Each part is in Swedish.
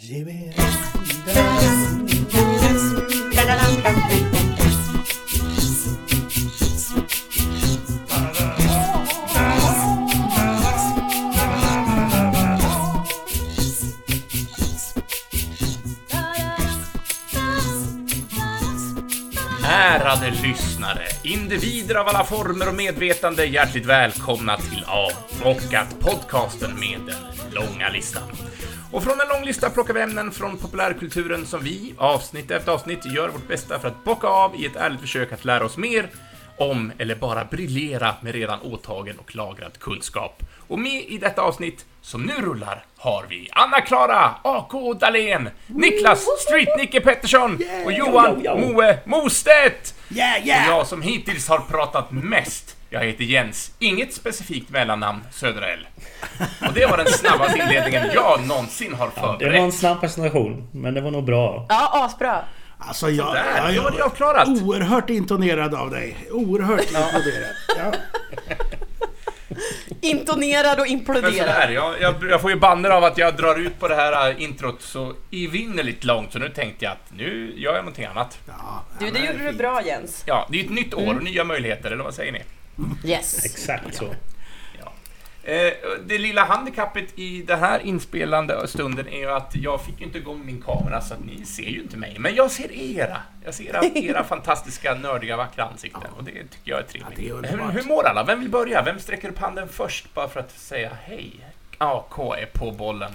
Ärade lyssnare, individer av alla former och medvetande, hjärtligt välkomna till Avbockat, podcasten med den långa listan. Och från en lång lista plockar vi ämnen från populärkulturen som vi, avsnitt efter avsnitt, gör vårt bästa för att bocka av i ett ärligt försök att lära oss mer om, eller bara briljera med redan åtagen och lagrad kunskap. Och med i detta avsnitt, som nu rullar, har vi Anna-Klara AK Dahlén, Niklas Street-Nicke Pettersson och Johan Moe Mostedt! Och jag som hittills har pratat mest, jag heter Jens, inget specifikt mellannamn, Södra L. Och det var den snabbaste inledningen jag någonsin har Det var en förberett. snabb presentation, men det var nog bra. Ja, asbra. Alltså jag, Där, jag, det jag avklarat. oerhört imponerad av dig. Oerhört imponerad. Ja. Intonerad och Men imploderad. sådär, jag, jag, jag får ju banner av att jag drar ut på det här äh, introt så evinnerligt långt, så nu tänkte jag att nu gör jag någonting annat. Ja, Du, ja, det gjorde du bra Jens. Ja, det är ett nytt år och nya möjligheter, eller vad säger ni? Yes. Exakt så. Ja. Eh, det lilla handikappet i den här inspelande stunden är ju att jag fick ju inte igång min kamera så att ni ser ju inte mig. Men jag ser era. Jag ser era, era fantastiska, nördiga, vackra ansikten och det tycker jag är trevligt. Ja, det är hur, hur mår alla? Vem vill börja? Vem sträcker upp handen först bara för att säga hej? AK är på bollen.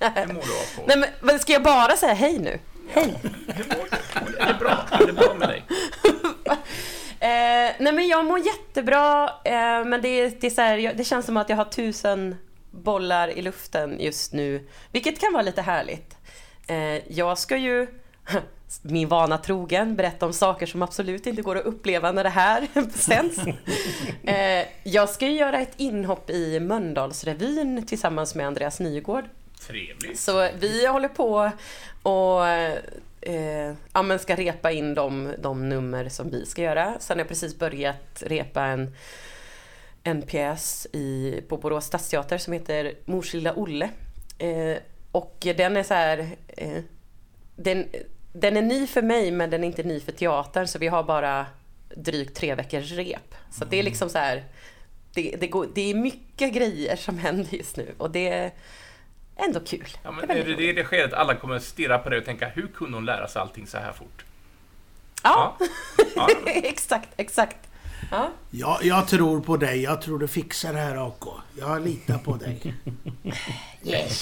Hur mår du AK? Nej men ska jag bara säga hej nu? Hej. Hur mår du? Är det bra? Är det bra med dig? Eh, nej men jag mår jättebra, eh, men det, det, är så här, det känns som att jag har tusen bollar i luften just nu, vilket kan vara lite härligt. Eh, jag ska ju, min vana trogen, berätta om saker som absolut inte går att uppleva när det här sänds. Eh, jag ska ju göra ett inhopp i Mölndalsrevyn tillsammans med Andreas Nygård. Trevligt. Så vi håller på och eh, ja, men ska repa in de, de nummer som vi ska göra. Sen har jag precis börjat repa en, en pjäs i, på Borås stadsteater som heter Mors lilla Olle. Eh, och den är så här... Eh, den, den är ny för mig men den är inte ny för teatern så vi har bara drygt tre veckors rep. Så det är liksom så här... Det, det, går, det är mycket grejer som händer just nu och det ändå kul. Ja, men Det är det, det är det skedet alla kommer stirra på det och tänka, hur kunde hon lära sig allting så här fort? Ja, Ja, exakt, exakt. Ja. Ja, jag tror på dig. Jag tror du fixar det här AK. Jag litar på dig.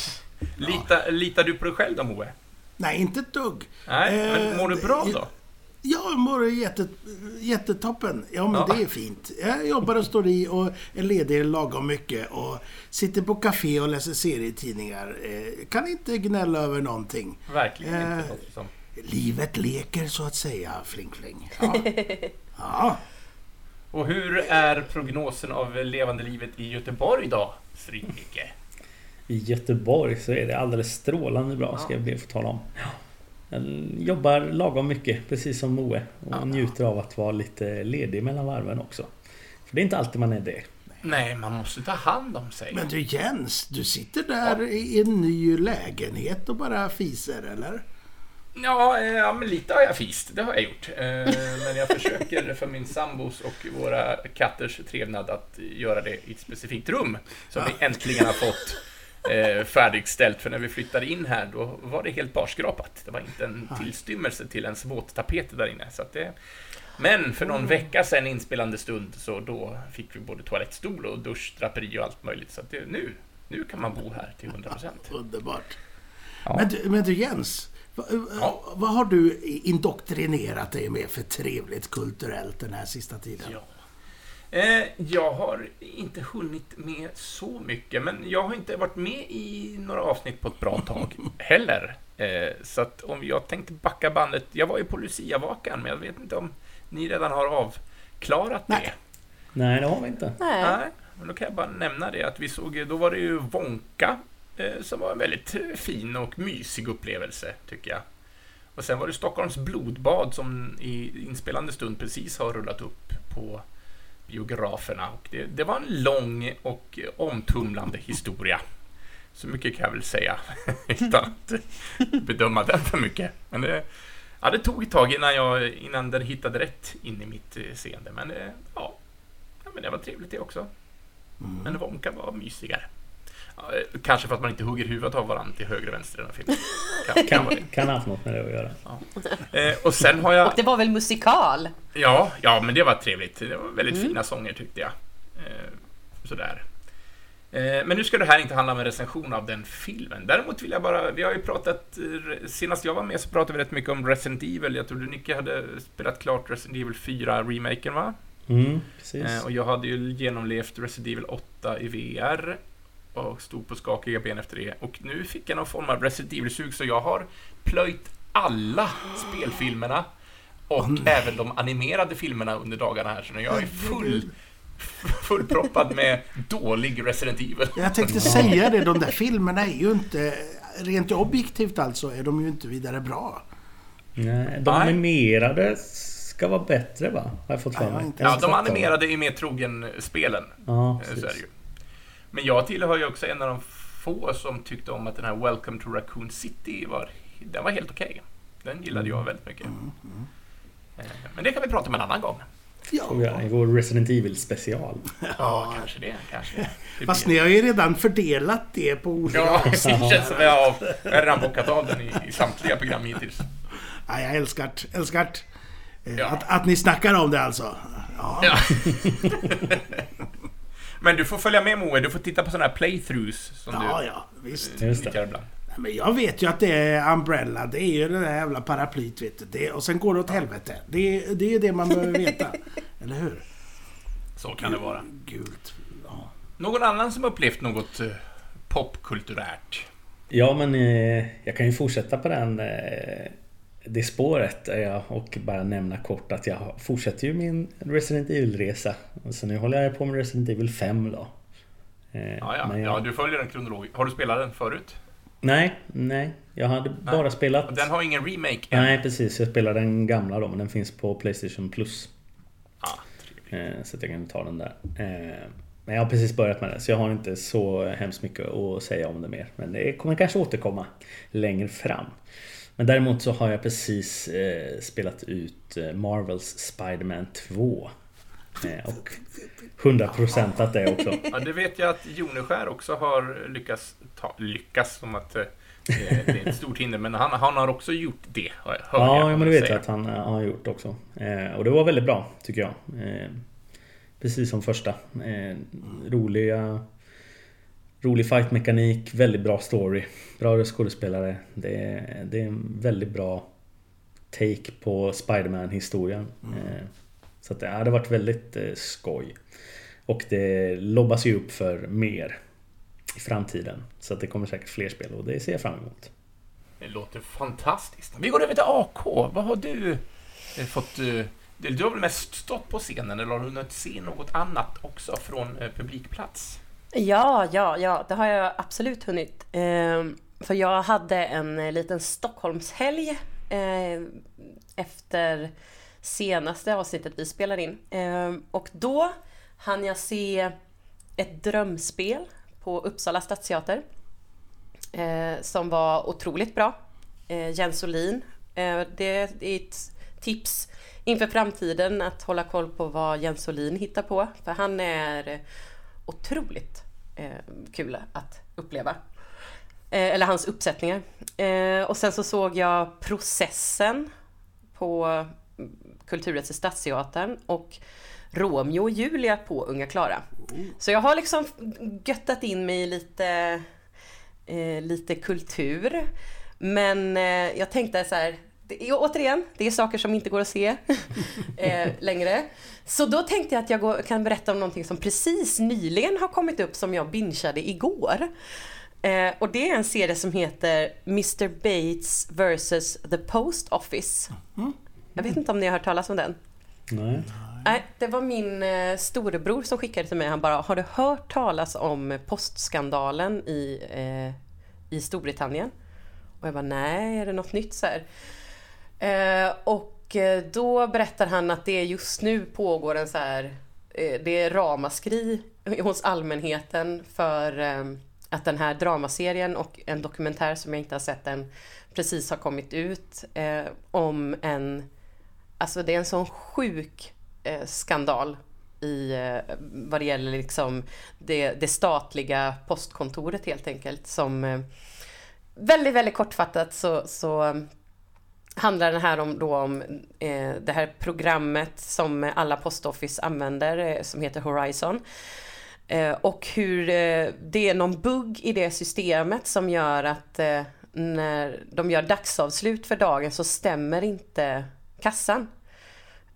Lita, litar du på dig själv då, Moe? Nej, inte ett dugg. Nej, men Eh, mår du bra då? Jag mår jätte, jättetoppen. Ja, men Ja. det är fint. Jag jobbar och står i och är ledig lagom mycket och sitter på café och läser serietidningar. Eh, Kan inte gnälla över någonting. Verkligen Eh, inte. Som. Livet leker så att säga, fling fling. Ja. ja. Och hur är prognosen av levande livet i Göteborg då, Stryk-Micke? I Göteborg så är det alldeles strålande bra ska jag be att få tala om. Jag jobbar lagom mycket, precis som Moe. Och njuter av att vara lite ledig mellan varven också. För det är inte alltid man är det. Nej, man måste ta hand om sig. Men du Jens, du sitter där i en ny lägenhet och bara fiser, eller? Ja, eh, ja, men lite har jag fist. Det har jag gjort. Eh, Men jag försöker för min sambos och våra katters trevnad att göra det i ett specifikt rum. Som vi äntligen har fått eh, färdigställt. För när vi flyttade in här, då var det helt barskrapat. Det var inte en tillstymmelse till ens våttapet där inne. Så att det... Men för någon vecka sedan inspelande stund, så då fick vi både toalettstol och duschdraperi och allt möjligt. Så att det, nu, nu kan man bo här till 100%. Underbart. Ja. Men, du, men du Jens, vad, Ja. vad har du indoktrinerat dig med för trevligt kulturellt den här sista tiden? Ja. Eh, jag har inte hunnit med så mycket, men jag har inte varit med i några avsnitt på ett bra tag heller. Eh, så att om jag tänkte backa bandet, jag var ju på Lucia-vakan, men jag vet inte om ni redan har avklarat det. Nej. Nej, det har vi inte. Nej. Nej, men då kan jag bara nämna det att vi såg, då var det ju Wonka, eh, som var en väldigt fin och mysig upplevelse, tycker jag. Och sen var det Stockholms blodbad som i inspelande stund precis har rullat upp på biograferna. Och det, det var en lång och omtumlande historia. Så mycket kan jag väl säga utan att bedöma den för mycket. Men det, ja, det tog ett tag innan, jag, innan den hittade rätt in i mitt eh, seende. Men, det, ja, ja, men det var trevligt det också. Men Wonka var mysigare. Ja, eh, kanske för att man inte hugger huvudet av varandra till höger och vänster i den här filmen. Kan, kan Kan, vara det. kan ha haft något med det att göra. Eh, och sen har jag... Och det var väl musikal? Ja, ja, men det var trevligt. Det var väldigt fina sånger tyckte jag. Eh, sådär. Eh, men nu ska det här inte handla om en recension av den filmen. Däremot vill jag bara, vi har ju pratat, eh, senast jag var med så pratade vi rätt mycket om Resident Evil. Jag trodde Nicke hade spelat klart Resident Evil 4-remaken va? Mm, precis. Eh, och jag hade ju genomlevt Resident Evil 8 i VR och stod på skakiga ben efter det. Och nu fick jag någon form av Resident Evil-sug så jag har plöjt alla spelfilmerna och även de animerade filmerna under dagarna här. Så nu jag är full, fullproppad med dålig Resident Evil. Jag tänkte säga det, de där filmerna är ju inte... Rent objektivt alltså är de ju inte vidare bra. Nej, de Nej. animerade ska vara bättre va? Har jag fått för mig. Ja, de animerade är mer trogen spelen. Ja, Eh, Så är det ju. Men jag tillhör ju också en av de få som tyckte om att den här Welcome to Raccoon City var, den var helt okej. Den gillade jag väldigt mycket. Eh, Men det kan vi prata om en annan gång. Göra I vår Resident Evil special. Ja, kanske det. Kanske det. det. Fast ni har ju redan fördelat det på olika... Ja. Det känns som jag har jag har redan bockat av den i, i samtliga program hittills. Ja, jag älskar det, älskar det. Ja. Att, att ni snackar om det alltså. Ja. Ja. Men du får följa med Moe, du får titta på sådana här playthroughs som Ja, du ja, visst. Just det. ibland. Men jag vet ju att det är Umbrella. Det är ju det där jävla paraplyt, vet du. Det, och sen går det åt helvete. Det, det är det man behöver veta. Eller hur? Så kan det vara. Gult. Ja. Någon annan som upplevt något eh, popkulturärt? Ja men eh, jag kan ju fortsätta på den eh, det spåret är jag och bara nämna kort att jag fortsätter ju min Resident Evil-resa. Så nu håller jag på med Resident Evil 5 då. Eh, Ja, ja. jag- ja, du följer den kronologiskt. Har du spelat den förut? Nej, nej. Jag hade bara spelat... Den har ingen remake än. Nej precis, jag spelar den gamla då men den finns på Playstation Plus. Ah, trevligt. Eh, Så att jag kan ta den där. Eh, Men jag har precis börjat med det så jag har inte så hemskt mycket att säga om det mer. Men det kommer kanske återkomma längre fram. Men däremot så har jag precis eh, spelat ut eh, Marvels Spider-Man 2. Eh, Och 100% att det också. Ja, det vet jag att Joneskär också har lyckats ta, lyckas som att eh, det är ett stort hinder, men han, han har också gjort det. Hör jag Ja, honom ja men det vet jag att han eh, har gjort också. Eh, Och det var väldigt bra tycker jag. Precis som första. Roliga Rolig fightmekanik, väldigt bra story. Bra skådespelare. Det är, det är en väldigt bra take på Spiderman historien Eh, Så att det hade varit väldigt eh, skoj. Och det lobbas ju upp för mer i framtiden. Så att det kommer säkert fler spel och det ser jag fram emot. Det låter fantastiskt. Vi går över till AK. Vad har du eh, fått... Du har väl mest stått på scenen, eller har du hunnit se något annat också från publikplats? Ja, ja, ja, det har jag absolut hunnit. Ehm, för jag hade en eh, liten Stockholmshelg eh, efter senaste avsnittet vi spelade in. Ehm, och då hann jag se ett drömspel på Uppsala stadsteater. Eh, som var otroligt bra. Eh, Jens Olin. Eh, det är ett tips inför framtiden att hålla koll på vad Jens Olin hittar på. För han är eh, otroligt eh, kul att uppleva. Eh, eller hans uppsättningar. Eh, och sen så såg jag Processen på mm, Kulturrätts i Stadsteatern och Romeo och Julia på Unga Klara. Så jag har liksom göttat in mig i lite, eh, lite kultur. Men eh, jag tänkte så här, det är, återigen, det är saker som inte går att se eh, längre. Så då tänkte jag att jag går, kan berätta om någonting som precis nyligen har kommit upp som jag bingeade igår. Eh, och det är en serie som heter Mr Bates vs The Post Office. Jag vet inte om ni har hört talas om den? Nej. Nej, det var min eh, storebror som skickade till mig. Han bara, har du hört talas om postskandalen i, eh, i Storbritannien? Och jag bara, nej, är det något nytt så här? Eh, och eh, då berättar han att det just nu pågår en så här, eh, det är ramaskri hos allmänheten för eh, att den här dramaserien och en dokumentär som jag inte har sett än precis har kommit ut eh, om en... Alltså det är en sån sjuk eh, skandal i eh, vad det gäller liksom det, det statliga postkontoret helt enkelt som eh, väldigt, väldigt kortfattat så, så handlar den här om, då om eh, det här programmet som alla postoffice använder eh, som heter Horizon. Eh, och hur eh, det är någon bugg i det systemet som gör att eh, när de gör dagsavslut för dagen så stämmer inte kassan.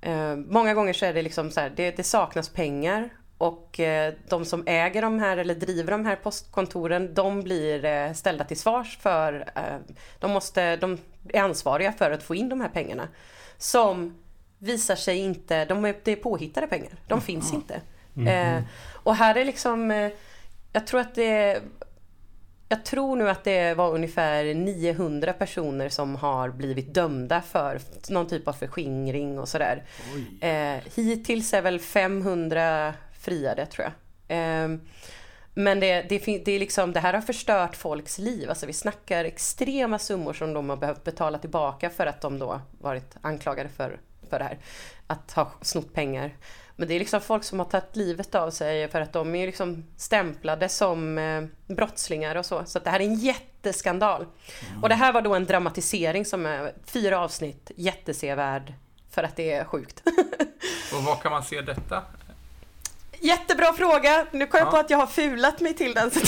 Eh, många gånger så är det liksom så här, det, det saknas pengar och eh, de som äger de här eller driver de här postkontoren, de blir eh, ställda till svars för, eh, de, måste, de är ansvariga för att få in de här pengarna. Som visar sig inte, de är, det är påhittade pengar, de finns inte. Eh, och här är liksom, jag tror att det jag tror nu att det var ungefär 900 personer som har blivit dömda för någon typ av förskingring och sådär. Eh, hittills är väl 500 friade tror jag. Eh, men det, det, det, är liksom, det här har förstört folks liv. Alltså vi snackar extrema summor som de har behövt betala tillbaka för att de då varit anklagade för, för det här. Att ha snott pengar. Men det är liksom folk som har tagit livet av sig för att de är liksom stämplade som eh, brottslingar och så. Så att det här är en jätteskandal. Och det här var då en dramatisering som är fyra avsnitt, jättesevärd för att det är sjukt. Och var kan man se detta? Jättebra fråga! Nu kom jag Ja. på att jag har fulat mig till den. Så.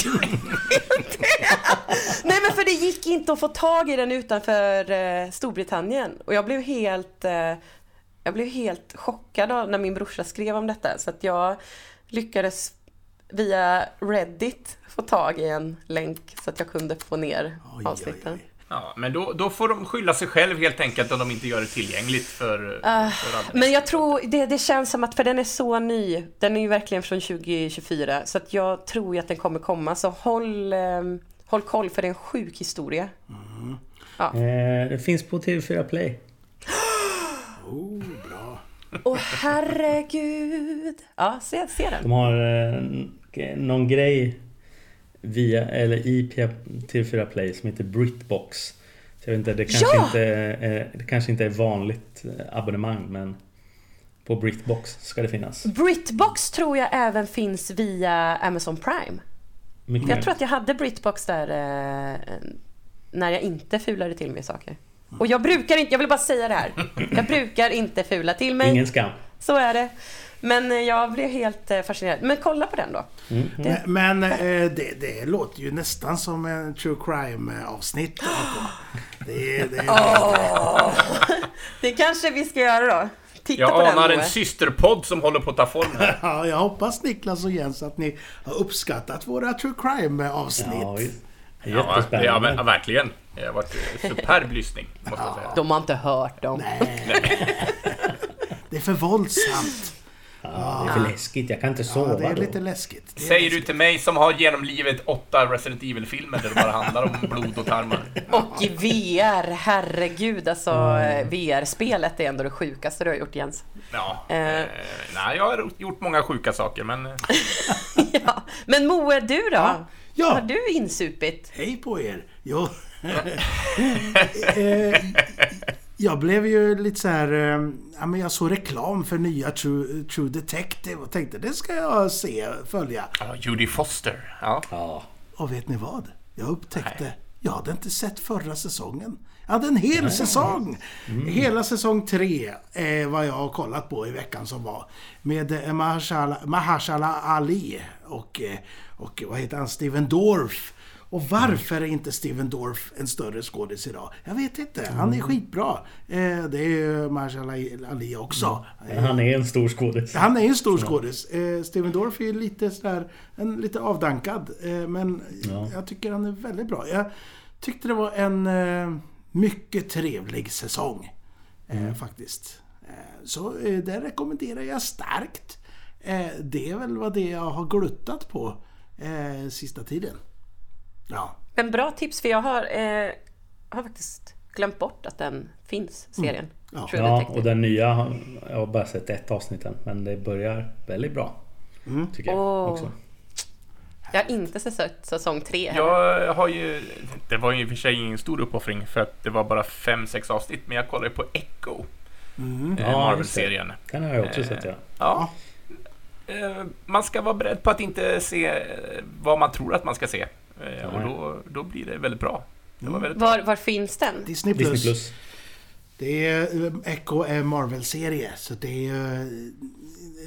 Nej men för det gick inte att få tag i den utanför eh, Storbritannien. Och jag blev helt, eh, jag blev helt chockad av när min brorsa skrev om detta. Så att jag lyckades via Reddit få tag i en länk så att jag kunde få ner Oj, avsnitten. oj, oj. Ja, men då, då får de skylla sig själv helt enkelt om de inte gör det tillgängligt för, Ah, för alla. Men jag tror, det, det känns som att, för den är så ny, den är ju verkligen från 2024, så att jag tror ju att den kommer komma. Så håll, eh, håll koll, för det är en sjuk historia. Eh, det finns på TV4 Play. Oh, bra. Åh herregud! Ja, se, se den. De har eh, någon grej via, eller i P- TV4 Play som heter Britbox. Så jag vet inte, det kanske, Ja! inte, är, det kanske inte är vanligt eh, abonnemang men på Britbox ska det finnas. Britbox tror jag även finns via Amazon Prime. Mycket Jag tror att jag hade Britbox där eh, när jag inte fulade till mig saker. Och jag brukar inte, jag vill bara säga det här. Jag brukar inte fula till mig. Ingen skam. Så är det. Men eh, jag blev helt eh, fascinerad. Men kolla på den då. Mm. Men, men eh, det, det låter ju nästan som en true crime avsnitt. Det, det, Det kanske vi ska göra då. Titta Jag på den anar en Moe. systerpodd som håller på att ta form här. Ja, jag hoppas Niklas och Jens att ni har uppskattat våra true crime avsnitt. Ja. Ja, ja, men, verkligen. Det har varit superb lyssning, måste jag säga. De har inte hört dem. Det är för våldsamt. Ja, det är för läskigt. Jag kan inte Ja, sova det är då. lite läskigt. Det är Säger du läskigt. till mig som har genomlivit åtta Resident Evil-filmer där det bara handlar om blod och tarmar. Och i VR, herregud alltså. eh, VR-spelet är ändå det sjukaste du har gjort Jens. Ja, Eh. eh, nej, jag har gjort många sjuka saker, men... eh, ja. Men Moe, du då? Ja. Har du insupit? Hej på er! Jo. Eh, jag blev ju lite så här... eh, Ja, men jag såg reklam för nya True, True Detective och tänkte det ska jag se, följa. Ja, Judy Foster. Ja. Ja. Och vet ni vad? Jag upptäckte, jag hade inte sett förra säsongen. Jag hade en hel säsong! Hela säsong tre är vad jag har kollat på i veckan som var. Med eh, Mahershala, Mahershala Ali och, eh, och vad heter han, Steven Dorff. Och varför är inte Steven Dorff en större skådis idag? Jag vet inte. Han är skitbra. Eh, det är ju Mahershala Ali också. Han är en stor skådis. Han är en stor skådis. Eh, Steven Dorff är lite sådär, en, lite avdankad. Eh, men Ja. jag tycker han är väldigt bra. Jag tyckte det var en eh, mycket trevlig säsong. Eh, Faktiskt. Så det rekommenderar jag starkt. Det är väl vad det jag har gluttat på sista tiden. Ja. En bra tips, för jag har, eh, har faktiskt glömt bort att den finns, serien. Ja. True Ja, Detective. och den nya, har- jag har bara sett ett avsnitt än, men det börjar väldigt bra. Tycker jag Åh. också. Jag har inte sett säsong tre. Jag har ju, det var ju i och för sig ingen stor uppoffring för att det var bara fem sex avsnitt, men jag kollade på Echo. Mm. eh, Ja, Marvel-serien. Den har jag också Eh, sett ja. Ja. Eh, Man ska vara beredd på att inte se eh, vad man tror att man ska se. Eh, Och då, då blir det väldigt bra. Det var väldigt bra. Var, var finns den? Disney Plus. Disney Plus. Det är eh, Echo är Marvel-serie så det är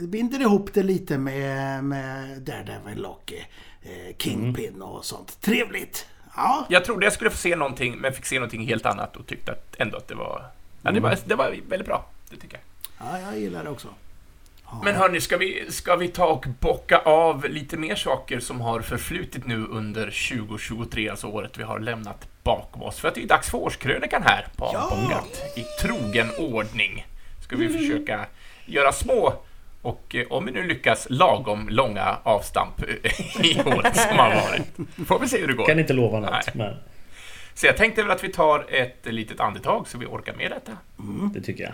det binder ihop det lite med, med Daredevil och eh, Kingpin och sånt. Trevligt! Ja, Jag trodde jag skulle få se någonting, men fick se någonting helt annat och tyckte att ändå att det var... Ja, det var, det var väldigt bra. Det tycker jag. ja jag gillar det också. Men hörni, ska vi, ska vi ta och bocka av lite mer saker som har förflutit nu under 2023, alltså året vi har lämnat bakom oss? För att det är dags för årskrönikan här på Ja! I trogen ordning ska vi försöka göra små och eh, om vi nu lyckas lagom långa avstamp i året som har varit. Får vi se hur det går. Kan inte lova något, Nej. men Så jag tänkte väl att vi tar ett litet andetag så vi orkar med detta. det tycker jag.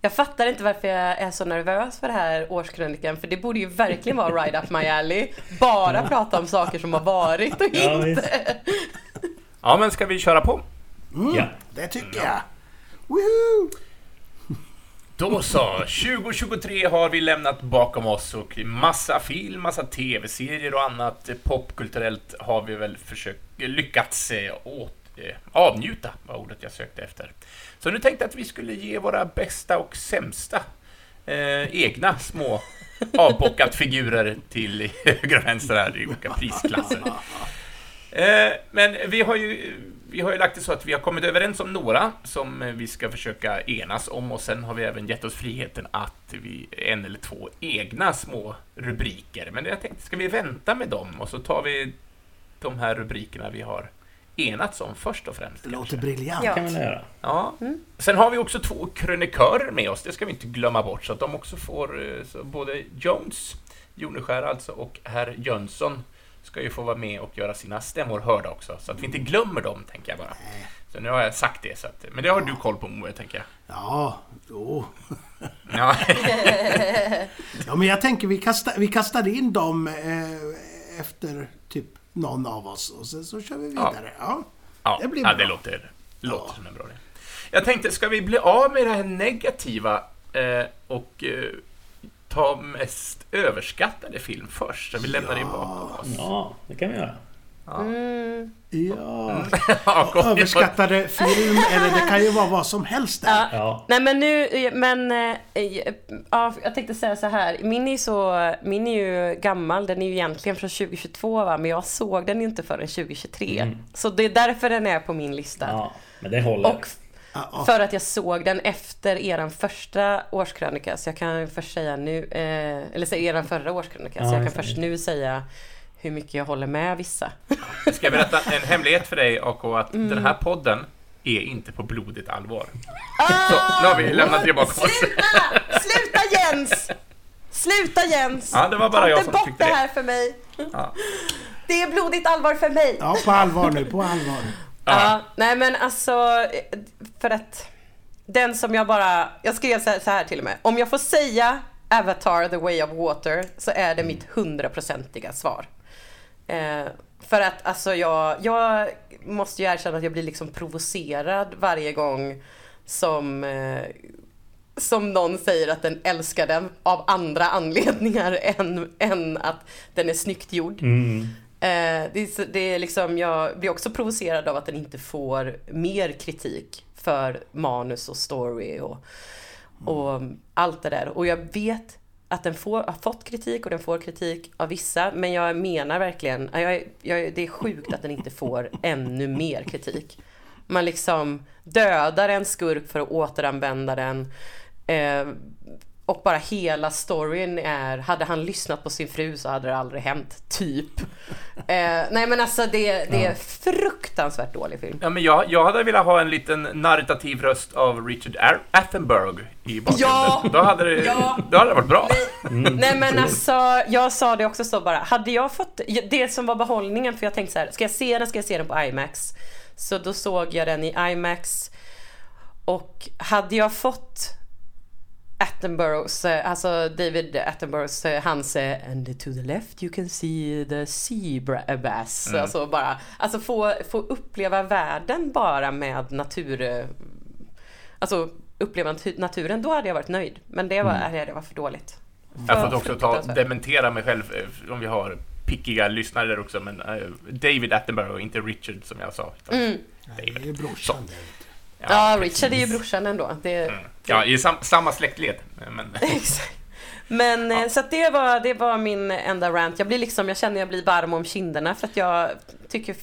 Jag fattar inte varför jag är så nervös för det här årskrönikan, för det borde ju verkligen vara right up my alley. Bara prata om saker som har varit och Ja, inte. Ja, men ska vi köra på? Ja. Det tycker jag. Woohoo! Då så, 2023 har vi lämnat bakom oss och massa film, massa tv-serier och annat popkulturellt har vi väl försökt, lyckats eh, åt, eh, avnjuta, var ordet jag sökte efter. Så nu tänkte jag att vi skulle ge våra bästa och sämsta eh, egna små avbockat figurer till höger och vänster här i olika prisklasser. Eh, men vi har ju vi har ju lagt det så att vi har kommit överens om några som vi ska försöka enas om och sen har vi även gett oss friheten att vi en eller två egna små rubriker. Men jag tänkte, ska vi vänta med dem och så tar vi de här rubrikerna vi har enats om först och främst. Det låter briljant. Ja. kan man göra. Ja. Sen har vi också två krönikörer med oss, det ska vi inte glömma bort, så att de också får, eh, så både Jones, Joneskär alltså, och herr Jönsson ska ju få vara med och göra sina stämmor hörda också, så att vi inte glömmer dem, tänker jag bara. Så nu har jag sagt det, så att, men det har du koll på Moe, tänker jag. Ja, jo. Ja, Ja, men jag tänker vi kastar, vi kastar in dem eh, efter typ någon av oss och sen så kör vi vidare. Ja. ja, Det blir ja, bra. det låter, låter Ja. som en bra idé. Jag tänkte, ska vi bli av med det här negativa eh, och eh, ta mest överskattade film först, så vi lämnar det bakom oss? Ja, det kan vi göra. Mm. Ja. Ja. Överskattade film, eller det kan ju vara vad som helst där. Ja. Ja, Nej men nu, men eh, ja, jag tänkte säga så här. Min är, så, min är ju gammal, den är ju egentligen från 2022 va, men jag såg den ju inte förrän 2023. Mm. Så det är därför den är på min lista. ja men det håller. Och Ja. för att jag såg den efter eran första årskrönika, så jag kan först säga nu, eh, eller säga eran förra årskrönika, så jag kan först nu säga hur mycket jag håller med vissa. Ska jag berätta en hemlighet för dig, AK, att Mm. den här podden är inte på blodigt allvar. Så, nu har vi lämnat det bakom oss. Sluta! Sluta Jens! Sluta Jens! Ja, det var bara Ta jag som bort tyckte det det. här för mig. Ja. Det är blodigt allvar för mig. ja, på allvar nu, på allvar. Ja, nej men alltså för att den som jag bara, jag skrev så här, så här till och med. Om jag får säga Avatar the way of water så är det mitt hundraprocentiga svar. Eh, för att alltså jag, jag måste ju erkänna att jag blir liksom provocerad varje gång som eh, som någon säger att den älskar den av andra anledningar än, än att den är snyggt gjord. Mm. Eh, det, är, det är liksom, jag blir också provocerad av att den inte får mer kritik för manus och story och, och allt det där. Och jag vet att den får, har fått kritik och den får kritik av vissa, men jag menar verkligen, jag, jag, det är sjukt att den inte får ännu mer kritik. Man liksom dödar en skurk för att återanvända den. Eh, och bara hela storyn är, hade han lyssnat på sin fru så hade det aldrig hänt, typ. eh, nej men alltså det, det är fruktansvärt dålig film. Ja, men jag, jag hade velat ha en liten narrativ röst av Richard A- Attenborough i bakgrunden. Ja! Då, hade det, Ja! då hade det varit bra. Nej men alltså, jag sa det också så bara, hade jag fått, det som var behållningen, för jag tänkte så här, ska jag se den, ska jag se den på IMAX? Så då såg jag den i IMAX och hade jag fått Attenboroughs, eh, alltså David Attenboroughs, eh, hans eh, And to the left you can see the zebra bass. Alltså bara, alltså få, få uppleva världen bara med natur, alltså uppleva natu- naturen, då hade jag varit nöjd. Men det var, nej, det var för dåligt. Jag får också ta, dementera mig själv om vi har pickiga lyssnare där också, men David Attenborough, inte Richard som jag sa. Mm. Nej, det är brorsan det. Ja, Richard är ju brorsan ändå. Det, Mm. Ja, i sam, samma släktled. Men, Exakt. Men eh, så att det var, det var min enda rant. Jag blir liksom, jag känner jag blir varm om kinderna för att jag tycker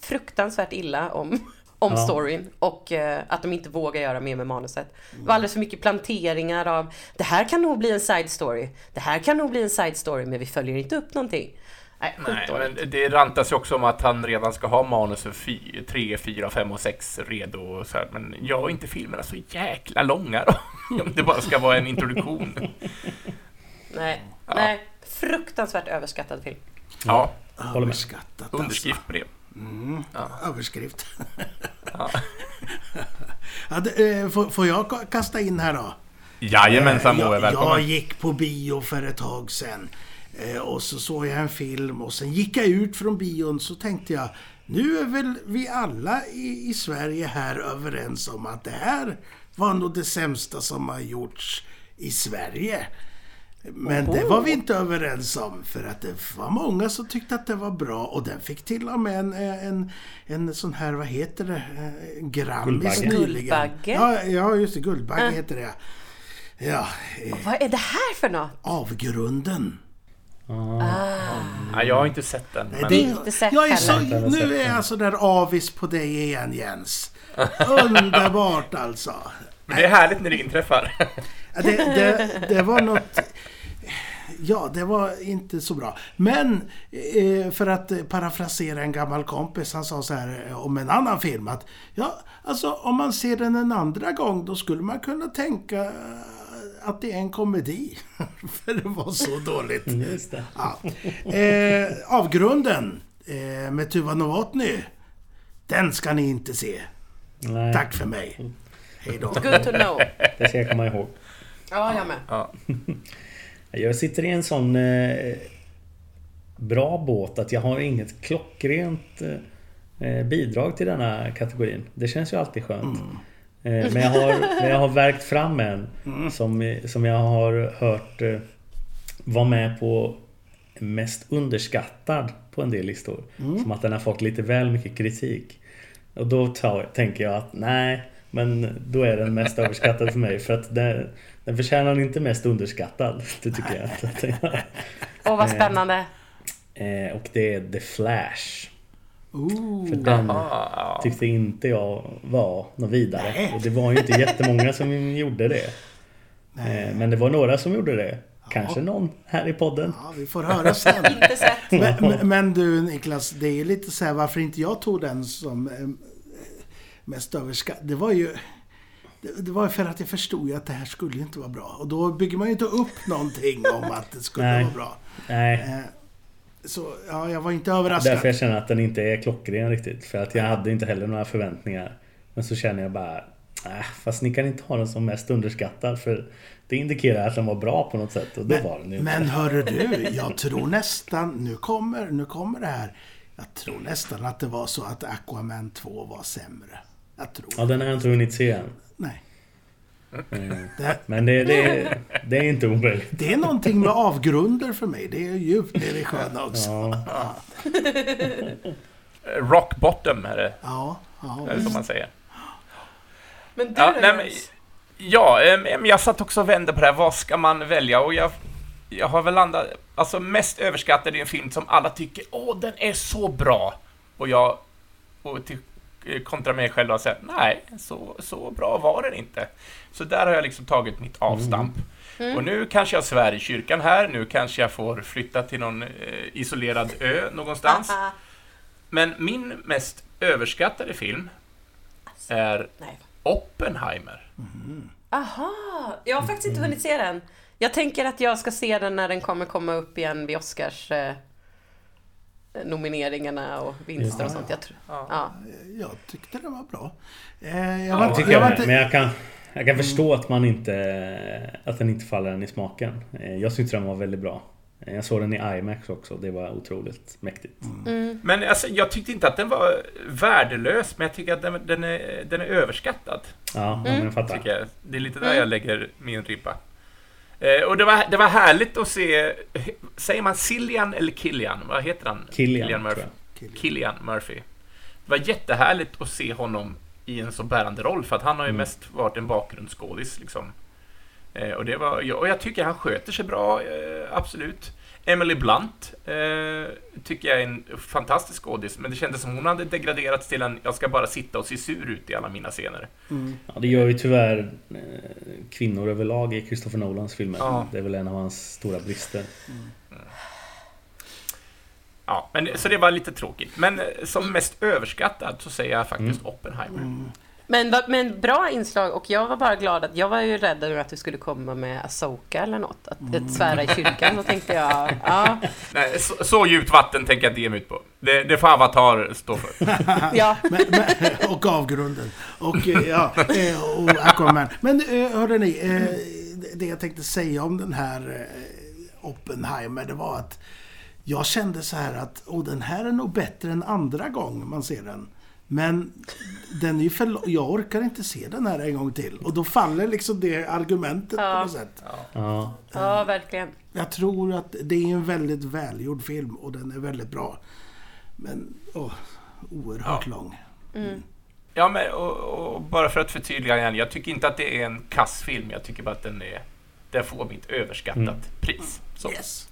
fruktansvärt illa om, om Ja. storyn och eh, att de inte vågar göra mer med manuset. Det var alldeles för mycket planteringar av det här kan nog bli en side story. Det här kan nog bli en side story men vi följer inte upp någonting. Nej, men det rantas ju också om att han redan ska ha manus för 3, 4, 5 och 6 redo. Och så här. Men gör inte filmerna så jäkla långa då. Om det bara ska vara en introduktion. Nej, nej, fruktansvärt överskattad film. Ja, Håller med. Överskattat alltså. underskrift på det. Överskrift. ja, det, eh, får, jag ka- kasta in här då? Jajamensan Eh, Moe, jag, välkommen. jag gick på bio för ett tag sedan. Eh, och så såg jag en film och sen gick jag ut från bion så tänkte jag nu är väl vi alla i, i Sverige här överens om att det här var nog det sämsta som har gjorts i Sverige. Men det var vi inte överens om för att det var många som tyckte att det var bra och den fick till och med en, en, en sån här, vad heter det, Eh, Grammis nyligen. Guldbagge? Ja, ja, just det, Guldbagge heter det. Ja, Vad är det här för något? Avgrunden. Ja, jag har inte sett den. Men... Det, Inte sett jag är så, nu är jag så där avis på dig igen Jens. Underbart alltså. Men det är härligt när det inträffar. Det, det, det var något... Ja, det var inte så bra. Men eh, för att parafrasera en gammal kompis, han sa så här eh, om en annan film att ja, alltså om man ser den en andra gång då skulle man kunna tänka att det är en komedi. för det var så dåligt. Just det. Ja. Eh, avgrunden eh, med Tuva Novotny. Den ska ni inte se. Nej, Tack för mig. Hej då. Good to know. det ska jag komma ihåg. Ja, jag med. Ja. Jag sitter i en sån eh, bra båt att jag har inget klockrent eh, bidrag till denna kategorin. Det känns ju alltid skönt. Eh, men, jag har, men jag har verkt fram en som, som jag har hört eh, var med på mest underskattad på en del listor. Som att den har fått lite väl mycket kritik. Och då tar, tänker jag att nej, men då är den mest överskattad för mig. För att den, den förtjänar inte mest underskattad. Det tycker jag. Åh, vad spännande. Eh, och det är The Flash. Ooh. För den Ah, ja. tyckte inte jag var något vidare. Nej. Och det var ju inte jättemånga som gjorde det. Eh, men det var några som gjorde det. Kanske någon här i podden. Ja, vi får höra sen. Men, men- men du Niklas, det är lite så här varför inte jag tog den som eh, mest överskattad. Det var ju... Det, det var för att jag förstod ju att det här skulle inte vara bra. Och då bygger man ju inte upp någonting om att det skulle Nej. vara bra. Nej, Eh, Så ja, jag var inte överraskad. därför jag känner att den inte är klockren riktigt. För att jag hade inte heller några förväntningar. Men så känner jag bara... Äh, fast ni kan inte ha den som mest underskattad. För det indikerar att den var bra på något sätt. Och det var den ju. Men hörru du, jag tror nästan, nu kommer, nu kommer det här. Jag tror nästan att det var så att Aquaman 2 var sämre. Jag tror. Ja, den har jag inte hunnit se än. Nej. Eh, Men det, det, det är inte omöjligt. det är någonting med avgrunder för mig. Det är djupt nere i sjön också. Ja. Rock bottom är det, Ja, ja. är det som man säger. Men du Ja, nej, men, Jens? ja jag satt också och vände på det här. Vad ska man välja? Och jag, jag har väl landat... Alltså mest överskattad är en film som alla tycker åh, den är så bra. Och jag... Och till kontra mig själv och säga nej, så, så bra var den inte. Så där har jag liksom tagit mitt avstamp. Och nu kanske jag svär i kyrkan här, nu kanske jag får flytta till någon eh, isolerad ö någonstans. Men min mest överskattade film är Nej. Oppenheimer. Aha, jag har faktiskt inte hunnit se den. Jag tänker att jag ska se den när den kommer komma upp igen vid Oscars eh, nomineringarna och vinster och sånt. Jag tror, ja. Jag tyckte det var bra. Eh, jag Ja, var, det tycker jag jag var inte, Men jag kan, jag kan förstå att man inte... Att den inte faller en i smaken. Eh, Jag tyckte den var väldigt bra. Eh, Jag såg den i IMAX också. Det var otroligt mäktigt. Men alltså, jag tyckte inte att den var värdelös, men jag tycker att den, den, är, den är överskattad. Ja, ja, men jag fattar. Tycker jag. Det är lite där jag lägger min ribba. Eh, och det var, det var härligt att se, säger man Cillian eller Killian? Vad heter han? Killian, Murphy. tror jag. Killian Murphy. Det var jättehärligt att se honom i en så bärande roll, för att han har ju mest varit en bakgrundsskådis. Liksom. Eh, och, det var, och jag tycker han sköter sig bra, eh, absolut. Emily Blunt eh, tycker jag är en fantastisk skådis, men det kändes som hon hade degraderats till en jag ska bara sitta och se sur ut i alla mina scener. Ja, det gör ju tyvärr eh, kvinnor överlag i Christopher Nolans filmer. Ja. Det är väl en av hans stora brister. Ja, men, så det var lite tråkigt. Men eh, som mest överskattad så säger jag faktiskt Oppenheimer. Men, men bra inslag och jag var bara glad att jag var ju rädd över att du skulle komma med Asoka eller något. Att ett svära i kyrkan. Då tänkte jag, ja, Nej, så, så djupt vatten tänker jag inte ge mig ut på. Det, det får Avatar stå för. ja. men, men, och avgrunden. Och, eh, ja, eh, och Aquaman. Men eh, hörde ni, eh, det jag tänkte säga om den här Oppenheimer, det var att jag kände så här att oh, den här är nog bättre än andra gång man ser den. Men den är ju för, jag orkar inte se den här en gång till. Och då faller liksom det argumentet på Ja. något sätt. Ja, ja, verkligen. Jag tror att det är en väldigt välgjord film och den är väldigt bra. Men åh, oerhört lång. Ja, men och, och bara för att förtydliga igen. Jag tycker inte att det är en kassfilm. Jag tycker bara att den är... Den får mitt överskattat pris. Så. Yes.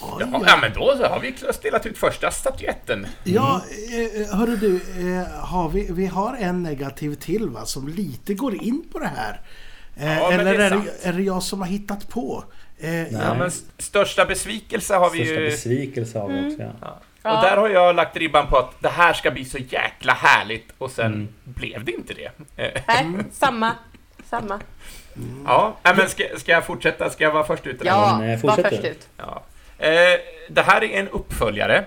Oj, Ja, ja. ja, men då så har vi delat ut första statyetten. Ja, eh, hörru du, eh, har vi, vi har en negativ till va, som lite går in på det här. Eh, Ja, eller det är är, det, är det jag som har hittat på? Eh, Ja, men st- största besvikelse har vi största ju... besvikelse har vi också. Ja. Ja. Ja. Och där har jag lagt ribban på att det här ska bli så jäkla härligt och sen blev det inte det. Eh, Nej, samma. Samma. Ja, men ska, ska jag fortsätta? Ska jag vara först ut? eller? Ja, eh, var först ut. Ja. Eh, det här är en uppföljare.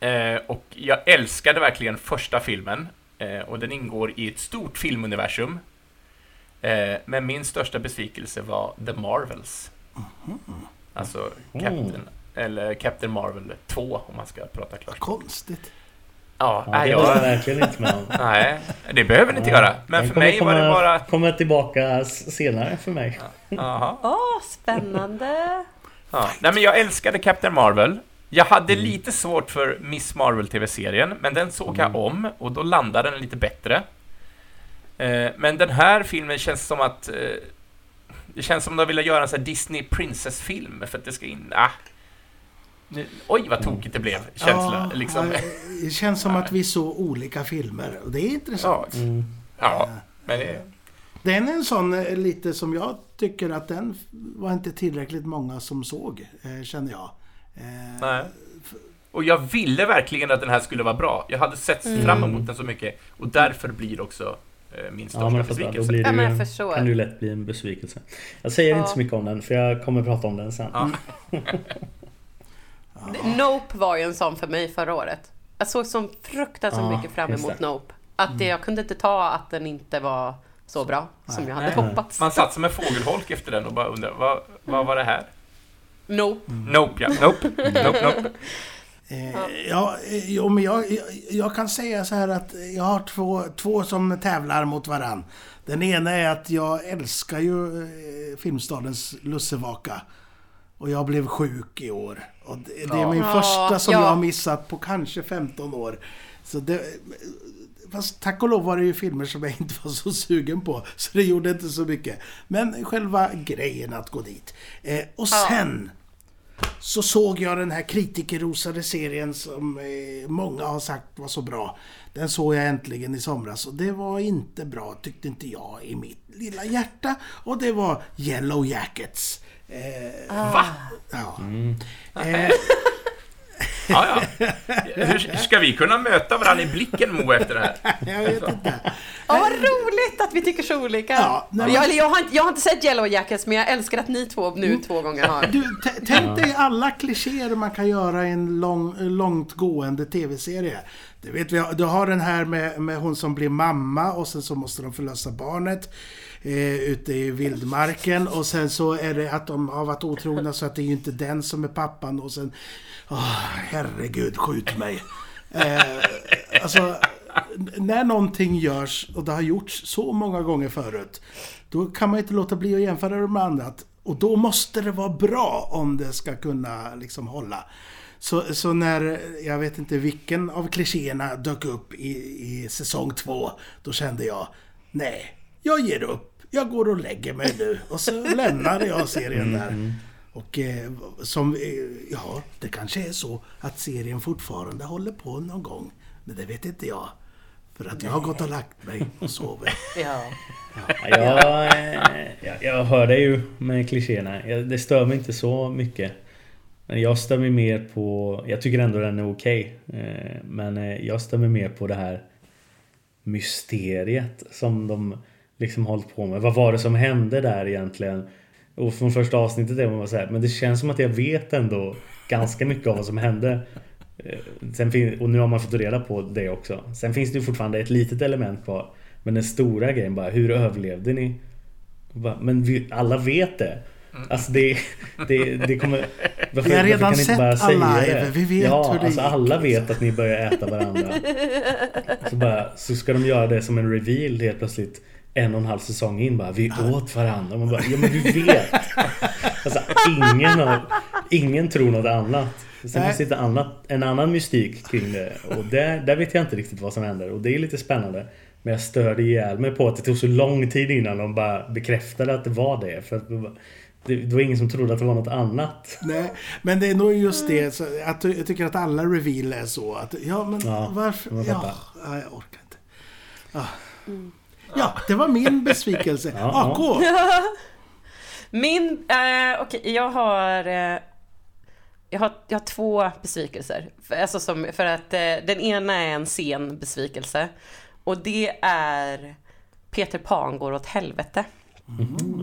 Eh, och jag älskade verkligen första filmen. Eh, och den ingår i ett stort filmuniversum. Eh, men min största besvikelse var The Marvels. Alltså Captain, eller Captain Marvel 2 om man ska prata klart. konstigt. Ja, Ja, det var jag jag, verkligen inte med om. nej, det behöver ni inte göra. Men för mig var det komma- bara... Kommer tillbaka senare för mig. Åh, spännande. Ja. Nej, men jag älskade Captain Marvel. Jag hade lite svårt för Miss Marvel-tv-serien, men den såg jag om och då landade den lite bättre. Eh, men den här filmen känns som att... Eh, det känns som att de ville göra en sån här Disney Princess-film för att det ska in... Ah. Nu, oj, vad tokigt det blev, känsla. Ja, liksom. Det känns som att vi såg olika filmer och det är intressant. Ja, ja, men det... Den är en sån eh, lite som jag tycker att den var inte tillräckligt många som såg, eh, känner jag. Eh, Nej. Och jag ville verkligen att den här skulle vara bra. Jag hade sett fram emot den så mycket och därför blir det också eh, min Ja största men jag fattar, då besvikelse. blir det Ja, men ju, förstår. kan det ju lätt bli en besvikelse. Jag säger Ja. inte så mycket om den för jag kommer prata om den sen. Ja. Nope var ju en sån för mig förra året. Jag såg så fruktansvärt Ja, mycket fram emot. Nope. Att det, jag kunde inte ta att den inte var så bra som jag hade Nej. hoppats. Man satt som en fågelholk efter den och bara undrade, vad, vad var det här? Nope. Nope, ja. Nope. Nope, nope. Eh, ja, eh, jo, men jag, jag, jag kan säga så här att jag har två, två som tävlar mot varann. Den ena är att jag älskar ju eh, Filmstadens lussevaka. Och jag blev sjuk i år. Och det, det är min Ja, första som ja. jag har missat på kanske 15 år. Så det, fast tack och lov var det ju filmer som jag inte var så sugen på. Så det gjorde inte så mycket. Men själva grejen att gå dit. Eh, och Ja. sen så såg jag den här kritikerrosade serien som eh, många har sagt var så bra. Den såg jag äntligen i somras och det var inte bra tyckte inte jag i mitt lilla hjärta. Och det var Yellow Jackets. Eh, Va? ja. Ja, ja. Hur ska vi kunna möta varandra i blicken, Mo, efter det här? Jag vet inte. Ja, vad roligt att vi tycker så olika. Ja, nej, men- jag, jag, har, inte- jag har inte sett Yellow Jackets, men jag älskar att ni två nu två gånger har. Du, tänk dig alla klichéer man kan göra i en lång, långt gående tv-serie. Du vet, vi har- du har den här med, med hon som blir mamma och sen så måste de förlösa barnet eh, ute i vildmarken och sen så är det att de har varit otrogna så att det är ju inte den som är pappan och sen... Oh, herregud, skjut mig. Eh, alltså, när någonting görs, och det har gjorts så många gånger förut, då kan man inte låta bli att jämföra det med annat. Och då måste det vara bra om det ska kunna liksom hålla. Så, så när, jag vet inte vilken av klichéerna dök upp i, i säsong två, då kände jag, nej, jag ger upp. Jag går och lägger mig nu. Och så lämnade jag serien där. Mm, mm. Och eh, som, eh, ja, det kanske är så att serien fortfarande håller på någon gång. Men det vet inte jag. För att jag har gått och lagt mig och sovit. Ja. Ja, jag, eh, jag, jag hör dig ju med klichéerna. Jag- Det stör mig inte så mycket. Men jag stör mig mer på... Jag tycker ändå den är okej. Eh, Men eh, jag stör mig mer på det här mysteriet som de liksom hållit på med. Vad var det som hände där egentligen? Och från första avsnittet är man så här, men det känns som att jag vet ändå ganska mycket av vad som hände. Eh, Sen och nu har man fått reda på det också. Sen finns det ju fortfarande ett litet element kvar. Men den stora grejen bara, hur överlevde ni? Bara, Men vi, alla vet det. Alltså det, det, det kommer... Varför, Vi har redan kan sett bara säga Alive, det? vi vet ja, hur det alltså gick, alla vet att ni börjar äta varandra. Så, bara, så ska de göra det som en reveal helt plötsligt en och en halv säsong in bara Vi åt varandra. Man bara, ja men vi vet! Alltså ingen, har, ingen tror något annat. Sen Nej. finns det ett annat, en annan mystik kring det. Och där, där vet jag inte riktigt vad som händer. Och det är lite spännande. Men jag störde ihjäl mig på att det tog så lång tid innan de bara bekräftade att det var det. För att det, var- det, var ingen som trodde att det var något annat. Nej, men det är nog just det. Så att jag tycker att alla reveal är så. Att, ja, men Ja, varför? Ja, jag orkar inte. Ja. Ja, det var min besvikelse. AK! Min, eh, okej, jag har... Eh, jag har, jag har två besvikelser. För, alltså som, för att eh, den ena är en sen besvikelse. Och det är Peter Pan går åt helvete.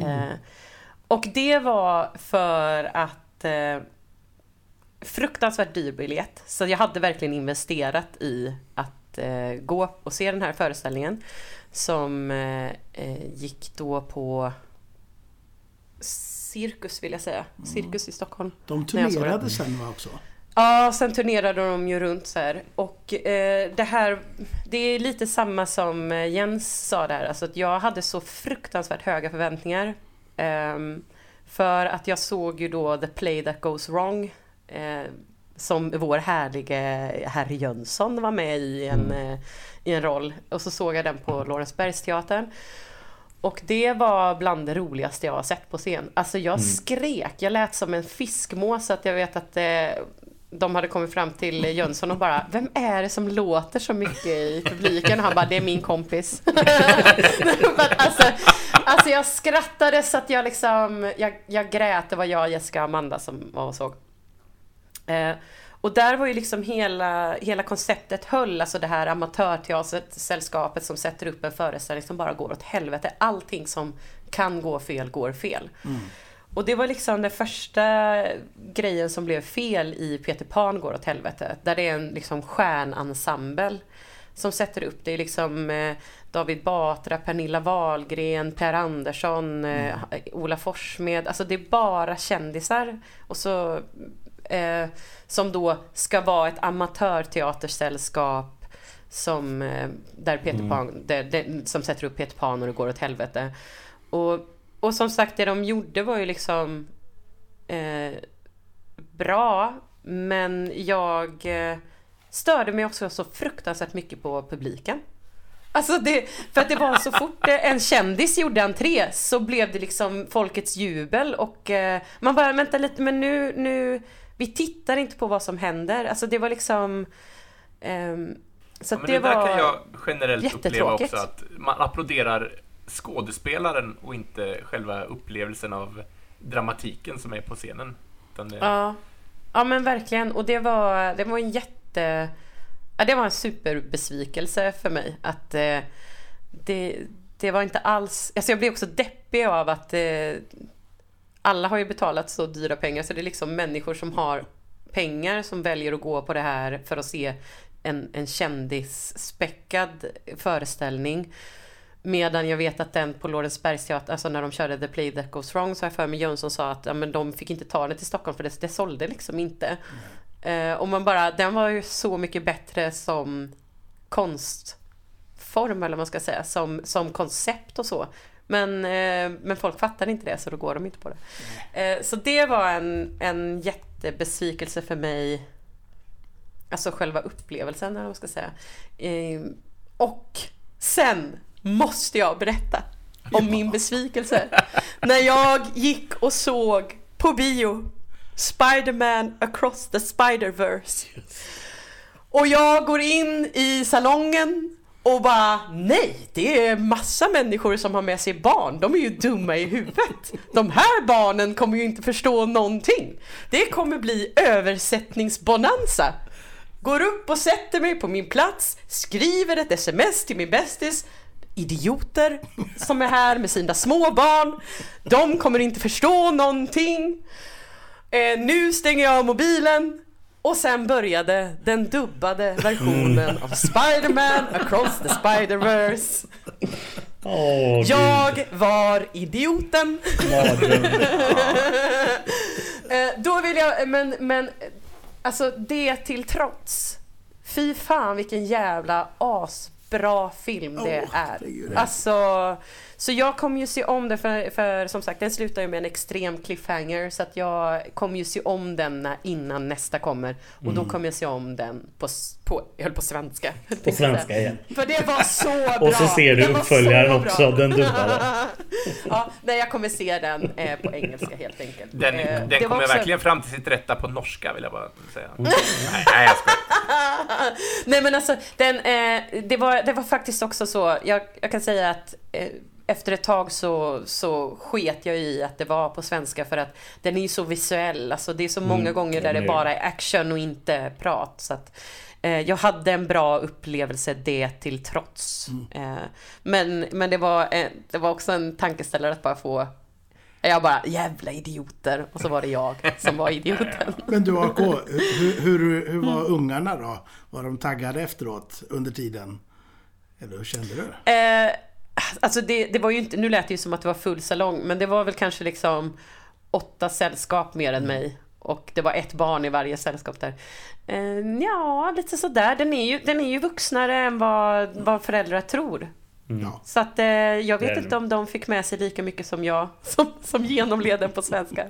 Eh, och det var för att eh, fruktansvärt dyr biljett. Så jag hade verkligen investerat i att eh, gå och se den här föreställningen. Som eh, eh, gick då på Cirkus vill jag säga. Cirkus i Stockholm. De turnerade sen va också? Ja, sen turnerade de ju runt så här. Och eh, det här, det är lite samma som eh, Jens sa där. Alltså att jag hade så fruktansvärt höga förväntningar. Ehm, för att jag såg ju då The Play That Goes Wrong. Eh, som vår härlige herr Jönsson var med i en, eh, i en roll. Och så såg jag den på Lorensbergsteatern. Och det var bland det roligaste jag har sett på scen. Alltså jag skrek, jag lät som en fiskmås så att jag vet att eh, de hade kommit fram till Jönsson och bara Vem är det som låter så mycket i publiken? Och han bara, det är min kompis. Alltså, alltså jag skrattade så att jag liksom, jag, jag grät. Det var jag, Jessica och Amanda som var och såg. Eh, och där var ju liksom hela, hela konceptet höll, alltså det här amatörteatersällskapet som sätter upp en föreställning som bara går åt helvete. Allting som kan gå fel, går fel. Och det var liksom den första grejen som blev fel i Peter Pan går åt helvete. Där det är en liksom stjärnensemble som sätter upp det. är liksom eh, David Batra, Pernilla Wahlgren, Per Andersson, eh, Ola Forssmed. Alltså det är bara kändisar. Och så eh, som då ska vara ett amatörteatersällskap som, eh, där Peter Pan, det, det, som sätter upp Peter Pan och det går åt helvete. Och, och som sagt, det de gjorde var ju liksom eh, bra, men jag eh, störde mig också så fruktansvärt mycket på publiken. Alltså det, för att det var så fort eh, en kändis gjorde entré så blev det liksom folkets jubel och eh, man bara vänta lite men nu, nu vi tittar inte på vad som händer. Alltså det var liksom... ehm, så Ja, det, det, där var... kan jag generellt uppleva också att man applåderar skådespelaren och inte själva upplevelsen av dramatiken som är på scenen. Det, Ja. ja, men verkligen. Och det var, det var en jätte... Ja, det var en superbesvikelse för mig. Att eh, det, det var inte alls... Alltså jag blev också deppig av att eh, alla har ju betalat så dyra pengar så det är liksom människor som har pengar som väljer att gå på det här för att se en, en kändisspäckad föreställning. Medan jag vet att den på Lorensbergsteatern, alltså när de körde The Play That Goes Wrong, så har jag för mig Jönsson sa att ja, men de fick inte ta den till Stockholm för det, det sålde liksom inte. Mm. Eh, och man bara, den var ju så mycket bättre som konstform eller vad man ska säga, som, som koncept och så. Men, eh, men folk fattar inte det så då går de inte på det. Eh, så det var en, en jättebesvikelse för mig. Alltså själva upplevelsen eller vad man ska säga. Eh, och sen måste jag berätta om min besvikelse. När jag gick och såg på bio Spider-Man across the Spider-Verse. Och jag går in i salongen och bara nej, det är massa människor som har med sig barn. De är ju dumma i huvudet. De här barnen kommer ju inte förstå någonting. Det kommer bli översättningsbonanza. Går upp och sätter mig på min plats, skriver ett sms till min bästis. Idioter som är här med sina små barn. De kommer inte förstå någonting. Eh, nu stänger jag av mobilen och sen började den dubbade versionen av Spider-Man across the Spider-Verse. Gud. Jag var idioten. Eh, Då vill jag, men, men alltså det till trots. Fy fan vilken jävla asbra film det Åh, är. herregud. Alltså, så jag kommer ju se om det för, för som sagt den slutar ju med en extrem cliffhanger så att jag kommer ju se om den innan nästa kommer och Mm. då kommer jag se om den på, på jag höll på svenska. På svenska igen. För det var så bra! Och så ser du Den uppföljaren också, den dubbade. ja, nej jag kommer se den eh, på engelska helt enkelt. Den, Eh, den kommer också- verkligen fram till sitt rätta på norska vill jag bara säga. Nej, nej, jag skojar. Nej men alltså, den, eh, det, var, det var faktiskt också så, jag, jag kan säga att eh, efter ett tag så, så sket jag i att det var på svenska för att den är ju så visuell, alltså det är så många Mm, gånger där det är bara är action och inte prat. Så att, eh, jag hade en bra upplevelse det till trots. Eh, men men det, var, eh, det var också en tankeställare att bara få jag bara, jävla idioter. Och så var det jag som var idioten. Men du AK, hur, hur, hur var ungarna då? Var de taggade efteråt under tiden? Eller hur kände du? Alltså det, det var ju inte, nu lät det ju som att det var full salong, men det var väl kanske liksom åtta sällskap mer än mig. Och det var ett barn i varje sällskap där. Eh, ja, lite sådär. Den är ju, den är ju vuxnare än vad, vad föräldrar tror. Ja. Så att eh, jag vet inte om de fick med sig lika mycket som jag, som, som genomled den på svenska.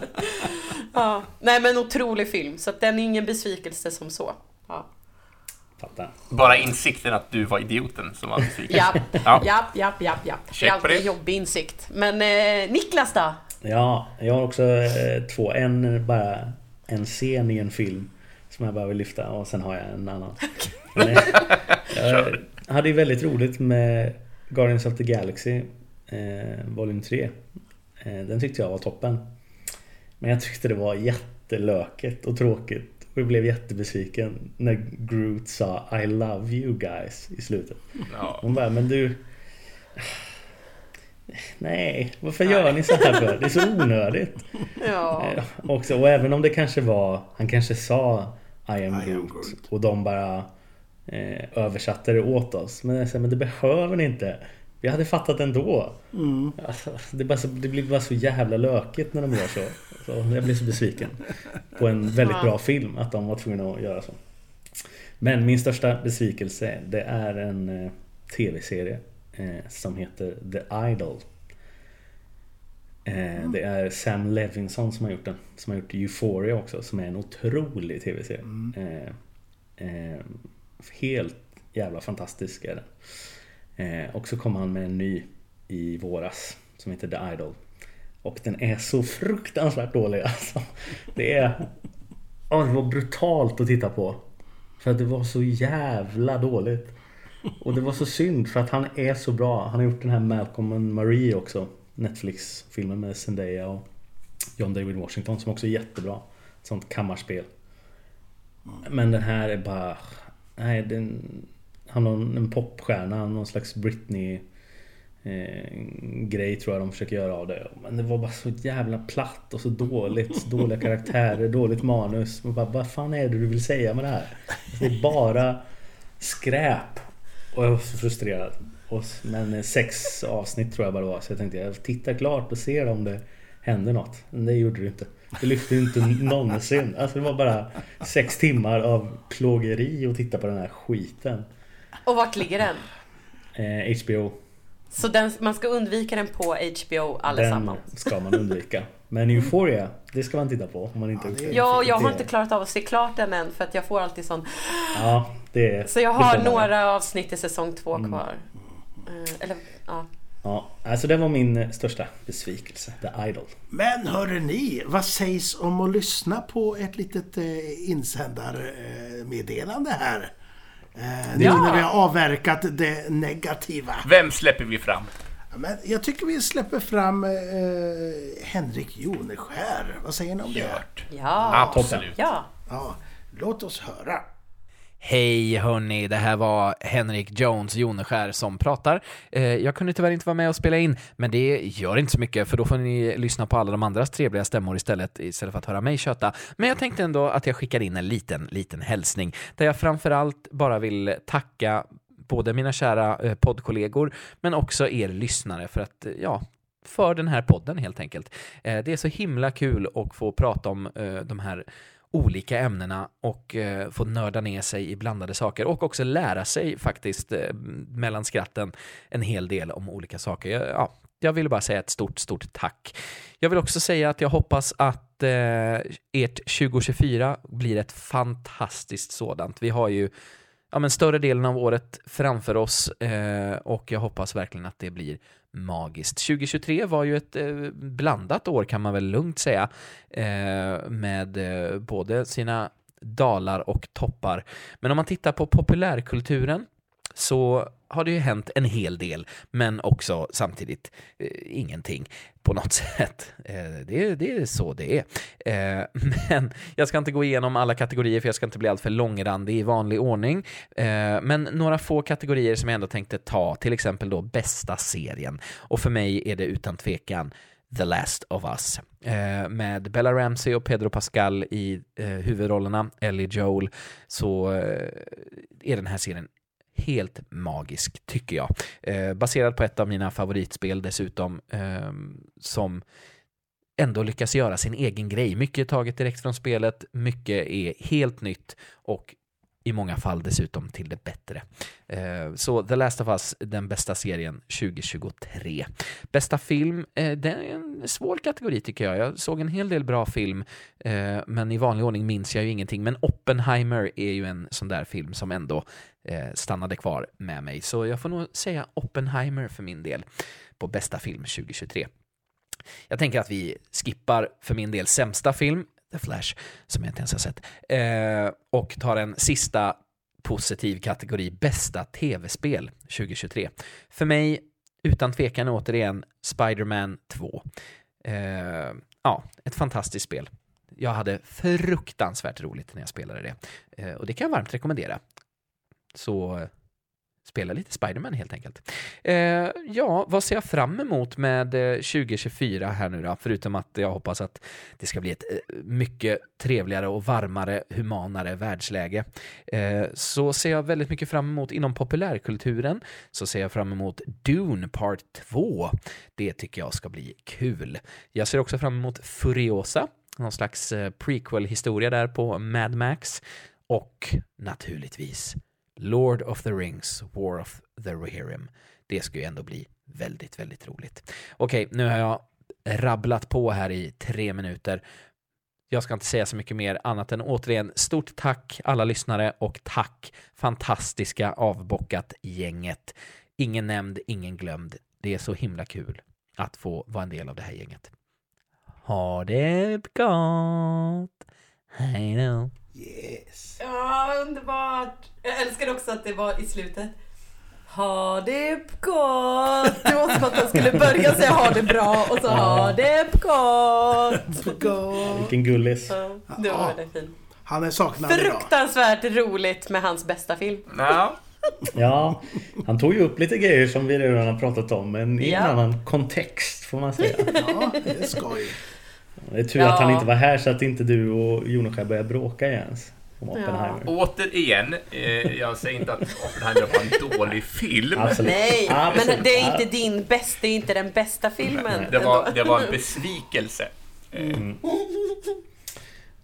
ja. Nej men otrolig film, så att den är ingen besvikelse som så. Ja. Fattar. Bara insikten att du var idioten som var besviken. Ja. japp, japp, japp, japp. Det är alltid en jobbig insikt. Men eh, Niklas då? Ja, jag har också eh, två. En bara en scen i en film som jag bara vill lyfta och sen har jag en annan. Men, eh, jag hade ju väldigt roligt med Guardians of the Galaxy eh, Volym 3. Eh, den tyckte jag var toppen. Men jag tyckte det var jättelöket och tråkigt. Och jag blev jättebesviken när Groot sa I love you guys i slutet. Ja. Hon bara, men du... Nej, varför gör ni så här för? Det är så onödigt. Ja. Eh, också, och även om det kanske var... Han kanske sa I am, I am Groot, Groot. och de bara eh, översatte det åt oss. Men, jag säger, men det behöver ni inte. Vi hade fattat ändå. Mm. Alltså, det, bara så, det blir bara så jävla lökigt när de gör så. så jag blir så besviken. På en väldigt bra film att de var tvungna att göra så. Men min största besvikelse det är en eh, tv-serie eh, som heter The Idol. Eh, det är Sam Levinson som har gjort den. Som har gjort Euphoria också som är en otrolig tv-serie. Eh, eh, helt jävla fantastisk är den. Eh, och så kom han med en ny i våras som heter The Idol. Och den är så fruktansvärt dålig alltså. Det är... Oh, det var brutalt att titta på. För att det var så jävla dåligt. Och det var så synd för att han är så bra. Han har gjort den här Malcolm and Marie också. Netflix-filmen med Zendaya och John David Washington som också är jättebra. Ett sånt kammarspel. Men den här är bara... Nej, den... Han var en popstjärna, någon slags Britney eh, grej tror jag de försöker göra av det. Men det var bara så jävla platt och så dåligt. Så dåliga karaktärer, dåligt manus. Man bara, vad fan är det du vill säga med det här? Det är bara skräp. Och jag var så frustrerad. Och, men eh, sex avsnitt tror jag bara det var. Så jag tänkte jag tittar klart och ser om det händer något. Men det gjorde det inte. Det lyfte inte någonsin. Alltså det var bara sex timmar av plågeri att titta på den här skiten. Och vart ligger den? Eh, HBO. Så den, man ska undvika den på HBO allesammans? Den ska man undvika. Men Euphoria, det ska man titta på om man inte Ja, Ja, jag har inte klarat av att se klart den än för att jag får alltid sån... Ja, det är... Så jag har några avsnitt i säsong två kvar. Eh, Eller, ja. Ja, alltså det var min största besvikelse. The Idol. Men hörde ni, vad sägs om att lyssna på ett litet eh, insändarmeddelande här? Eh, nu Ja. när vi har avverkat det negativa. Vem släpper vi fram? Men jag tycker vi släpper fram eh, Henrik Joneskär. Vad säger ni om det? Gjort. Ja. Absolut. Ja. Ja, låt oss höra. Hej hörni, det här var Henrik Jones Joneskär som pratar. Eh, jag kunde tyvärr inte vara med och spela in, men det gör inte så mycket för då får ni lyssna på alla de andras trevliga stämmor istället, istället för att höra mig köta. Men jag tänkte ändå att jag skickar in en liten, liten hälsning där jag framförallt bara vill tacka både mina kära eh, poddkollegor men också er lyssnare för att, eh, ja, för den här podden helt enkelt. Det är så himla kul att få prata om de här olika ämnena och eh, få nörda ner sig i blandade saker och också lära sig faktiskt eh, mellan skratten en hel del om olika saker. Jag, ja, jag vill bara säga ett stort, stort tack. Jag vill också säga att jag hoppas att eh, ert 2024 blir ett fantastiskt sådant. Vi har ju ja, men större delen av året framför oss eh, och jag hoppas verkligen att det blir magiskt. 2023 var ju ett eh, blandat år kan man väl lugnt säga eh, med eh, både sina dalar och toppar. Men om man tittar på populärkulturen så har det ju hänt en hel del, men också samtidigt eh, ingenting på något sätt. Eh, det, det är så det är. Eh, men jag ska inte gå igenom alla kategorier för jag ska inte bli alltför långrandig i vanlig ordning. Eh, men några få kategorier som jag ändå tänkte ta, till exempel då bästa serien. Och för mig är det utan tvekan The Last of Us. Eh, med Bella Ramsey och Pedro Pascal i eh, huvudrollerna, Ellie Joel, så eh, är den här serien helt magisk, tycker jag. Eh, baserad på ett av mina favoritspel dessutom, eh, som ändå lyckas göra sin egen grej. Mycket är taget direkt från spelet, mycket är helt nytt och i många fall dessutom till det bättre. Eh, Så The Last of Us, den bästa serien 2023. Bästa film, eh, det är en svår kategori tycker jag. Jag såg en hel del bra film, eh, men i vanlig ordning minns jag ju ingenting. Men Oppenheimer är ju en sån där film som ändå eh, stannade kvar med mig. Så jag får nog säga Oppenheimer för min del på bästa film 2023. Jag tänker att vi skippar för min del sämsta film, The Flash, som jag inte ens har sett, eh, och tar en sista positiv kategori, bästa tv-spel 2023. För mig, utan tvekan återigen, Spider-Man 2. Eh, ja, ett fantastiskt spel. Jag hade fruktansvärt roligt när jag spelade det. Eh, och det kan jag varmt rekommendera. Så eh, spela lite Spiderman helt enkelt. Eh, ja, vad ser jag fram emot med eh, 2024 här nu då? Förutom att jag hoppas att det ska bli ett eh, mycket trevligare och varmare, humanare världsläge. Eh, så ser jag väldigt mycket fram emot inom populärkulturen. Så ser jag fram emot Dune Part 2. Det tycker jag ska bli kul. Jag ser också fram emot Furiosa, någon slags eh, prequel-historia där på Mad Max. Och naturligtvis Lord of the Rings, War of the Rohirrim. Det ska ju ändå bli väldigt, väldigt roligt. Okej, nu har jag rabblat på här i tre minuter. Jag ska inte säga så mycket mer annat än återigen stort tack alla lyssnare och tack fantastiska avbockat gänget. Ingen nämnd, ingen glömd. Det är så himla kul att få vara en del av det här gänget. Ha det gott. Hej då. Yes. Ja, underbart! Jag älskar också att det var i slutet. Ha det gott! Det var som att han skulle börja säga ha det bra och så ha det gott! Go. Vilken gullis. Ja, det var väldigt fint. Han är saknad idag. Fruktansvärt roligt med hans bästa film. Ja, Ja, han tog ju upp lite grejer som vi redan har pratat om men i en Ja. annan kontext får man säga. Ja, det är skoj. Det är tur Ja. att han inte var här så att inte du och Joneskär började bråka igen. Om Oppenheimer. återigen. Eh, jag säger inte att Oppenheimer var en dålig film. Absolut. Nej, Absolut. men det är inte din bästa, det är inte den bästa filmen. Det var, det var en besvikelse.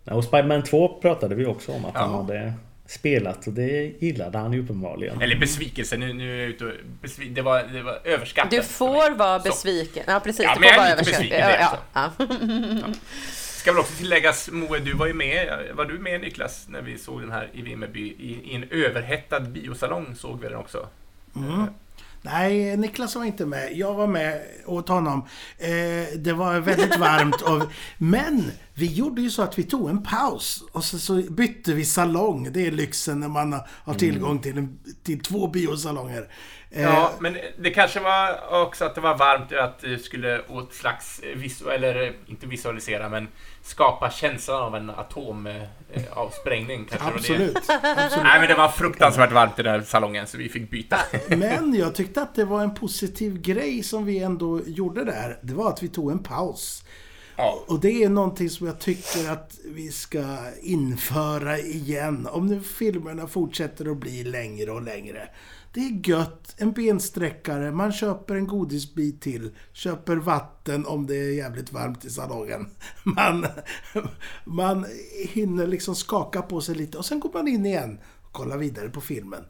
Ja, Och Spiderman 2 pratade vi också om att han Ja. hade spelat och det gillade han ju uppenbarligen. Eller besvikelse, nu, nu är jag ute och besvi- det, var, det var överskattat. Du får vara Så. besviken. Ja, precis. Ja, du men jag vara är lite besviken, Ja, det ja, ja. Ska väl också tilläggas, Moe, du var ju med, var du med Niklas, när vi såg den här i Vimmerby? I, i en överhettad biosalong såg vi den också. Nej, Niklas var inte med. Jag var med åt honom. Eh, det var väldigt varmt. Och, men vi gjorde ju så att vi tog en paus och så, så bytte vi salong. Det är lyxen när man har, har tillgång till, en, till två biosalonger. Eh, Ja, men det kanske var också att det var varmt att du skulle åt slags eller inte visualisera, men skapa känslan av en atomavsprängning. Kanske det var det. absolut. absolut. Nej, men det var fruktansvärt varmt i den här salongen, så vi fick byta. Men jag tyckte att det var en positiv grej som vi ändå gjorde där. Det var att vi tog en paus. Ja. Och det är någonting som jag tycker att vi ska införa igen. Om nu filmerna fortsätter att bli längre och längre. Det är gött, en bensträckare, man köper en godisbit till, köper vatten om det är jävligt varmt i salongen. Man, man hinner liksom skaka på sig lite och sen går man in igen och kollar vidare på filmen.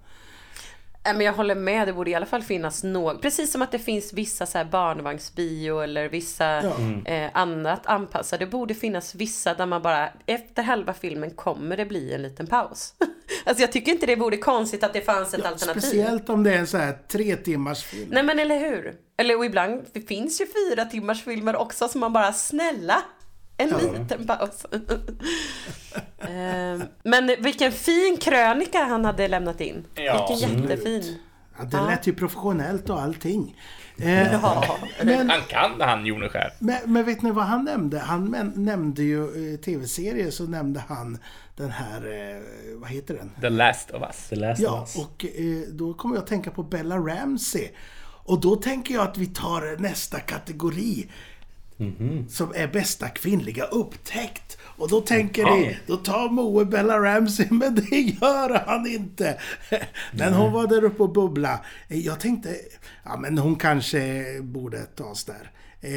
Nej, Men jag håller med, det borde i alla fall finnas något. Precis som att det finns vissa så här barnvagnsbio eller vissa eh, annat anpassade. Det borde finnas vissa där man bara, efter halva filmen kommer det bli en liten paus. alltså jag tycker inte det vore konstigt att det fanns ett Ja, alternativ. speciellt om det är en så här tre timmars film. Nej men eller hur? Eller och ibland, det finns ju fyra timmars filmer också som man bara, snälla, en liten paus. Ehm, men vilken fin krönika han hade lämnat in. Ja, vilken jättefin. Ja, det lät ju professionellt och allting. Eh, Ja. men, Han kan det, han Joneskär. men, men vet ni vad han nämnde? Han men, nämnde ju eh, tv-serier så nämnde han den här, eh, vad heter den? The Last of Us. The Last Ja, of Us. och eh, då kommer jag att tänka på Bella Ramsey. Och då tänker jag att vi tar nästa kategori. Som är bästa kvinnliga upptäckt. Och då tänker ni, då tar Moe Bella Ramsey, men det gör han inte. Men hon var där uppe och bubbla. Jag tänkte, ja men hon kanske borde tas där. Eh,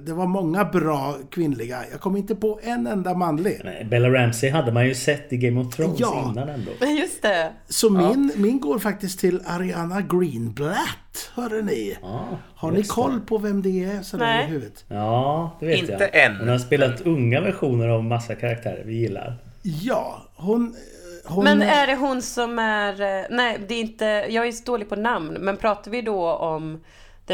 Det var många bra kvinnliga. Jag kom inte på en enda manlig. Nej, Bella Ramsey hade man ju sett i Game of Thrones Ja. innan ändå. Just det. Så min, min går faktiskt till Ariana Greenblatt, hörde ni. Ja, Har ni koll på vem det är sådär Nej. i huvudet? Ja, det vet Inte jag. än. Hon har spelat unga versioner av massa karaktärer vi gillar. Ja, hon... hon Men är det hon som är... eh, Nej, det är inte... Jag är så dålig på namn. Men pratar vi då om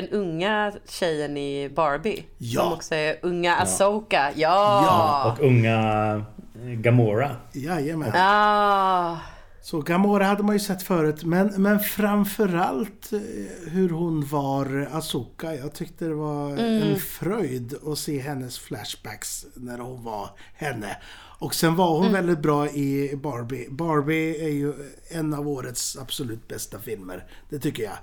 den unga tjejen i Barbie? Ja. Som också är unga Asoka. Ja! Ja. Och unga eh, Gamora. Jajamän. Ah. Så Gamora hade man ju sett förut, men, men framförallt eh, hur hon var Asoka. Jag tyckte det var en fröjd att se hennes flashbacks när hon var henne. Och sen var hon väldigt bra i Barbie. Barbie är ju en av årets absolut bästa filmer. Det tycker jag.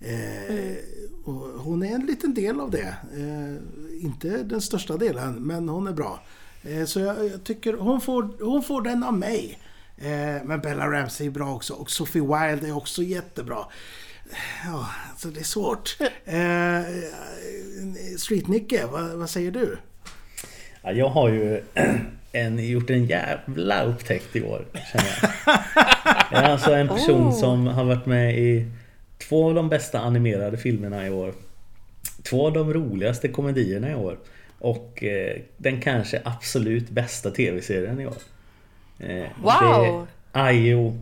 Eh, och hon är en liten del av det. Eh, inte den största delen, men hon är bra. Eh, så jag, jag tycker hon får, hon får den av mig. Eh, men Bella Ramsey är bra också. Och Sophie Wilde är också jättebra. Ja, så det är svårt. Eh, Street-Nicke, vad, vad säger du? Ja, jag har ju en, gjort en jävla upptäckt i år, känner jag. Jag är alltså en person Oh. som har varit med i två av de bästa animerade filmerna i år. Två av de roligaste komedierna i år. Och eh, den kanske absolut bästa tv-serien i år. Eh, Wow! Det är Ayo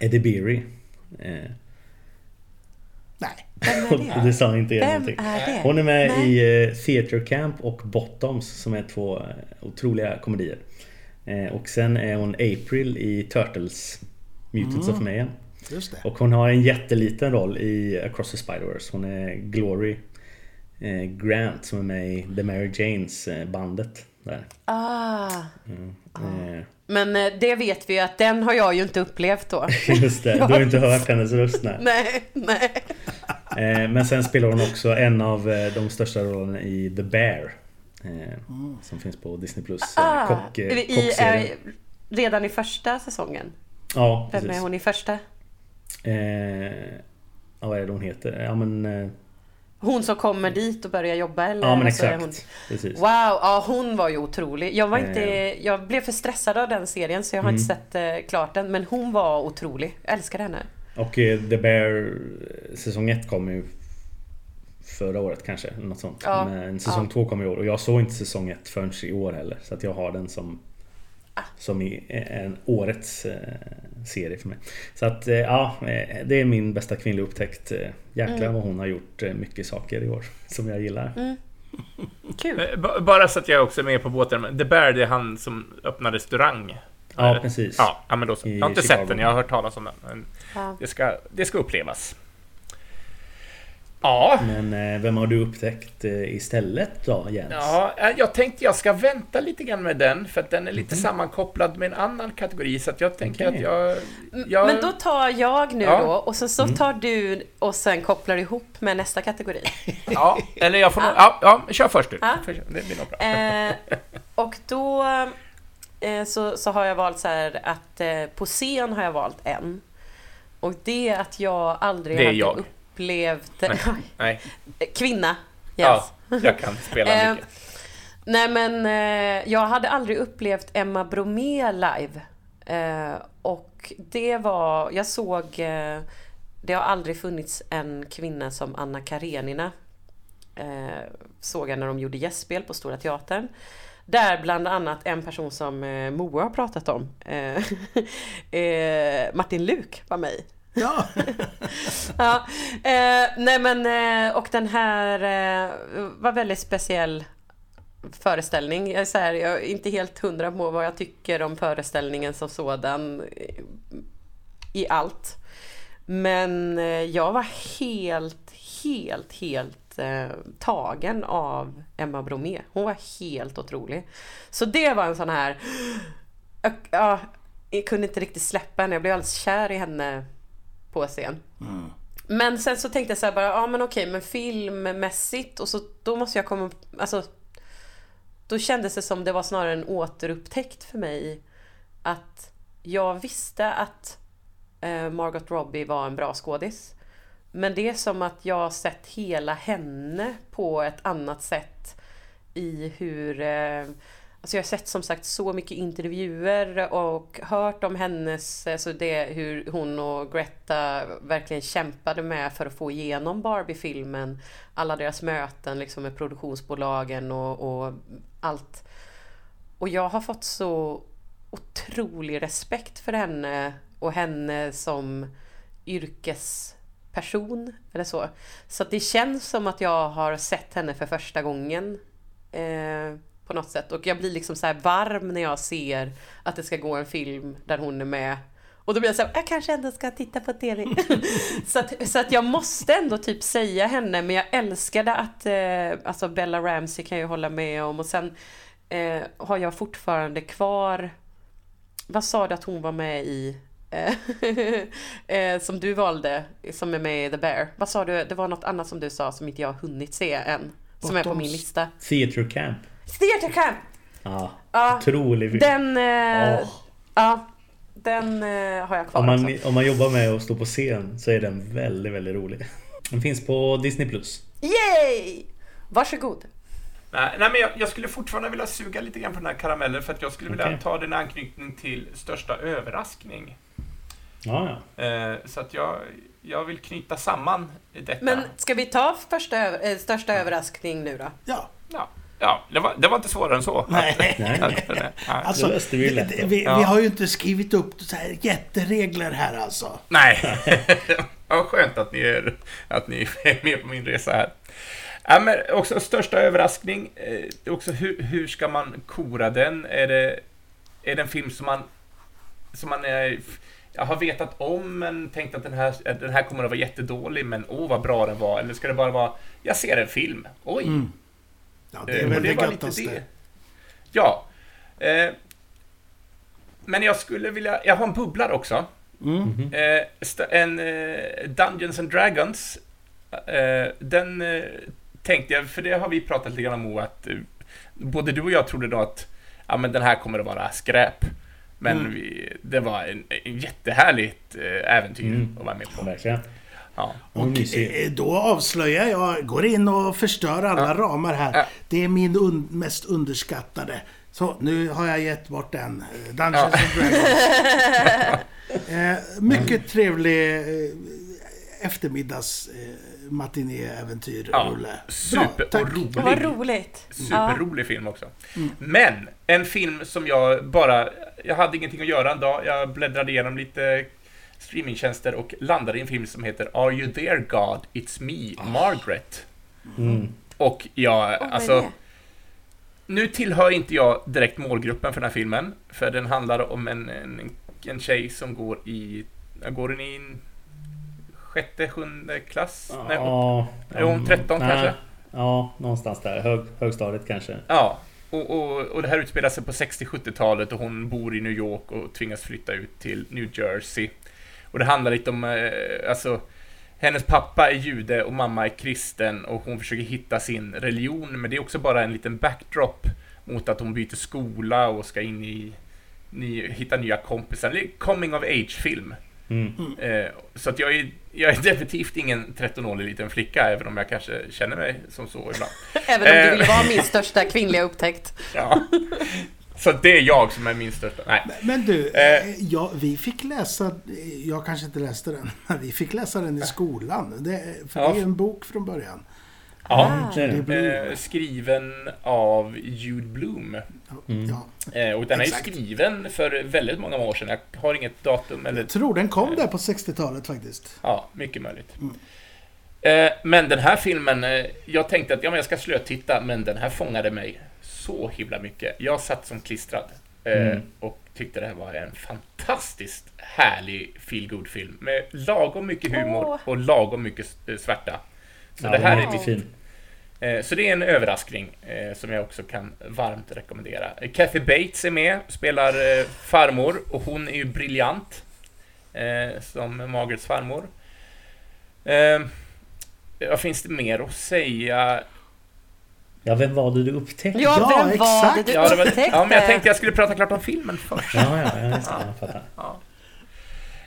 Edebiri. Eh, Nej. Vem är det? det sa inte er Vem någonting. är det? Hon är med Nej. i eh, Theatre Camp och Bottoms som är två eh, otroliga komedier. Eh, Och sen är hon April i Turtles Mutants of Mayhem. Just det. Och hon har en jätteliten roll i Across the Spider-Verse. Hon är Glory eh, Grant som är med i The Mary Janes eh, bandet. Där. Ah. Eh, Men eh, det vet vi ju att den har jag ju inte upplevt då. Just det, du har inte hört hennes röst nej. nej, nej. Men sen spelar hon också en av de största rollerna i The Bear. eh, Som finns på Disney Plus. Ah, Kock, i, redan i första säsongen. Ja, Vem precis. är hon i första? Eh, ja, vad är det hon heter? Ja men... Eh, Hon som kommer dit och börjar jobba eller? ja men exakt. Hon... Precis. Wow, ja hon var ju otrolig. Jag, var inte, Eh. jag blev för stressad av den serien så jag har inte Mm. sett eh, klart den. Men hon var otrolig. Jag älskar henne. Och eh, The Bear eh, säsong 1 kom ju förra året kanske. Något sånt. Ja. Men säsong Ja. 2 kom i år. Och jag såg inte säsong 1 förrän i år heller. Så att jag har den som. Som i en årets eh, serie för mig. Så att eh, ja, eh, det är min bästa kvinnliga upptäckt. Eh, Jäklar Mm. vad hon har gjort eh, mycket saker i år som jag gillar. Kul. Eh, b- Bara så att jag också är med på båten. The Bear, det är han som öppnar restaurang. Ja, precis. Ja, men då så. Jag har inte Chicago. sett den, jag har hört talas om den. Men Ja. det, ska, det ska upplevas. Ja, Men eh, vem har du upptäckt eh, istället då Jens? ja, eh, jag tänkte jag ska vänta lite grann med den, för att den är lite sammankopplad med en annan kategori, så att jag tänker Okej. att jag... jag Men då tar jag nu Ja. då och sen så tar du och sen kopplar ihop med nästa kategori. Ja, eller jag får nog... Ja, ja, kör först du. Ja. Det blir nog bra. Eh, och då eh, så, så har jag valt så här att eh, på scen har jag valt en. Och det är att jag aldrig Det är hade jag. Upplevt... Nej, Kvinna. Yes. ja, jag kan spela Eh, mycket. Nej men eh, jag hade aldrig upplevt Emma Bromé live. Eh, och det var, jag såg, eh, det har aldrig funnits en kvinna som Anna Karenina. Eh, såg jag när de gjorde gästspel på Stora Teatern. Där bland annat en person som eh, Moa har pratat om, Martin Luk var med. Ja, Ja, eh, nej men eh, och den här eh, var väldigt speciell föreställning. Jag är, så här, jag är inte helt hundra på vad jag tycker om föreställningen som sådan i allt. Men eh, jag var helt, helt, helt eh, tagen av Emma Bromé. Hon var helt otrolig. Så det var en sån här... Jag, ja, jag kunde inte riktigt släppa henne. Jag blev alldeles kär i henne på scen. Men sen så tänkte jag så här bara, ja men okej, men filmmässigt och så då måste jag komma alltså då kändes det som det var snarare en återupptäckt för mig att jag visste att eh, Margot Robbie var en bra skådis. Men det är som att jag har sett hela henne på ett annat sätt i hur eh, Alltså jag har sett som sagt så mycket intervjuer och hört om hennes, alltså det, hur hon och Greta verkligen kämpade med för att få igenom Barbie-filmen. Alla deras möten liksom med produktionsbolagen och, och allt. Och jag har fått så otrolig respekt för henne och henne som yrkesperson eller så. Så det känns som att jag har sett henne för första gången. Eh, på något sätt. Och jag blir liksom så varm när jag ser att det ska gå en film där hon är med. Och då blir jag så här, jag kanske ändå ska titta på TV. så, att, så att jag måste ändå typ säga henne, men jag älskade att, eh, alltså Bella Ramsey kan jag ju hålla med om. Och sen eh, har jag fortfarande kvar, vad sa du att hon var med i? Eh, eh, som du valde, som är med i The Bear. Vad sa du? Det var något annat som du sa som inte jag har hunnit se än. Som är på min lista. Theatre Camp. Theater Camp! Ja, Ja, otrolig film. den... Eh, Åh. Ja, den eh, har jag kvar Om man, också. om man jobbar med att stå på scen så är den väldigt, väldigt rolig. Den finns på Disney+. Plus. Yay! Varsågod. Nej, nej, men jag, jag skulle fortfarande vilja suga lite grann på den här karamellen för att jag skulle vilja Okej. ta den anknytning till största överraskning. Ja, ja. Eh, så att jag, jag vill knyta samman detta. Men ska vi ta första, eh, största överraskning nu då? ja. Ja. Ja, det var, det var inte svårare än så. Nej. Nej, Nej. Alltså, Det vi lätt. vi, Ja. vi har ju inte skrivit upp så här jätteregler här alltså. Nej. ja, skönt att ni, är, att ni är med på min resa här. Ja, men också största överraskning, eh, också hur, hur ska man kora den? Är det, är det en film som man, som man är, jag har vetat om men tänkt att den här, den här kommer att vara jättedålig men åh vad bra den var. Eller ska det bara vara, jag ser en film, oj. Mm. Ja, det är Eh, väl det var lite göttaste. Ja. Eh, men jag skulle vilja, jag har en bubblare också. Mm. Eh, st- en eh, Dungeons and Dragons. Eh, den eh, tänkte jag, för det har vi pratat lite grann om Moa, att eh, både du och jag trodde då att ja, men den här kommer att vara skräp. Men Mm. vi, det var en, en jättehärligt eh, äventyr Mm. att vara med på. Verkligen. Ja. Och eh, då avslöjar jag, går in och förstör alla ramar här. Ja. Det är min un mest underskattade. Så, nu har jag gett bort den. Dungeons Ja. and Dragons. eh, mycket trevlig eh, eftermiddags eh, matinéäventyr, Ja, Rulle. super tack. och rolig. Vad roligt. Superrolig film också. Men, en film som jag bara... Jag hade ingenting att göra en dag. Jag bläddrade igenom lite streamingtjänster och landade i en film som heter Are You There God? It's Me, Margaret. Mm. Och jag, är alltså... Nu tillhör inte jag direkt målgruppen för den här filmen. För den handlar om en, en, en tjej som går i... Går den i en sjätte, sjunde klass? Nej, Ja. är hon 13 Nej. kanske? Ja, någonstans där. Hög, högstadiet kanske. Ja, och, och, och det här utspelar sig på 60-70-talet och hon bor i New York och tvingas flytta ut till New Jersey. Och det handlar lite om, eh, alltså, hennes pappa är jude och mamma är kristen och hon försöker hitta sin religion, men det är också bara en liten backdrop mot att hon byter skola och ska in i, ny, hitta nya kompisar. Det är coming of age-film. Mm. Eh, så att jag är, jag är definitivt ingen 13-årig liten flicka, även om jag kanske känner mig som så ibland. Även om du Eh. vill vara min största kvinnliga upptäckt. Ja. Så det är jag som är min största... Nej. Men du, Eh. eh, ja, vi fick läsa, jag kanske inte läste den, men vi fick läsa den i skolan. Det, för Ja. det är en bok från början. Ja. Är blir, Eh, skriven av Jude Bloom. Mm. ja. Eh, och den är ju Exakt. skriven för väldigt många år sedan. Jag har inget datum eller... Jag tror den kom där på 60-talet faktiskt. Ja, mycket möjligt. Mm. Eh, men den här filmen, eh, jag tänkte att ja, men jag ska slötitta, men den här fångade mig så himla mycket. Jag satt som klistrad eh, Mm. och tyckte det här var en fantastiskt härlig feelgood film med lagom mycket humor Åh. och lagom mycket eh, svärta. Så Ja, det här är fin. Eh, Så det är en överraskning som jag också kan varmt rekommendera. Kathy Bates är med, spelar farmor och hon är ju briljant som Margarets farmor. Vad finns det mer att säga? Ja, vem var det du upptäckte? Ja, Ja, vem var det exakt. du Ja, det var, upptäckte? ja, men jag tänkte jag skulle prata klart om filmen först. Ja, ja, ja, just det. Jag fattar.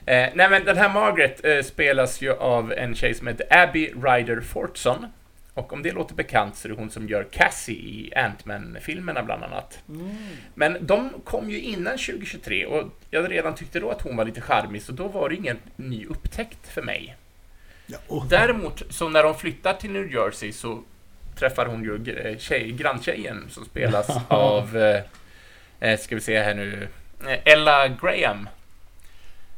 Eh, nej men den här Margaret eh, spelas ju av en tjej som heter Abby Ryder Fortson. Och om det låter bekant så är det hon som gör Cassie i Ant-Man-filmerna bland annat. Men de kom ju innan 2023 och jag redan tyckte då att hon var lite charmig så då var det ingen ny upptäckt för mig. Ja, och, Däremot, så när de flyttar till New Jersey så träffar hon ju gr- tjej, granntjejen som spelas av, eh, eh, ska vi se här nu, eh, Ella Graham.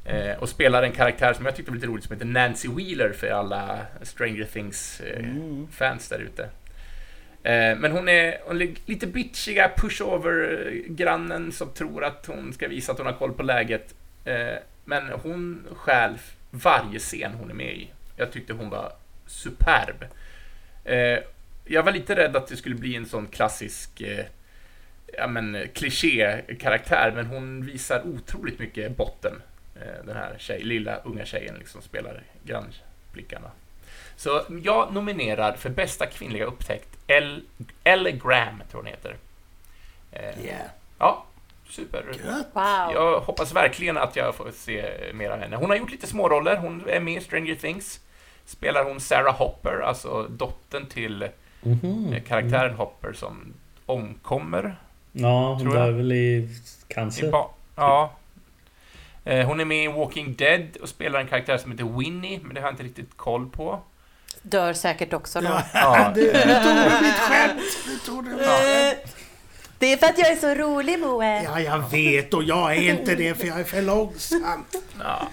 Eh, och spelar en karaktär som jag tyckte var lite roligt som heter Nancy Wheeler för alla Stranger Things-fans där ute. Eh, men hon är, hon är lite bitchiga pushover-grannen som tror att hon ska visa att hon har koll på läget. Eh, men hon stjäl varje scen hon är med i. Jag tyckte hon var superb. Eh, jag var lite rädd att det skulle bli en sån klassisk eh, ja, men, kliché-karaktär, men hon visar otroligt mycket botten. Eh, den här tjej, lilla unga tjejen liksom spelar grannblickarna. Så jag nominerar för bästa kvinnliga upptäckt Elle, Elle Graham, tror hon heter. Eh, yeah. Ja, super. Wow. Jag hoppas verkligen att jag får se mer av henne. Hon har gjort lite småroller. Hon är med i Stranger Things. Spelar hon Sarah Hopper, alltså dottern till Mhm. eh, karaktären Hopper som omkommer. Ja, hon Tror jag. dör väl i I cancer. ja. Eh, Hon är med i Walking Dead och spelar en karaktär som heter Winnie, men det har jag inte riktigt koll på. dör säkert också då. Ja, du, du tog mitt skämt! Du tog mitt skämt. Det är för att jag är så rolig Moe. Ja, jag vet och jag är inte det för jag är för långsam. Ja,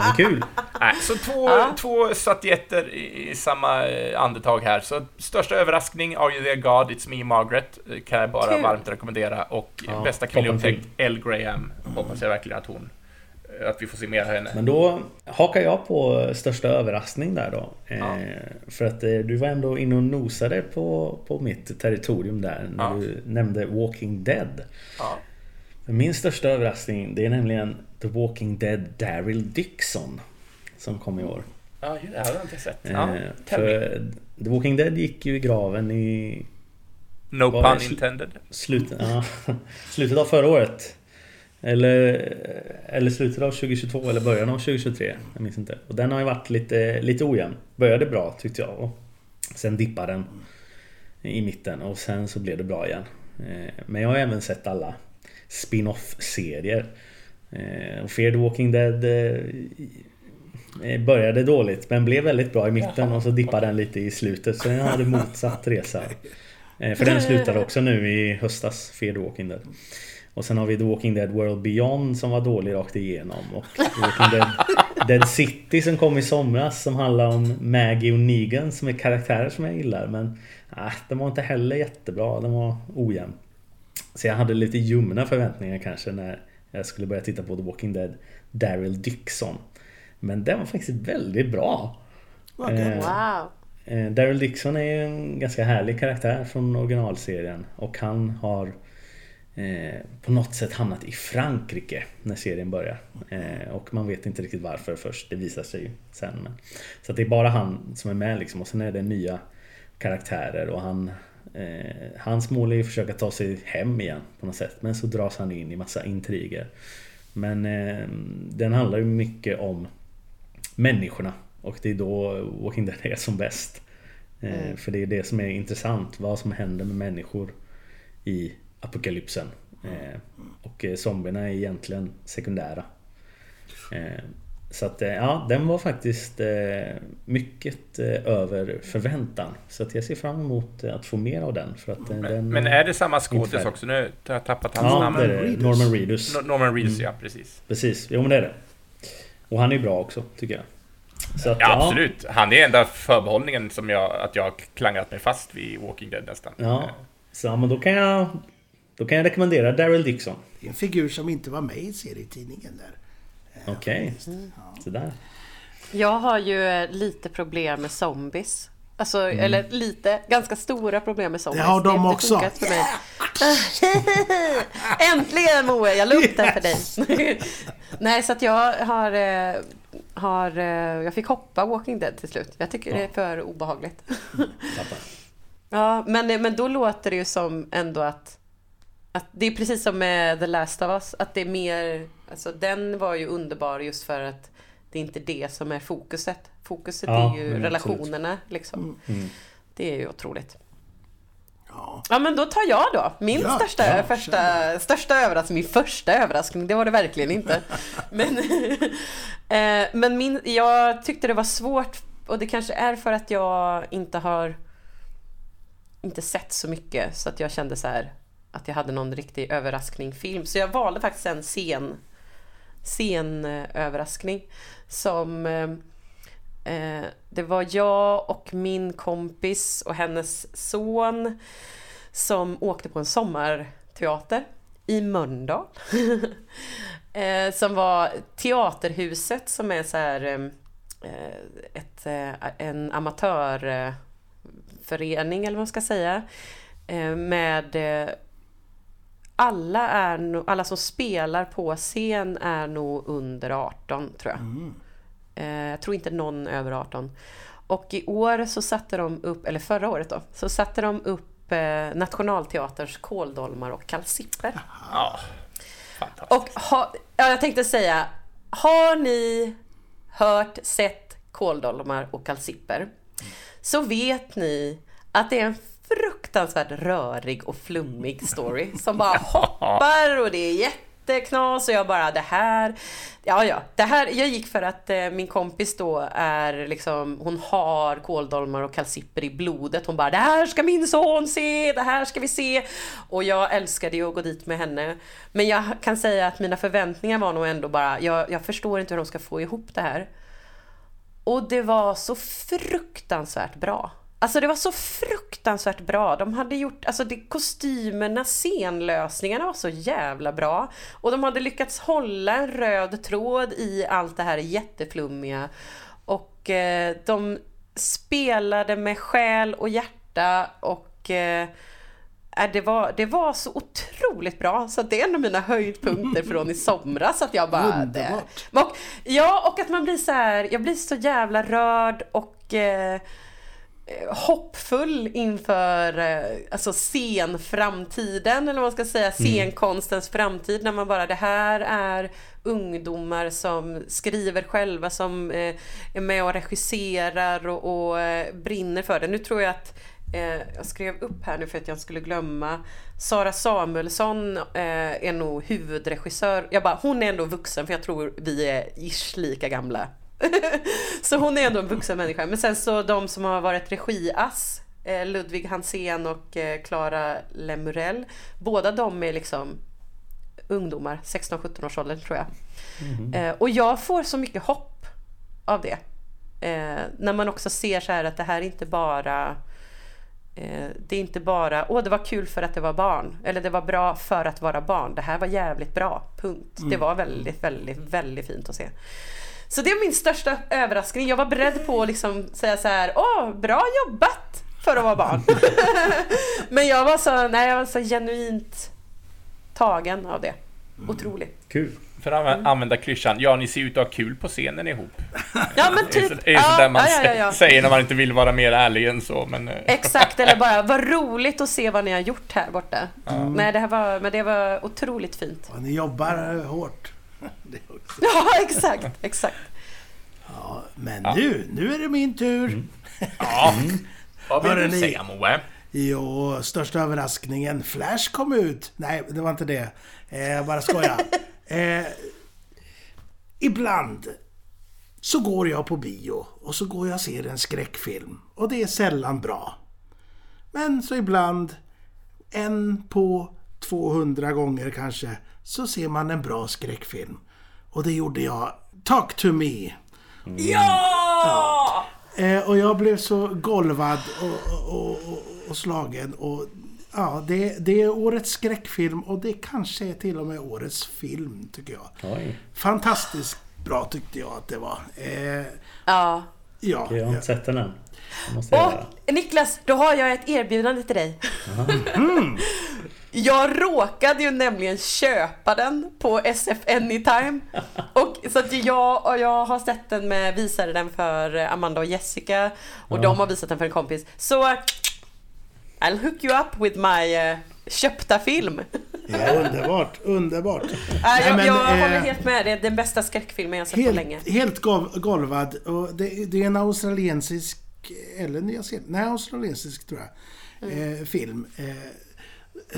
men kul. Nej, så två, två statyetter i, samma eh, andetag här. Så största överraskning, Are You There God, It's Me Margaret, eh, kan jag bara Kul. varmt rekommendera. Och Ja, bästa kvinnliga upptäckt, Elle Graham. Hoppas jag verkligen att hon, att vi får se mer av henne. Men då hakar jag på största överraskning där då. Ja. Eh, för att eh, du var ändå inne och nosade på, på mitt territorium där när Ja. du nämnde Walking Dead. Ja. Min största överraskning det är nämligen The Walking Dead Daryl Dixon. Som kom i år. Ja, det hade jag inte sett. Eh, Ja, me. för The Walking Dead gick ju i graven i No pun intended. slutet, ja, slutet av förra året. Eller, eller slutet av 2022 eller början av 2023. Jag minns inte. Och den har ju varit lite, lite ojämn. Började bra tyckte jag. Och sen dippade den i mitten och sen så blev det bra igen. Eh, men jag har även sett alla spin-off-serier. Eh, och Fear the Walking Dead eh, började dåligt men blev väldigt bra i mitten och så dippade den lite i slutet. Så den hade motsatt resa. För den slutade också nu i höstas, Fear the Walking Dead. Och sen har vi The Walking Dead World Beyond som var dålig rakt igenom. Och The Walking Dead, Dead City som kom i somras som handlar om Maggie och Negan som är karaktärer som jag gillar. Men äh, den var inte heller jättebra. Den var ojämn. Så jag hade lite ljumna förväntningar kanske när jag skulle börja titta på The Walking Dead Daryl Dixon. Men den var faktiskt väldigt bra. Eh. Wow. Eh, Daryl Dixon är ju en ganska härlig karaktär från originalserien och han har eh, på något sätt hamnat i Frankrike när serien börjar. Eh, och man vet inte riktigt varför först, det visar sig ju sen. Men, så det är bara han som är med liksom och sen är det nya karaktärer och han eh, Hans mål är ju att försöka ta sig hem igen på något sätt men så dras han in i massa intriger. Men eh, den handlar ju mycket om människorna och det är då Walking Dead är som bäst. Eh, För det är det som är intressant, vad som händer med människor i apokalypsen. Eh, och eh, zombierna är egentligen sekundära. Eh, så att eh, ja, den var faktiskt eh, mycket eh, över förväntan. Så att jag ser fram emot eh, att få mer av den. För att, eh, den Men är det samma skådis också? Nu har jag tappat hans Ja, namn. det är det. Reedus. Norman Reedus. No- Norman Reedus, ja precis. Precis, jo men det är det. Och han är bra också, tycker jag. Så att, Ja, absolut. Han är enda förbehållningen som jag, att jag har klangrat mig fast vid Walking Dead nästan. Ja, så ja, men då kan jag Då kan jag rekommendera Daryl Dixon. Det är en figur som inte var med i serietidningen där. Okej, sådär. Jag har ju eh, lite problem med zombies. Alltså, Mm. eller lite, ganska stora problem med zombies. Det har de inte också. För mig. Äntligen Moe, jag la upp den för dig. Nej, så att jag har, eh, har... eh, Jag fick hoppa Walking Dead till slut. Jag tycker det är för obehagligt. Ja, men, men då låter det ju som ändå att, att det är precis som med The Last of Us, att det är mer, alltså den var ju underbar just för att det är inte det som är fokuset. Fokuset Ja, är ju men relationerna liksom. Mm. Det är ju otroligt. Ja. Ja men då tar jag då. Min Ja, största, ja, första, största överraskning, min första överraskning, det var det verkligen inte. Men, eh, men min, jag tyckte det var svårt och det kanske är för att jag inte har inte sett så mycket så att jag kände så här att jag hade någon riktig överraskningsfilm. Så jag valde faktiskt en scen, scen eh, överraskning som eh, eh, det var jag och min kompis och hennes son som åkte på en sommarteater i Mölndal. eh, som var Teaterhuset som är så här eh, eh ett, en amatörförening eller vad man ska säga. Med alla, är nog, alla som spelar på scen är nog under 18 tror jag. Eh, Jag tror inte någon över 18. Och i år så satte de upp, eller förra året då, så satte de upp eh, Nationalteaterns kåldolmar och kalsipper. Ja, fantastiskt. Och ha, ja, jag tänkte säga, har ni hört, sett kåldolmar och kalsipper så vet ni att det är en fruktansvärt rörig och flummig story som bara hoppar och det är jätteknas och jag bara det här, ja ja, det här, jag gick för att eh, min kompis då är liksom, hon har kåldolmar och kalsipper i blodet. Hon bara det här ska min son se, det här ska vi se. Och jag älskade ju att gå dit med henne. Men jag kan säga att mina förväntningar var nog ändå bara, jag, jag förstår inte hur de ska få ihop det här. Och det var så fruktansvärt bra. Alltså det var så fruktansvärt bra. De hade gjort, alltså det, kostymerna, scenlösningarna var så jävla bra. Och de hade lyckats hålla en röd tråd i allt det här jätteflummiga. Och eh, de spelade med själ och hjärta och eh, äh, det, var, det var så otroligt bra så det är en av mina höjdpunkter från i somras att jag bara... Underbart. Det, och, ja, och att man blir så här, jag blir så jävla rörd och eh, hoppfull inför eh, alltså scenframtiden eller vad man ska säga, scenkonstens framtid när man bara det här är ungdomar som skriver själva, som eh, är med och regisserar och, och eh, brinner för det. Nu tror jag att eh, jag skrev upp här nu för att jag skulle glömma. Sara Samuelsson eh, är nog huvudregissör. Jag bara, hon är ändå vuxen för jag tror vi är ish lika gamla. Så hon är ändå en vuxen människa. Men sen så de som har varit regiass, eh, Ludvig Hansén och eh, Clara Lemurell. Båda de är liksom ungdomar, 16-17 års åldern tror jag. Eh, och jag får så mycket hopp av det. När man också ser så här att det här är inte bara det är inte bara, åh det var kul för att det var barn. Eller det var bra för att vara barn. Det här var jävligt bra, punkt. Det var väldigt, väldigt, väldigt fint att se. Så det är min största överraskning. Jag var beredd på att liksom säga så här, åh, bra jobbat för att vara barn. Men jag var så, nej, jag var så genuint tagen av det. Otroligt. Kul. För att använda, använda klyschan, ja ni ser ut att ha kul på scenen ihop. Ja men Det är, så, typ. det är sådär man ja, ja, ja. säger när man inte vill vara mer ärlig än så, men... eh, Exakt, eller bara vad roligt att se vad ni har gjort här borta. Nej, det här var, men det var otroligt fint. Och ni jobbar hårt. Det är också- Ja, exakt, exakt. Ja, men nu, nu är det min tur. Ja. Vad vill Hörrni. du säga Moe? Jo, största överraskningen. Flash kom ut. Nej, det var inte det. Eh, jag bara skojar. eh, ibland så går jag på bio och så går jag och ser en skräckfilm. Och det är sällan bra. Men så ibland, en på 200 gånger kanske, så ser man en bra skräckfilm. Och det gjorde jag. Talk to me. Ja! Eh, och jag blev så golvad och, och, och, och slagen. Och, ja, det, det är årets skräckfilm och det kanske är till och med årets film, tycker jag. Oj. Fantastiskt bra tyckte jag att det var. Eh, Ja. ja, Jag har inte sett den än. Och Niklas, då har jag ett erbjudande till dig. Jag råkade ju nämligen köpa den på SF Anytime. Och, så att jag, och jag har sett den med, visade den för Amanda och Jessica. Och Ja. de har visat den för en kompis. Så I'll hook you up with my eh, köpta film. ja, underbart, underbart. Äh, Nej, jag men, jag eh, håller helt med, det är den bästa skräckfilmen jag sett på länge. Helt, helt gol- golvad. Och det, det är en australiensisk, eller nya nej australiensisk tror jag, Mm. eh, film. Eh,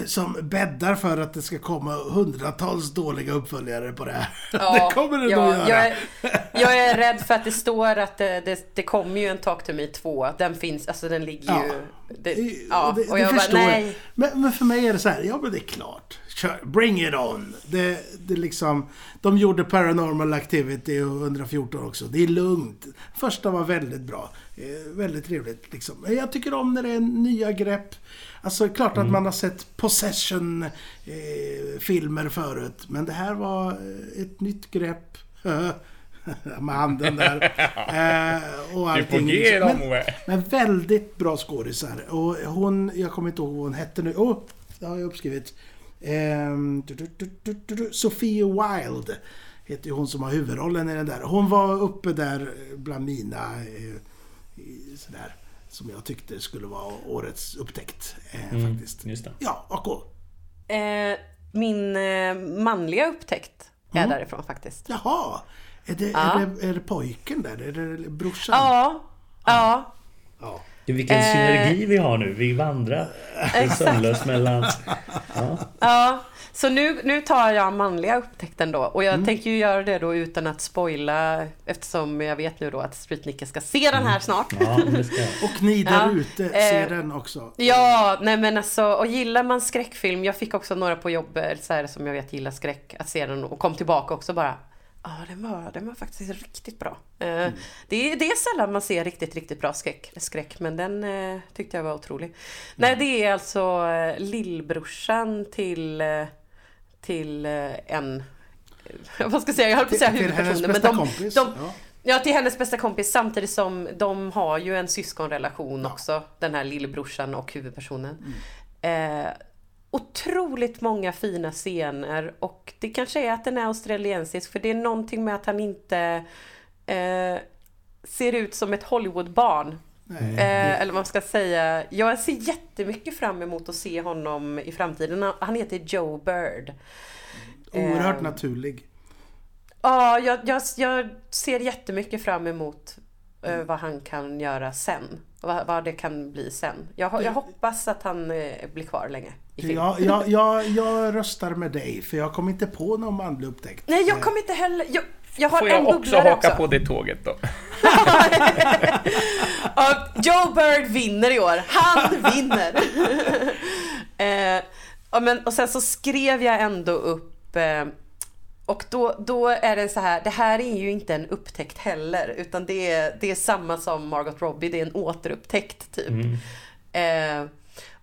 som bäddar för att det ska komma hundratals dåliga uppföljare på det här. det kommer det ja, nog göra. jag, är, jag är rädd för att det står att det, det, det kommer ju en Talk to Me 2. Den finns, alltså den ligger Ja. ju... Det, ja, det, och det jag bara nej. Men, men för mig är det så här, ja men det är klart. Kör, bring it on. Det, det är liksom, de gjorde Paranormal Activity och 114 också. Det är lugnt. Första var väldigt bra. Eh, väldigt trevligt liksom. Men Jag tycker om när det är nya grepp. Alltså klart Mm. att man har sett Possession eh, filmer förut. Men det här var eh, ett nytt grepp. Med handen där. Eh, och allting. dem Men- men väldigt bra skådisar. Och hon, jag kommer inte ihåg vad hon hette nu. Åh, oh, det har jag uppskrivit. Du, du, du, du, du, du. Sophie Wilde heter hon som har huvudrollen i den där. Hon var uppe där bland mina eh, sådär. Som jag tyckte skulle vara årets upptäckt. Eh, Mm, faktiskt. just det. Ja, AK. Eh, min eh, manliga upptäckt är Mm. därifrån faktiskt. Jaha. Är det, Ja. är, det, är det pojken där? Är det brorsan? Ja, ja. Ja. Vilken Eh. synergi vi har nu. Vi vandrar sömnlöst mellan... Ja. Ja, så nu, nu tar jag manliga upptäckten då. Och jag tänker ju göra det då utan att spoila eftersom jag vet nu då att Street Nicke ska se den här snart. ja. Och ni där Ja, ute eh, ser den också. Ja, nej men alltså, och gillar man skräckfilm, jag fick också några på jobbet så här, som jag vet gillar skräck, att se den och kom tillbaka också bara Ja, den var, den var faktiskt riktigt bra. Eh, det, är, det är sällan man ser riktigt, riktigt bra skräck, skräck men den eh, tyckte jag var otrolig. Nej, det är alltså eh, lillbrorsan till, eh, till eh, en... Vad ska jag säga? Jag höll på att säga Till- huvudpersonen. Men de, kompis, de, ja. Ja, till hennes bästa kompis samtidigt som de har ju en syskonrelation också. Den här lillebrorsan och huvudpersonen. Mm. Eh, otroligt många fina scener och det kanske är att den är australiensisk för det är någonting med att han inte eh, ser ut som ett Hollywoodbarn. Eh, eller vad man ska säga. Jag ser jättemycket fram emot att se honom i framtiden. Han heter Joe Bird. Oerhört eh, naturlig. Ja, jag, jag, jag ser jättemycket fram emot eh, vad han kan göra sen. Vad, vad det kan bli sen. Jag, jag hoppas att han eh, blir kvar länge. Jag, jag, jag, jag röstar med dig för jag kom inte på någon manlig upptäckt. Nej, jag kommer inte heller... Jag, jag har Får en jag också bubblare haka också. på det tåget då? Joe Bird vinner i år. Han vinner! eh, ja, men, och sen så skrev jag ändå upp eh, och då, då är det så här, det här är ju inte en upptäckt heller utan det är, det är samma som Margot Robbie, det är en återupptäckt typ. Eh,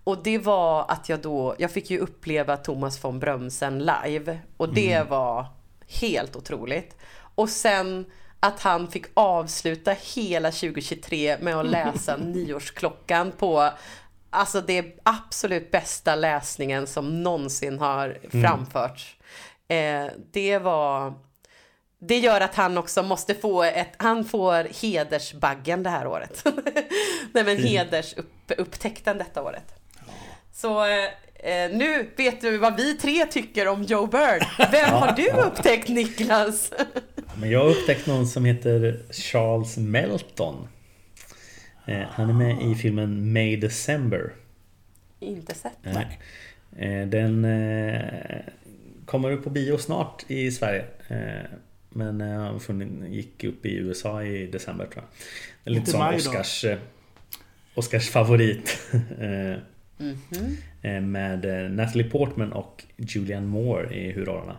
och det var att jag då, jag fick ju uppleva Thomas von Brömsen live och det var helt otroligt. Och sen att han fick avsluta hela 2023 med att läsa nyårsklockan på Alltså det absolut bästa läsningen som någonsin har framförts. Eh, det var det gör att han också måste få ett, han får hedersbaggen det här året. Nej men hedersupptäckten detta året. Så eh, eh, nu vet du vad vi tre tycker om Joe Bird. Vem har du upptäckt Niklas? Men jag har upptäckt någon som heter Charles Melton. Eh, Han är med i filmen May December. Inte sett. Nej. Eh, Den kommer upp på bio snart i Sverige. Eh, Men eh, har funnit- gick upp i USA i december tror jag. Det är lite som då. Oscars, eh, Oscars favorit. Eh, Mhm. eh, Med eh, Natalie Portman och Julianne Moore i huvudrollerna.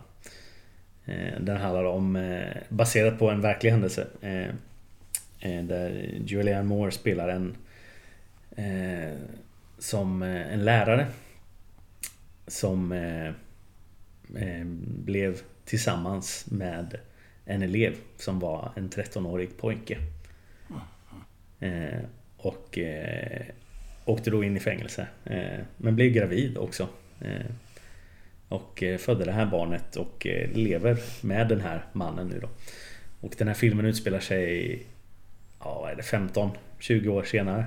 Eh, Den handlar om, eh, baserat på en verklig händelse. eh, eh, Där Julianne Moore spelar en eh, som eh, en lärare som eh, eh, Eh, blev tillsammans med en elev som var en 13-årig pojke. Eh, och eh, åkte då in i fängelse. Men blev gravid också. Och födde det här barnet och lever med den här mannen nu då. Och den här filmen utspelar sig ja, vad är det, 15-20 år senare.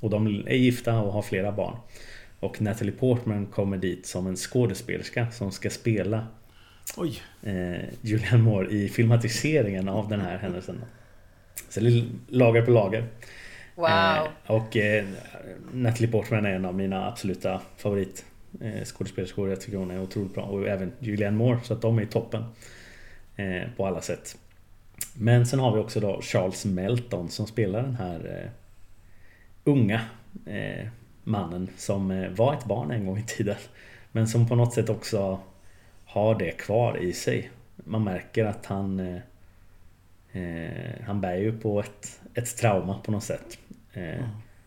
Och de är gifta och har flera barn. Och Natalie Portman kommer dit som en skådespelerska som ska spela Oj. eh, Julianne Moore i filmatiseringen av den här händelsen. Så det är lager på lager. Wow. Eh, och eh, Natalie Portman är en av mina absoluta favorit eh, skådespelerskor. Jag tycker hon är otroligt bra. Och även Julianne Moore. Så att de är i toppen. Eh, på alla sätt. Men sen har vi också då Charles Melton som spelar den här eh, unga eh, mannen som eh, var ett barn en gång i tiden. Men som på något sätt också har det kvar i sig. Man märker att han eh, eh, Han bär ju på ett, ett trauma på något sätt. Eh,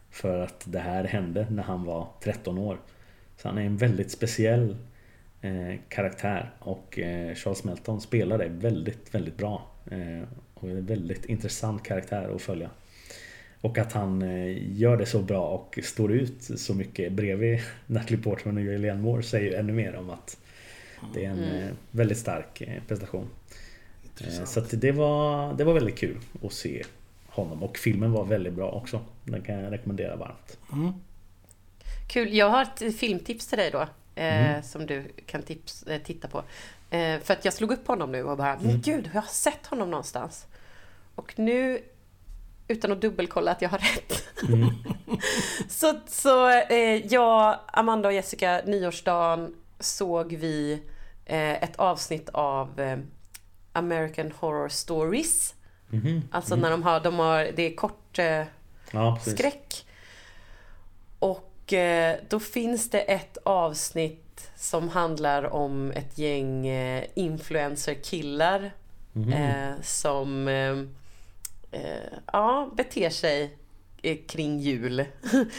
För att det här hände när han var 13 år. Så han är en väldigt speciell eh, karaktär och eh, Charles Melton spelar det väldigt, väldigt bra. Och är en väldigt intressant karaktär att följa. Och att han eh, gör det så bra och står ut så mycket bredvid Natalie Portman och Julianne Moore säger ju ännu mer om att det är en eh, väldigt stark eh, prestation. Intressant. Så att det var, det var väldigt kul att se honom och filmen var väldigt bra också. Den kan jag rekommendera varmt. Kul. Jag har ett filmtips till dig då. Mm. Som du kan tips, titta på. För att jag slog upp honom nu och bara, Mm. men gud, jag har sett honom någonstans. Och nu, utan att dubbelkolla att jag har rätt, Mm. Så, så eh, jag, Amanda och Jessica, nyårsdagen såg vi eh, ett avsnitt av eh, American Horror Stories. Mhm. Alltså när de har, de har, det är kort eh, Ja, skräck. Och eh, då finns det ett avsnitt som handlar om ett gäng eh, influencer-killar Mhm. eh, som eh, ja, beter sig eh, kring jul.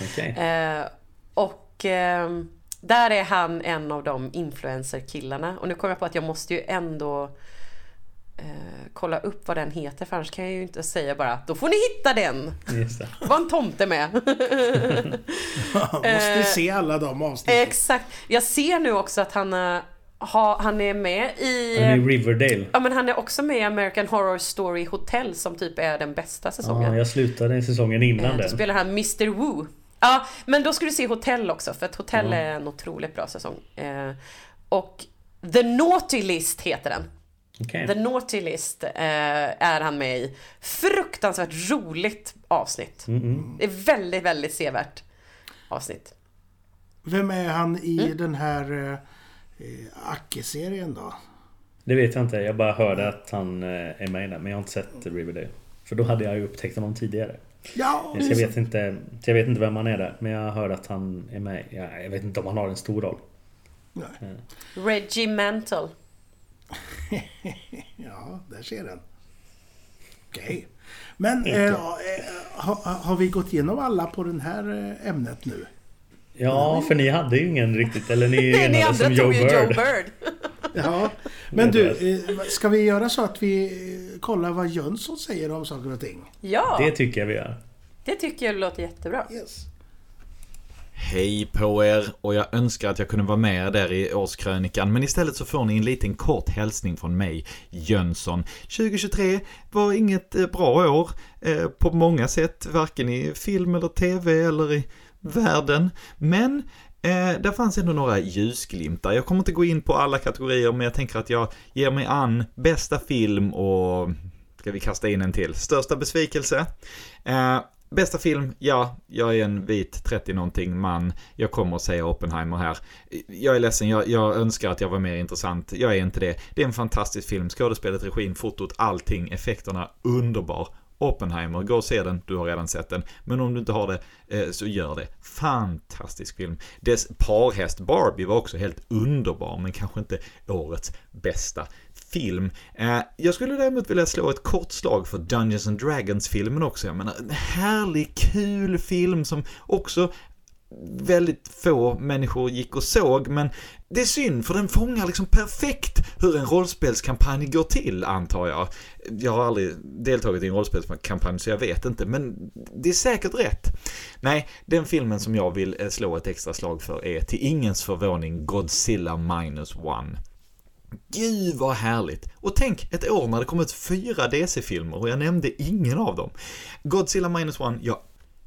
Okej. Eh, och eh, där är han en av de influencer-killarna. Och nu kommer jag på att jag måste ju ändå eh, kolla upp vad den heter för annars kan jag ju inte säga bara då får ni hitta den. Var en tomte med. Måste se alla de avsnitten. Exakt. Jag ser nu också att han, eh, ha, han är med i... Han är Riverdale. Ja men han är också med i American Horror Story Hotel som typ är den bästa säsongen. Ja, jag slutade säsongen innan Eh, Då den. spelar han Mr Wu. Ja, men då ska du se Hotell också för att Hotell är en otroligt bra säsong. Eh, och The Naughty List heter den. Okej. The Naughty List eh, är han med i. Fruktansvärt roligt avsnitt. Mm, Det är väldigt, väldigt sevärt avsnitt. Vem är han i Mm. den här eh, eh, Acke-serien då? Det vet jag inte. Jag bara hörde att han eh, är med i den. Men jag har inte sett Riverdale. För då hade jag ju upptäckt honom tidigare. Ja, Så jag vet inte, så jag vet inte vem han är där. Men jag hörde att han är med. Ja, jag vet inte om han har en stor roll. Nej. Reggie Mantle. ja där ser den. Okej. Men eh, eh, har, har vi gått igenom alla på det här eh, ämnet nu? Ja, för ni hade ju ingen riktigt. Eller ni Nej, ni enades andra som Joe ju Joe Bird. Bird. Ja. Men du, eh, ska vi göra så att vi eh, kollar vad Jönsson säger om saker och ting? Ja, Det det, tycker jag vi gör. tycker jag låter jättebra. Yes. Hej på er och jag önskar att jag kunde vara med er där i årskrönikan men istället så får ni en liten kort hälsning från mig, Jönsson. 2023 var inget eh, bra år eh, på många sätt, varken i film eller tv eller i världen. Men Eh, där fanns ändå några ljusglimtar. Jag kommer inte gå in på alla kategorier, men jag tänker att jag ger mig an bästa film och ska vi kasta in en till? Största besvikelse? Eh, bästa film? Ja, jag är en vit 30-någonting man. Jag kommer att säga Oppenheimer här. Jag är ledsen, jag, jag önskar att jag var mer intressant. Jag är inte det. Det är en fantastisk film. Skådespelet, regin, fotot, allting, effekterna, underbar. Oppenheimer, gå och se den, du har redan sett den. Men om du inte har det, eh, så gör det. Fantastisk film. Dess parhäst Barbie var också helt underbar, men kanske inte årets bästa film. Eh, jag skulle däremot vilja slå ett kort slag för Dungeons and Dragons-filmen också. Jag menar, en härlig, kul film som också väldigt få människor gick och såg, men det är synd för den fångar liksom perfekt hur en rollspelskampanj går till, antar jag. Jag har aldrig deltagit i en rollspelskampanj så jag vet inte, men det är säkert rätt. Nej, den filmen som jag vill eh, slå ett extra slag för är till ingens förvåning Godzilla minus one. Gud vad härligt! Och tänk ett år när det kom ut fyra DC-filmer och jag nämnde ingen av dem. Godzilla minus one, jag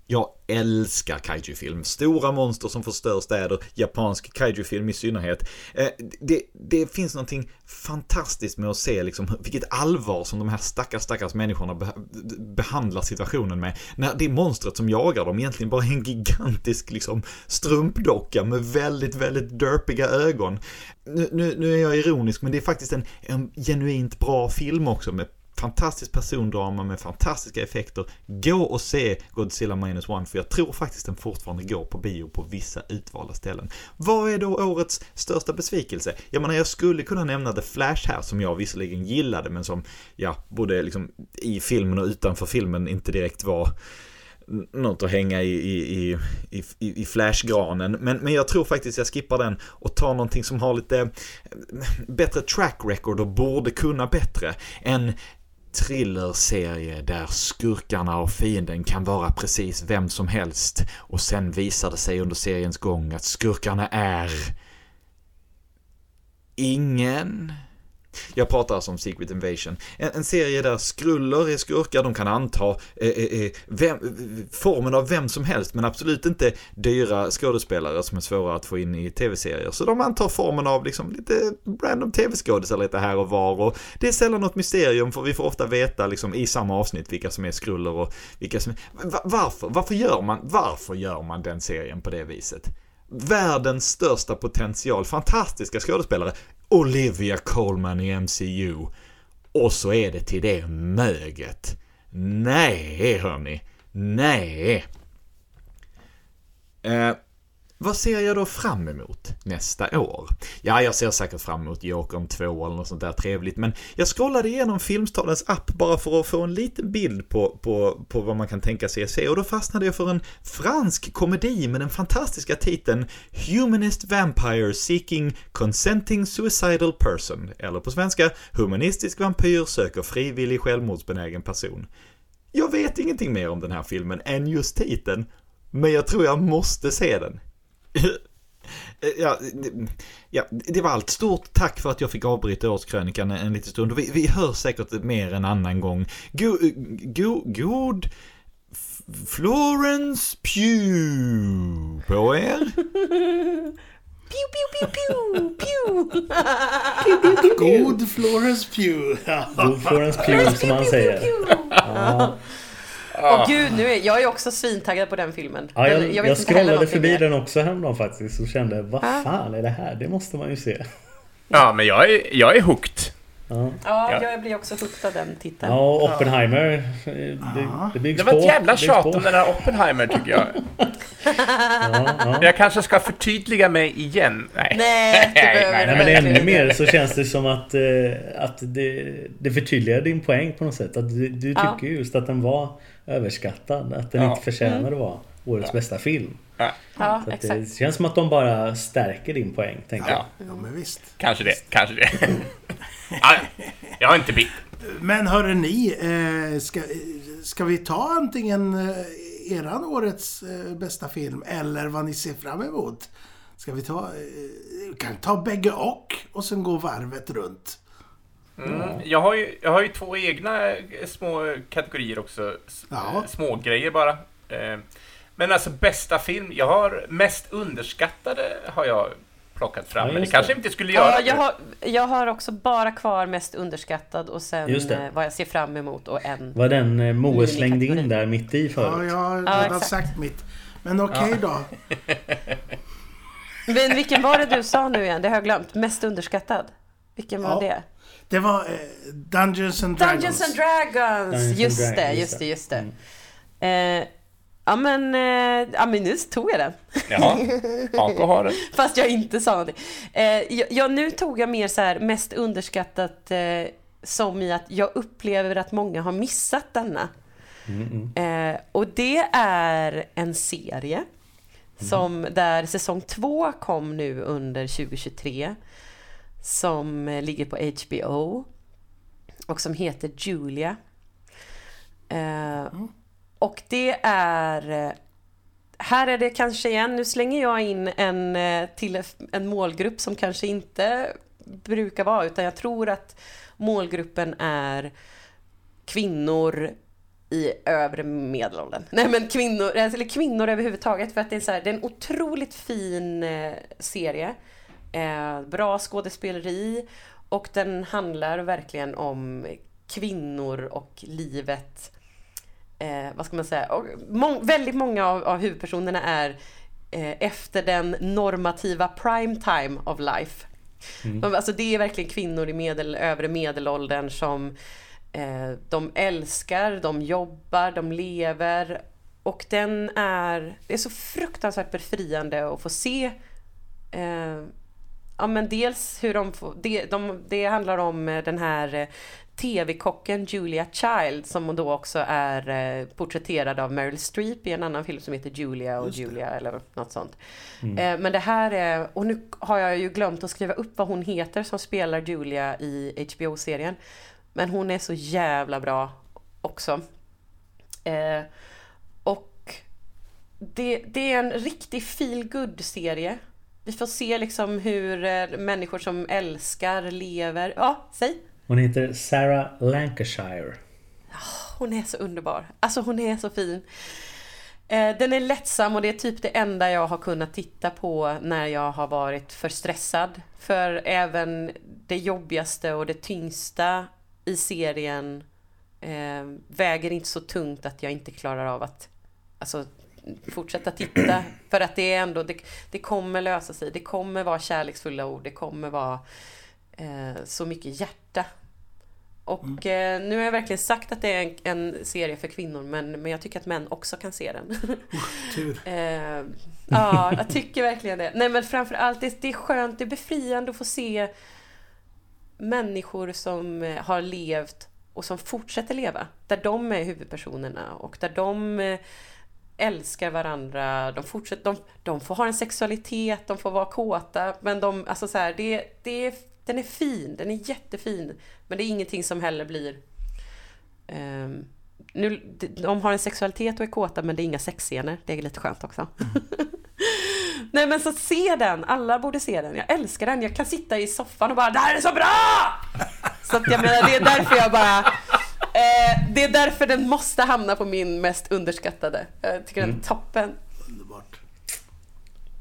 jag älskar kaiju-film. Stora monster som förstör städer, japansk kaiju-film i synnerhet. Eh, det, det finns någonting fantastiskt med att se liksom vilket allvar som de här stackars, stackars människorna be behandlar situationen med. När det monstret som jagar dem egentligen bara är en gigantisk liksom strumpdocka med väldigt, väldigt derpiga ögon. Nu, nu, nu är jag ironisk, men det är faktiskt en, en genuint bra film också med fantastiskt persondrama med fantastiska effekter. Gå och se Godzilla Minus One för jag tror faktiskt den fortfarande går på bio på vissa utvalda ställen. Vad är då årets största besvikelse? Jag menar, jag skulle kunna nämna The Flash här som jag visserligen gillade men som, ja, både liksom i filmen och utanför filmen inte direkt var något att hänga i, i, i, i, i flashgranen. Men, men jag tror faktiskt jag skippar den och tar någonting som har lite eh, bättre track record och borde kunna bättre. En thrillerserie där skurkarna och fienden kan vara precis vem som helst. Och sen visar det sig under seriens gång att skurkarna är ingen jag pratar alltså om Secret Invasion. En, en serie där skruller är skurkar, de kan anta eh, eh, eh vem, eh, formen av vem som helst, men absolut inte dyra skådespelare som är svåra att få in i tv-serier. Så de antar formen av liksom lite random tv-skådisar lite här och var och det är sällan något mysterium för vi får ofta veta liksom i samma avsnitt vilka som är skruller och vilka som är... Varför? Varför gör man, varför gör man den serien på det viset? Världens största potential, fantastiska skådespelare, Olivia Colman i MCU. Och så är det till det möget. Nej, hörni. Nej. Eh, vad ser jag då fram emot nästa år? Ja, jag ser säkert fram emot Jokern 2 eller något sånt där trevligt, men jag scrollade igenom Filmstadens app bara för att få en liten bild på, på, på vad man kan tänka sig att se och då fastnade jag för en fransk komedi med den fantastiska titeln Humanist Vampire Seeking Consenting Suicidal Person, eller på svenska Humanistisk vampyr söker frivillig självmordsbenägen person. Jag vet ingenting mer om den här filmen än just titeln, men jag tror jag måste se den. Ja, ja, det var allt. Stort tack för att jag fick avbryta årskrönikan en, en liten stund. Vi, vi hörs säkert mer en annan gång. Go, go, god Florence Pugh på er. Pew, pew, pew, pew, pew. God Florence Pugh. God Florence Pugh som han säger. Ja. Åh gud, nu är, jag är också svintaggad på den filmen. Ja, jag, jag, heller scrollade förbi mer. den också häromdagen faktiskt och kände vad Ja. fan är det här? Det måste man ju se. Ja, men jag är, jag är hooked. Ja, Ja, Ja. jag blir också hooked av den titeln. ja och Oppenheimer. eh, Det, det byggs Det var ett jävla tjat om den här Oppenheimer, tycker jag. Ja, ja. Jag kanske ska förtydliga mig igen. Nej. Nej, du behöver nej, Nej men ännu mer så känns det som att, eh, att det, det förtydligar din poäng på något sätt. Att du, du Ja. tycker just att den var överskattad. Att den Ja. inte förtjänar att vara årets bästa film. Ja, Så att exakt. det känns som att de bara stärker din poäng. Tänker jag. Ja, Ja, men visst. kanske det. Kanske det. Ja, jag är inte bitter. Men hörru ni, eh, ska, ska vi ta antingen eh, eran årets eh, bästa film eller vad ni ser fram emot? Ska vi ta... Vi kan ta bägge och och sen gå varvet runt. Mm. Jag, har ju, jag har ju två egna eh, små kategorier också. S- Ja. eh, Små grejer bara. Eh, Men alltså bästa film, jag har mest underskattade har jag plockat fram. Ja, men det kanske det. inte skulle göra Ja, jag, har, jag har också bara kvar mest underskattad och sen vad jag ser fram emot och en. Vad den Moe slängde in där mitt i Ja, förut. jag har Ja, sagt mitt. Men okej då. Men vilken var det du sa nu igen? Det har jag glömt. Mest underskattad? Vilken var Ja. det? Det var eh, Dungeons and Dragons. Dungeons and Dragons! Dungeons and just, Dragons, det, just det, just det. Eh, ja men, eh, ja men nu tog jag den. Ja, Ako har den. Fast jag inte sa någonting. Eh, ja, nu tog jag mer så här mest underskattat eh, som i att jag upplever att många har missat denna. Eh, och det är en serie som där säsong två kom nu under 2023 som eh, ligger på HBO och som heter Julia. Eh, och det är eh, här är det kanske igen, nu slänger jag in en till en målgrupp som kanske inte brukar vara, utan jag tror att målgruppen är kvinnor i övre medelåldern. Nej men kvinnor, eller kvinnor överhuvudtaget för att det är, så här, det är en otroligt fin serie. Eh, bra skådespeleri. Och den handlar verkligen om kvinnor och livet. Eh, vad ska man säga, och må- väldigt många av, av huvudpersonerna är eh, efter den normativa prime time of life. De, alltså det är verkligen kvinnor i medel, övre medelåldern som eh, de älskar, de jobbar, de lever. Och den är, det är så fruktansvärt befriande att få se eh, Ja men dels hur de får, det, de, det handlar om eh, den här eh, TV-kocken Julia Child som då också är eh, porträtterad av Meryl Streep i en annan film som heter Julia och Julia eller något sånt. Eh, men det här är, och nu har jag ju glömt att skriva upp vad hon heter som spelar Julia i HBO-serien. Men hon är så jävla bra också. Och det, det är en riktig feel good serie Vi får se liksom hur eh, människor som älskar lever. Ja, säg! Hon heter Sarah Lancashire. Hon är så underbar. Alltså hon är så fin. Eh, Den är lättsam och det är typ det enda jag har kunnat titta på när jag har varit för stressad. För även det jobbigaste och det tyngsta i serien eh, väger inte så tungt att jag inte klarar av att alltså, fortsätta titta. För att det är ändå, det, det kommer lösa sig. Det kommer vara kärleksfulla ord. Det kommer vara eh, så mycket hjärta. Och eh, nu har jag verkligen sagt att det är en, en serie för kvinnor men, men jag tycker att män också kan se den. Tur. eh, ja, jag tycker verkligen det. Nej men framförallt, det, det är skönt, det är befriande att få se människor som eh, har levt och som fortsätter leva. Där de är huvudpersonerna och där de eh, älskar varandra. De, fortsätter, de, de får ha en sexualitet, de får vara kåta. Men de, alltså så här, det, det den är fin, den är jättefin. Men det är ingenting som heller blir... ehm, nu, de har en sexualitet och är kåta men det är inga sexscener. Det är lite skönt också. Nej men så se den, alla borde se den. Jag älskar den, jag kan sitta i soffan och bara Det här är så bra! Så att jag menar, det är därför jag bara eh, Det är därför den måste hamna på min mest underskattade. Jag tycker den är toppen. Underbart.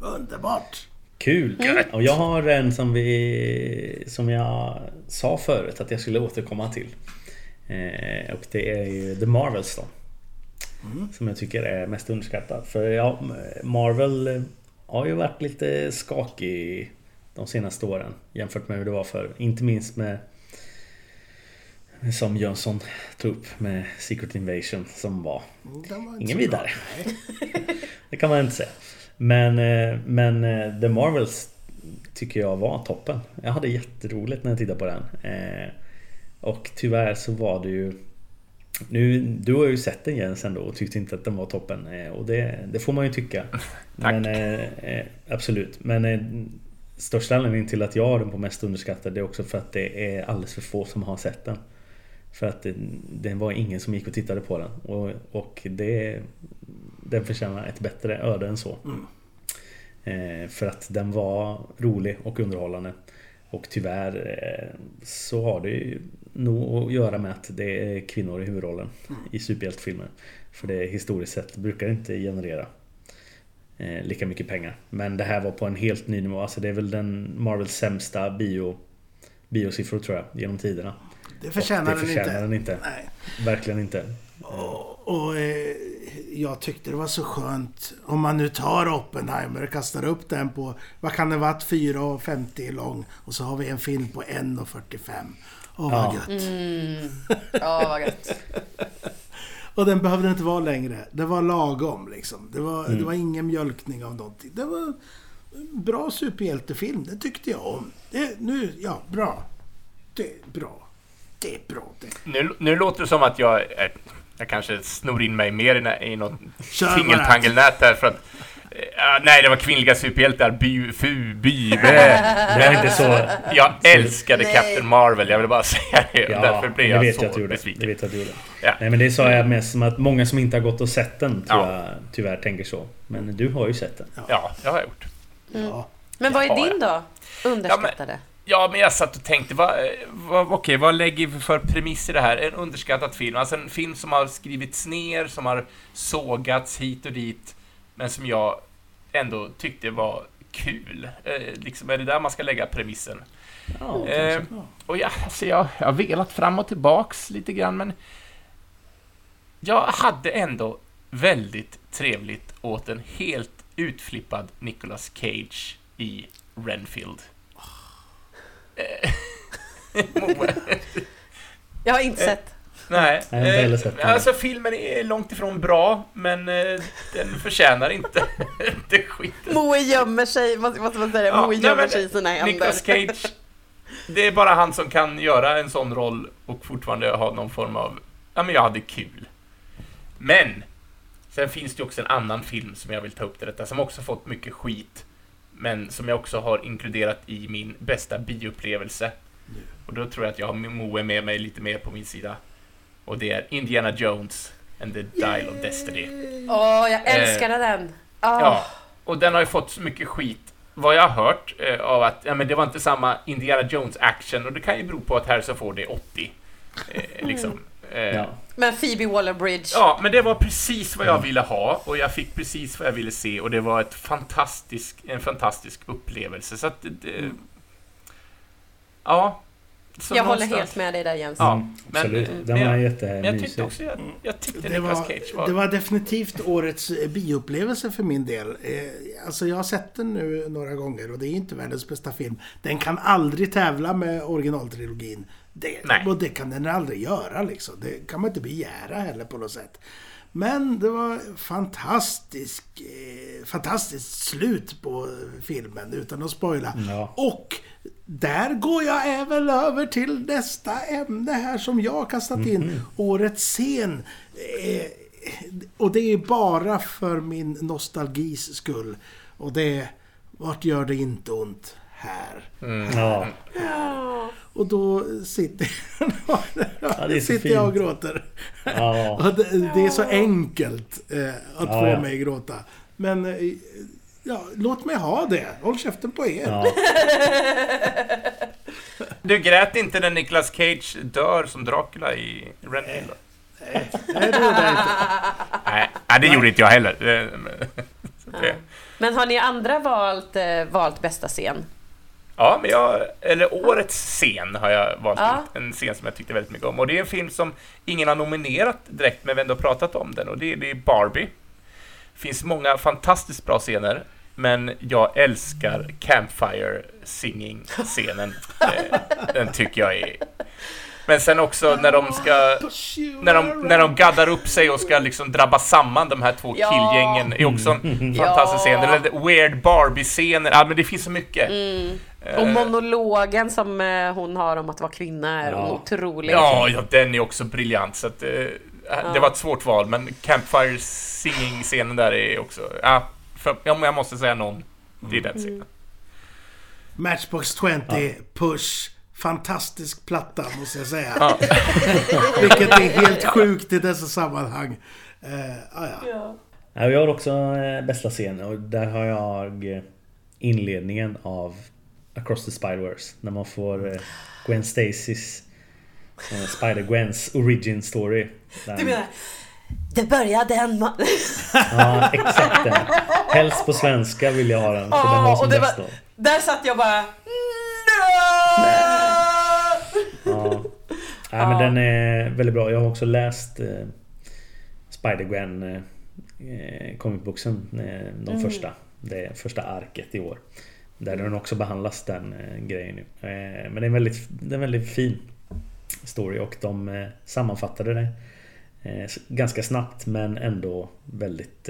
Underbart. Kul! Och jag har en som vi Som jag sa förut att jag skulle återkomma till. Eh, och det är ju The Marvels då. Som jag tycker är mest underskattad. För ja, Marvel har ju varit lite skakig de senaste åren jämfört med hur det var förr. Inte minst med som Jönsson tog upp med Secret Invasion som var Den var ingen vidare. Det kan man inte säga. Men, eh, men eh, The Marvels tycker jag var toppen. Jag hade jätteroligt när jag tittade på den. Eh, Och tyvärr så var det ju nu, du har ju sett den Jens ändå och tyckte inte att den var toppen och det, det får man ju tycka. Men, eh, eh, absolut. Men eh, största anledningen till att jag har den på mest underskattad det är också för att det är alldeles för få som har sett den. För att det, det var ingen som gick och tittade på den. Och, och det, den förtjänar ett bättre öde än så. Eh, för att den var rolig och underhållande. Och tyvärr eh, så har det ju nog att göra med att det är kvinnor i huvudrollen i superhjältefilmer. För det historiskt sett brukar inte generera eh, lika mycket pengar. Men det här var på en helt ny nivå. Alltså det är väl den Marvels sämsta bio, biosiffror tror jag genom tiderna. Det förtjänar, Och det förtjänar den den inte. inte. Nej. Verkligen inte. Och, och eh, jag tyckte det var så skönt om man nu tar Oppenheimer och kastar upp den på, vad kan det varit, 4,50 lång och så har vi en film på 1,45. Åh vad Ja. gött. Ja, vad gött. Och den behövde inte vara längre. Det var lagom liksom. Det var, Mm. det var ingen mjölkning av någonting. Det var en bra superhjältefilm. Det tyckte jag om. Det, nu, ja, bra. Det är bra. Det är bra det. Nu, nu låter det som att jag, är, jag kanske snor in mig mer i, i något tingeltangelnät där för att eh, nej, det var kvinnliga superhjältar. By, fu, by, bä. Det är inte så... Jag älskade Nej. Captain Marvel, jag vill bara säga det. Ja, Därför blev jag vet så jag gjorde. Det besviken. vet jag att du gjorde. Ja. Nej men det sa jag mest som att många som inte har gått och sett den tror Ja. jag tyvärr tänker så. Men du har ju sett den. Ja, det har jag gjort. Ja. Men vad Ja, är din då? Underskattade? Ja, men jag satt och tänkte, vad, vad, okej, vad lägger vi för premiss i det här? En underskattad film, alltså en film som har skrivits ner, som har sågats hit och dit, men som jag ändå tyckte var kul. Eh, liksom, är det där man ska lägga premissen? Ja, Eh, och ja, alltså jag, jag har velat fram och tillbaks lite grann, men jag hade ändå väldigt trevligt åt en helt utflippad Nicolas Cage i Renfield. Jag har inte sett. Nej, sett eh, alltså filmen är långt ifrån bra, men eh, den förtjänar inte det skiten. Moe gömmer sig, måste måste man säga. Ja, Moe nej, gömmer men sig i sina händer. Nicolas Cage, det är bara han som kan göra en sån roll och fortfarande ha någon form av, ja men jag hade kul. Men, sen finns det ju också en annan film som jag vill ta upp till detta, som också fått mycket skit, men som jag också har inkluderat i min bästa bioupplevelse. Och då tror jag att jag har Moe med mig lite mer på min sida. Och det är Indiana Jones and the Dial of Destiny. Åh, jag älskade den. Ah. Ja, och den har ju fått så mycket skit. vad jag har hört eh, av att ja, men det var inte samma Indiana Jones action och det kan ju bero på att Harrison Ford är 80. Eh, liksom. Eh, Ja. Men Phoebe Waller-Bridge. Ja, men det var precis vad jag ville ha och jag fick precis vad jag ville se och det var ett fantastisk, en fantastisk upplevelse. Så att det, det, Ja. så jag håller helt med dig där Jens. Ja, Mm, men, Absolut. eh, Den var jag- Men jag jättemysig. tyckte också, jag, jag tyckte Det var, Cage var... det var definitivt årets eh, bioupplevelse för min del. Eh, alltså jag har sett den nu några gånger och det är inte världens bästa film. Den kan aldrig tävla med originaltrilogin. Det, Nej. och det kan den aldrig göra liksom. Det kan man inte begära heller på något sätt. Men det var fantastisk, eh, fantastiskt slut på filmen utan att spoila. Ja. Och där går jag även över till nästa ämne här som jag har kastat in. Årets scen. Eh, och det är bara för min nostalgis skull. Och det är Vart gör det inte ont? Här. Ja. Och då sitter, det är så sitter jag och gråter. Ja. Och det, det är så enkelt eh, att Ja, få ja. mig gråta. Men eh, ja, låt mig ha det. Håll käften på er. ja. Du grät inte när Nicolas Cage dör som Dracula i Renfield? då? Nej, det gjorde jag inte. Nej, nej, det gjorde inte jag heller. Det- det- Men har ni andra valt, eh, valt bästa scen? Ja, men jag, eller årets scen har jag valt Ja. ut. En scen som jag tyckte väldigt mycket om. Och det är en film som ingen har nominerat direkt, men vi har ändå pratat om den. Och det, är- det är Barbie. Det finns många fantastiskt bra scener, men jag älskar Campfire Singing-scenen. Eh, den tycker jag är... Men sen också när de ska... När de, när de gaddar upp sig och ska liksom drabba samman de här två Ja. killgängen är också en fantastisk scen. Eller Weird Barbie-scener. Ja, men det finns så mycket. Och Eh, monologen som eh, hon har om att vara kvinna är Ja. otrolig. Ja, ja, den är också briljant. Så att, eh, Det var ett svårt val, men Campfire Singing-scenen där är också... Ja, för, ja, jag måste säga någon. Det är den scenen. Matchbox 20, Push. Fantastisk platta måste jag säga. Ja. Vilket är helt sjukt i dessa sammanhang. Eh, ah, ja. Ja. Ja, Jag har också eh, bästa scen och där har jag eh, inledningen av Across the Spider-Verse. När man får eh, Gwen Stacys eh, Spider-Gwens origin story. Den- Du menar, det började en man... Ja, exakt den. Helst på svenska vill jag ha den. För den var som och det bäst var, då. där satt jag bara... Ja. ja, men den är väldigt bra. Jag har också läst eh, Spider-Gwen eh, eh, comicboxen. Eh, de första. Det första arket i år. Där den också behandlas den eh, grejen nu. Eh, men det är en väldigt, det är en väldigt fin story och de eh, sammanfattade det ganska snabbt men ändå väldigt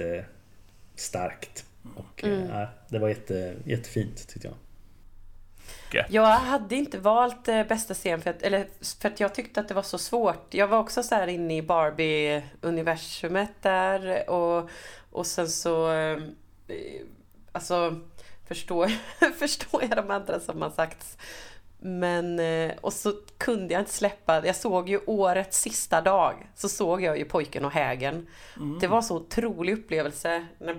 starkt. Och ja, det var jätte, jättefint tyckte jag. Jag hade inte valt bästa scen för att, eller, för att jag tyckte att det var så svårt. Jag var också så här inne i Barbie-universumet där och, och sen så... Alltså, förstår, förstår jag de andra som har sagts. Men, eh, och så kunde jag inte släppa, jag såg ju årets sista dag, så såg jag ju Pojken och hägen. Det var så otrolig upplevelse när,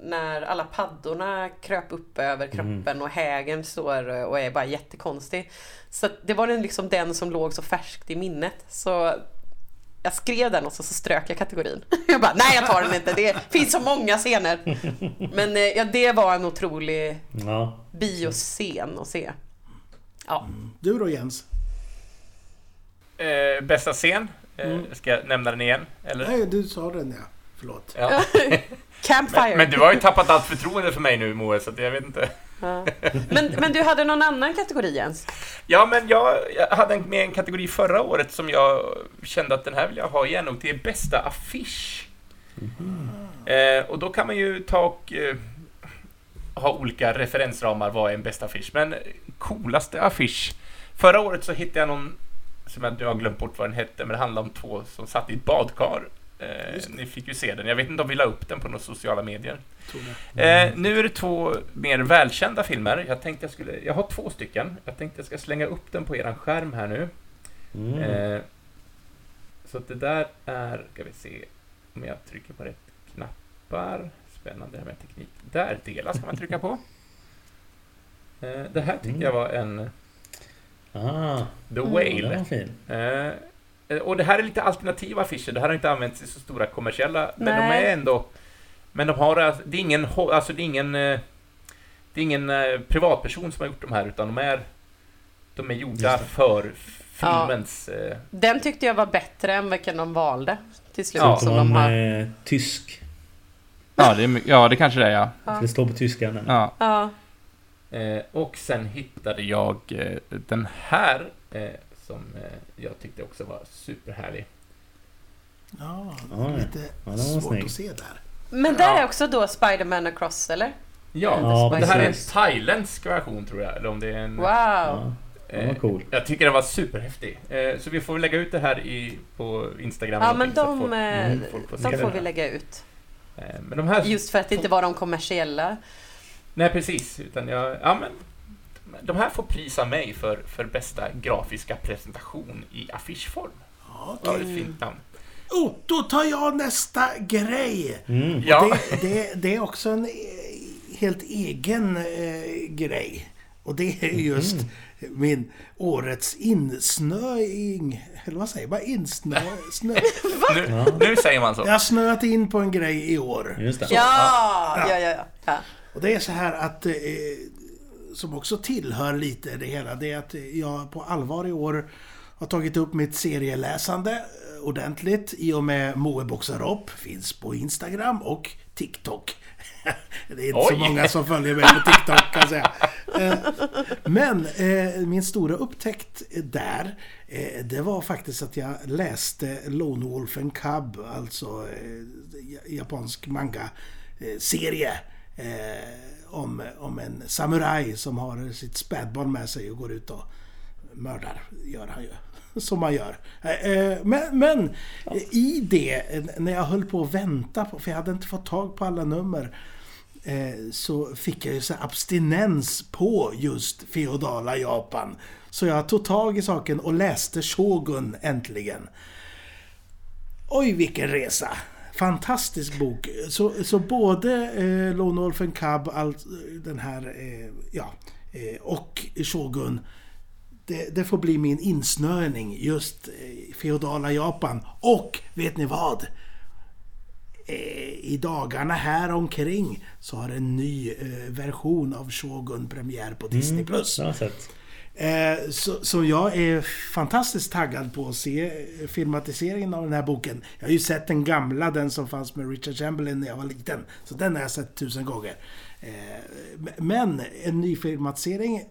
när alla paddorna kröp upp över kroppen och hägen står och är bara jättekonstig. Så det var den, liksom den som låg så färskt i minnet. Så jag skrev den och så, så strök jag kategorin. Jag bara, nej jag tar den inte, det finns så många scener. Men eh, ja, det var en otrolig Ja, bioscen att se. Ja. Du då Jens? Eh, bästa scen? Eh, ska jag nämna den igen? Eller? Nej, du sa den ja. Förlåt. Ja. Campfire. Men, men du har ju tappat allt förtroende för mig nu Moe, så jag vet inte. Ja. Men, men du hade någon annan kategori Jens? Ja, men jag, jag hade en, med en kategori förra året som jag kände att den här vill jag ha igen och det är bästa affisch. Eh, och då kan man ju ta och eh, ha olika referensramar vad är en bästa affisch. Men coolaste affisch. Förra året så hittade jag någon som jag, jag har glömt bort vad den hette, men det handlade om två som satt i ett badkar. Eh, ni fick ju se den. Jag vet inte om vi la upp den på några sociala medier. Eh, nu är det två mer välkända filmer. Jag tänkte jag skulle... Jag har två stycken. Jag tänkte jag ska slänga upp den på eran skärm här nu. mm. Eh, så att det där är... Ska vi se om jag trycker på rätt knappar. Spännande det här med teknik. Där, dela ska man trycka på. Eh, Det här tyckte jag var en Ah, The Whale. Eh, Och det här är lite alternativa affischer. Det här har inte använts i så stora kommersiella, men de Nej. är ändå... Men de har... alltså- Det är ingen... Alltså det är ingen... eh, Det är ingen eh, privatperson som har gjort de här, utan de är... De är gjorda för filmens... eh, Den tyckte jag var bättre än vilken de valde till slut. Ja, som de har. eh, tysk. Ja, det, är, ja, det kanske det är, ja. Ja. För det står på tyska. Ja. Ja. Eh, och sen hittade jag eh, den här, eh, som eh, jag tyckte också var superhärlig. Ja, lite Ja, svårt snygg. att se där. Men där Ja. är också då Spider-Man across, eller? Ja, Ja, det här är en thailändsk version tror jag, eller om det är en... Wow! Ja, den var Eh, cool. Jag tycker den var superhäftig. Eh, Så vi får lägga ut det här i, på Instagram. Ja, men de, folk- eh, Mm, folk får de får vi lägga ut. Eh, Men de här... Just för att det inte var de kommersiella. Nej, precis. Utan jag... Ja, men... De här får pris av mig för, för bästa grafiska presentation i affischform. Okej. det ett fint namn. Oh, då tar jag nästa grej. Mm. Ja, Det, det, det är också en eh, helt egen eh, grej. Och det är just min årets insnöing. Eller vad säger man? Insnö... Snö. nu, Ja. nu säger man så. Jag har snöat in på en grej i år. Just det. Ja, ja, ja. ja. ja. Och det är så här att, eh, som också tillhör lite det hela, det är att jag på allvar i år har tagit upp mitt serieläsande eh, ordentligt i och med Moe boxar upp, finns på Instagram och TikTok. Det är inte så Oj. många som följer mig på TikTok kan jag säga. Eh, Men eh, min stora upptäckt där, det var faktiskt att jag läste Lone Wolf and Cub, alltså japansk manga-serie. Om, om en samuraj som har sitt spädbarn med sig och går ut och mördar, gör han ju. Som man gör. Eh, eh, men, Men, ja. i det, när jag höll på att vänta på, för jag hade inte fått tag på alla nummer, eh, så fick jag ju så abstinens på just feodala Japan. Så jag tog tag i saken och läste Shogun äntligen. Oj, vilken resa! Fantastisk bok. Så, så både eh, Lone Wolf and Cub, allt, den här, eh, ja, eh, och Shogun. Det, det får bli min insnöning just eh, feodala Japan. Och vet ni vad? Eh, I dagarna här omkring så har en ny eh, version av Shogun premiär på Disney+. Plus. Eh, så, så jag är fantastiskt taggad på att se filmatiseringen av den här boken. Jag har ju sett den gamla, den som fanns med Richard Chamberlain när jag var liten. Så den har jag sett tusen gånger. Eh, men en ny filmatisering,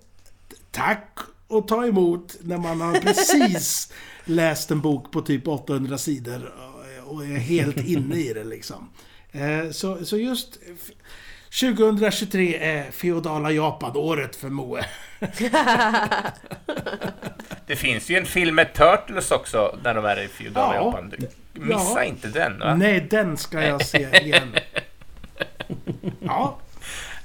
tack och ta emot när man har precis läst en bok på typ 800 sidor och- är helt inne i det liksom. Eh, så, så just 2023 är feodala Japan-året för Moe. Det finns ju en film med Turtles också, där de är i feodala Ja. Japan. Du, missa Ja. inte den, va? Nej, den ska jag se igen. Ja.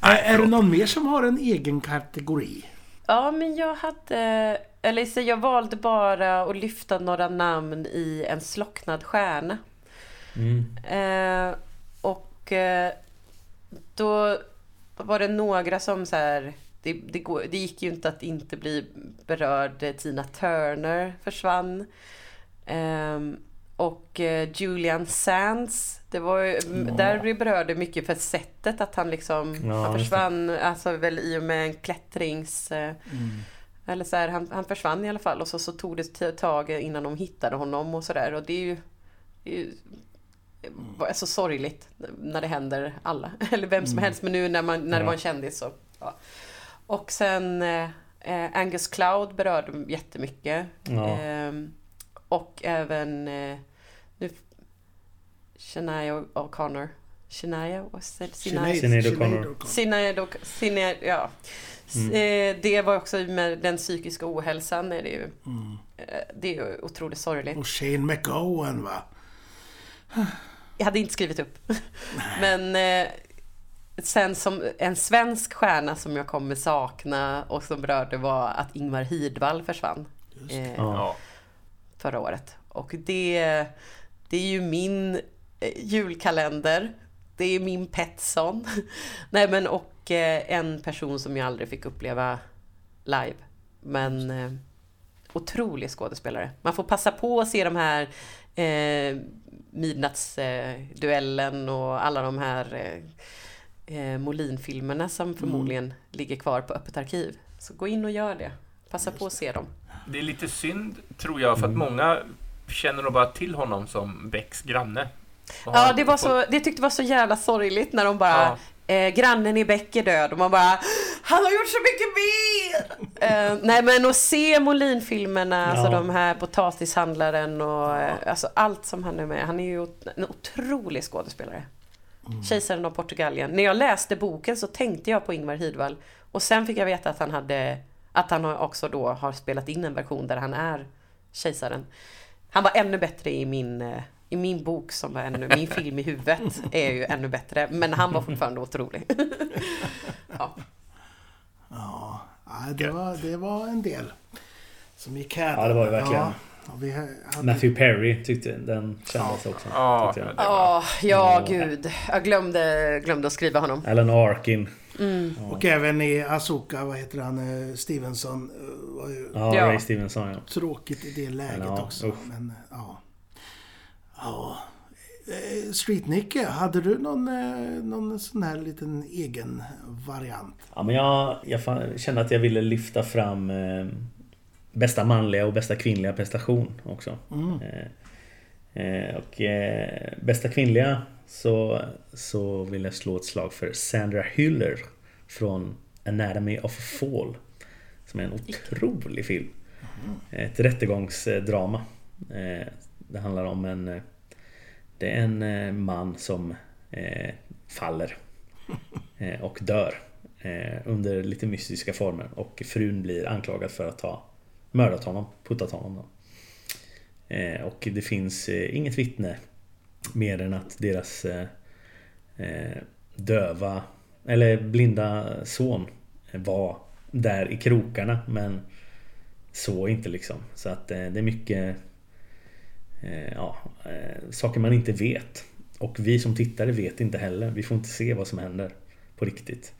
Nej, är det någon mer som har en egen kategori? Ja, men jag hade... Eller så jag valde bara att lyfta några namn i En slocknad stjärna. Mm. Eh, och eh, då var det några som så här... Det, det, går, det gick ju inte att inte bli berörd. Tina Turner försvann. Ehm, och eh, Julian Sands. Det var ju, Där vi berörde mycket för sättet att han liksom... Ja, han försvann alltså väl i och med en klättrings... Eh, Eller så här, han, han försvann i alla fall och så, så tog det ett tag innan de hittade honom och sådär. Och det är ju... Det är ju var så sorgligt när det händer alla. Eller vem som helst. Men nu när, man, när det var en kändis så... Ja. Och sen eh, eh, Angus Cloud berörde jättemycket. Ja. Ehm, och även... Eh, nu, Shania O'Connor. Shania? Shania? Sinead O'Connor. Och ja. Mm. eh, Det var också med den psykiska ohälsan är det ju. eh, Det är ju otroligt sorgligt. Och Shane McGowan va? Jag hade inte skrivit upp. Men eh, sen som en svensk stjärna som jag kommer sakna och som berörde var att Ingmar Hidvall försvann. Eh, Ja. Förra året. Och det, det är ju min eh, julkalender. det är min Petson. Nej men och eh, en person som jag aldrig fick uppleva live. Men eh, otrolig skådespelare. Man får passa på att se de här eh, Midnattsduellen och alla de här eh, eh Molin-filmerna som förmodligen mm. ligger kvar på Öppet arkiv. Så gå in och gör det. Passa på att se dem. Det är lite synd, tror jag, för att många känner nog bara till honom som Becks granne. Ja, det, var så, det tyckte var så jävla sorgligt när de bara ja. Eh, grannen i Beck är död och man bara Han har gjort så mycket mer! eh, nej men att se Molin-filmerna, alltså ja. alltså de här Potatishandlaren och eh, alltså allt som han är med. Han är ju en otrolig skådespelare. Mm. Kejsaren av Portugalien. När jag läste boken så tänkte jag på Ingvar Hidvall och sen fick jag veta att han hade att han också då har spelat in en version där han är kejsaren. Han var ännu bättre i min, eh, i min bok som var ännu, min film i huvudet är ju ännu bättre. Men han var fortfarande otrolig. ja. ja, det var, det var en del som gick här. Ja, det var det verkligen. Ja. Hade... Matthew Perry tyckte den kändes ja. också. Ja, ja, ja, gud. Jag glömde, glömde att skriva honom. Alan Arkin. Mm. Ja. Och även i Asoka, vad heter han, eh, Stevenson. Eh, var ju ja, Ray Stevenson ja. Tråkigt i det läget ja, också. Men, ja. Ja. Eh, Street Nicke, hade du någon, någon sån här liten egen variant? Ja, men jag, jag kände att jag ville lyfta fram eh, bästa manliga och bästa kvinnliga prestation också. Mm. Eh, och eh, bästa kvinnliga så, så vill jag slå ett slag för Sandra Hüller från Anatomy of a Fall. Som är en otrolig film. Ett rättegångsdrama. Eh, det handlar om en... Det är en eh, man som eh, faller och dör under lite mystiska former och frun blir anklagad för att ha mördat honom, puttat honom. Då. Och det finns inget vittne Mer än att deras eh, eh, döva eller blinda son var där i krokarna men så inte liksom. Så att eh, det är mycket eh, ja, eh, saker man inte vet. Och vi som tittare vet inte heller. Vi får inte se vad som händer på riktigt.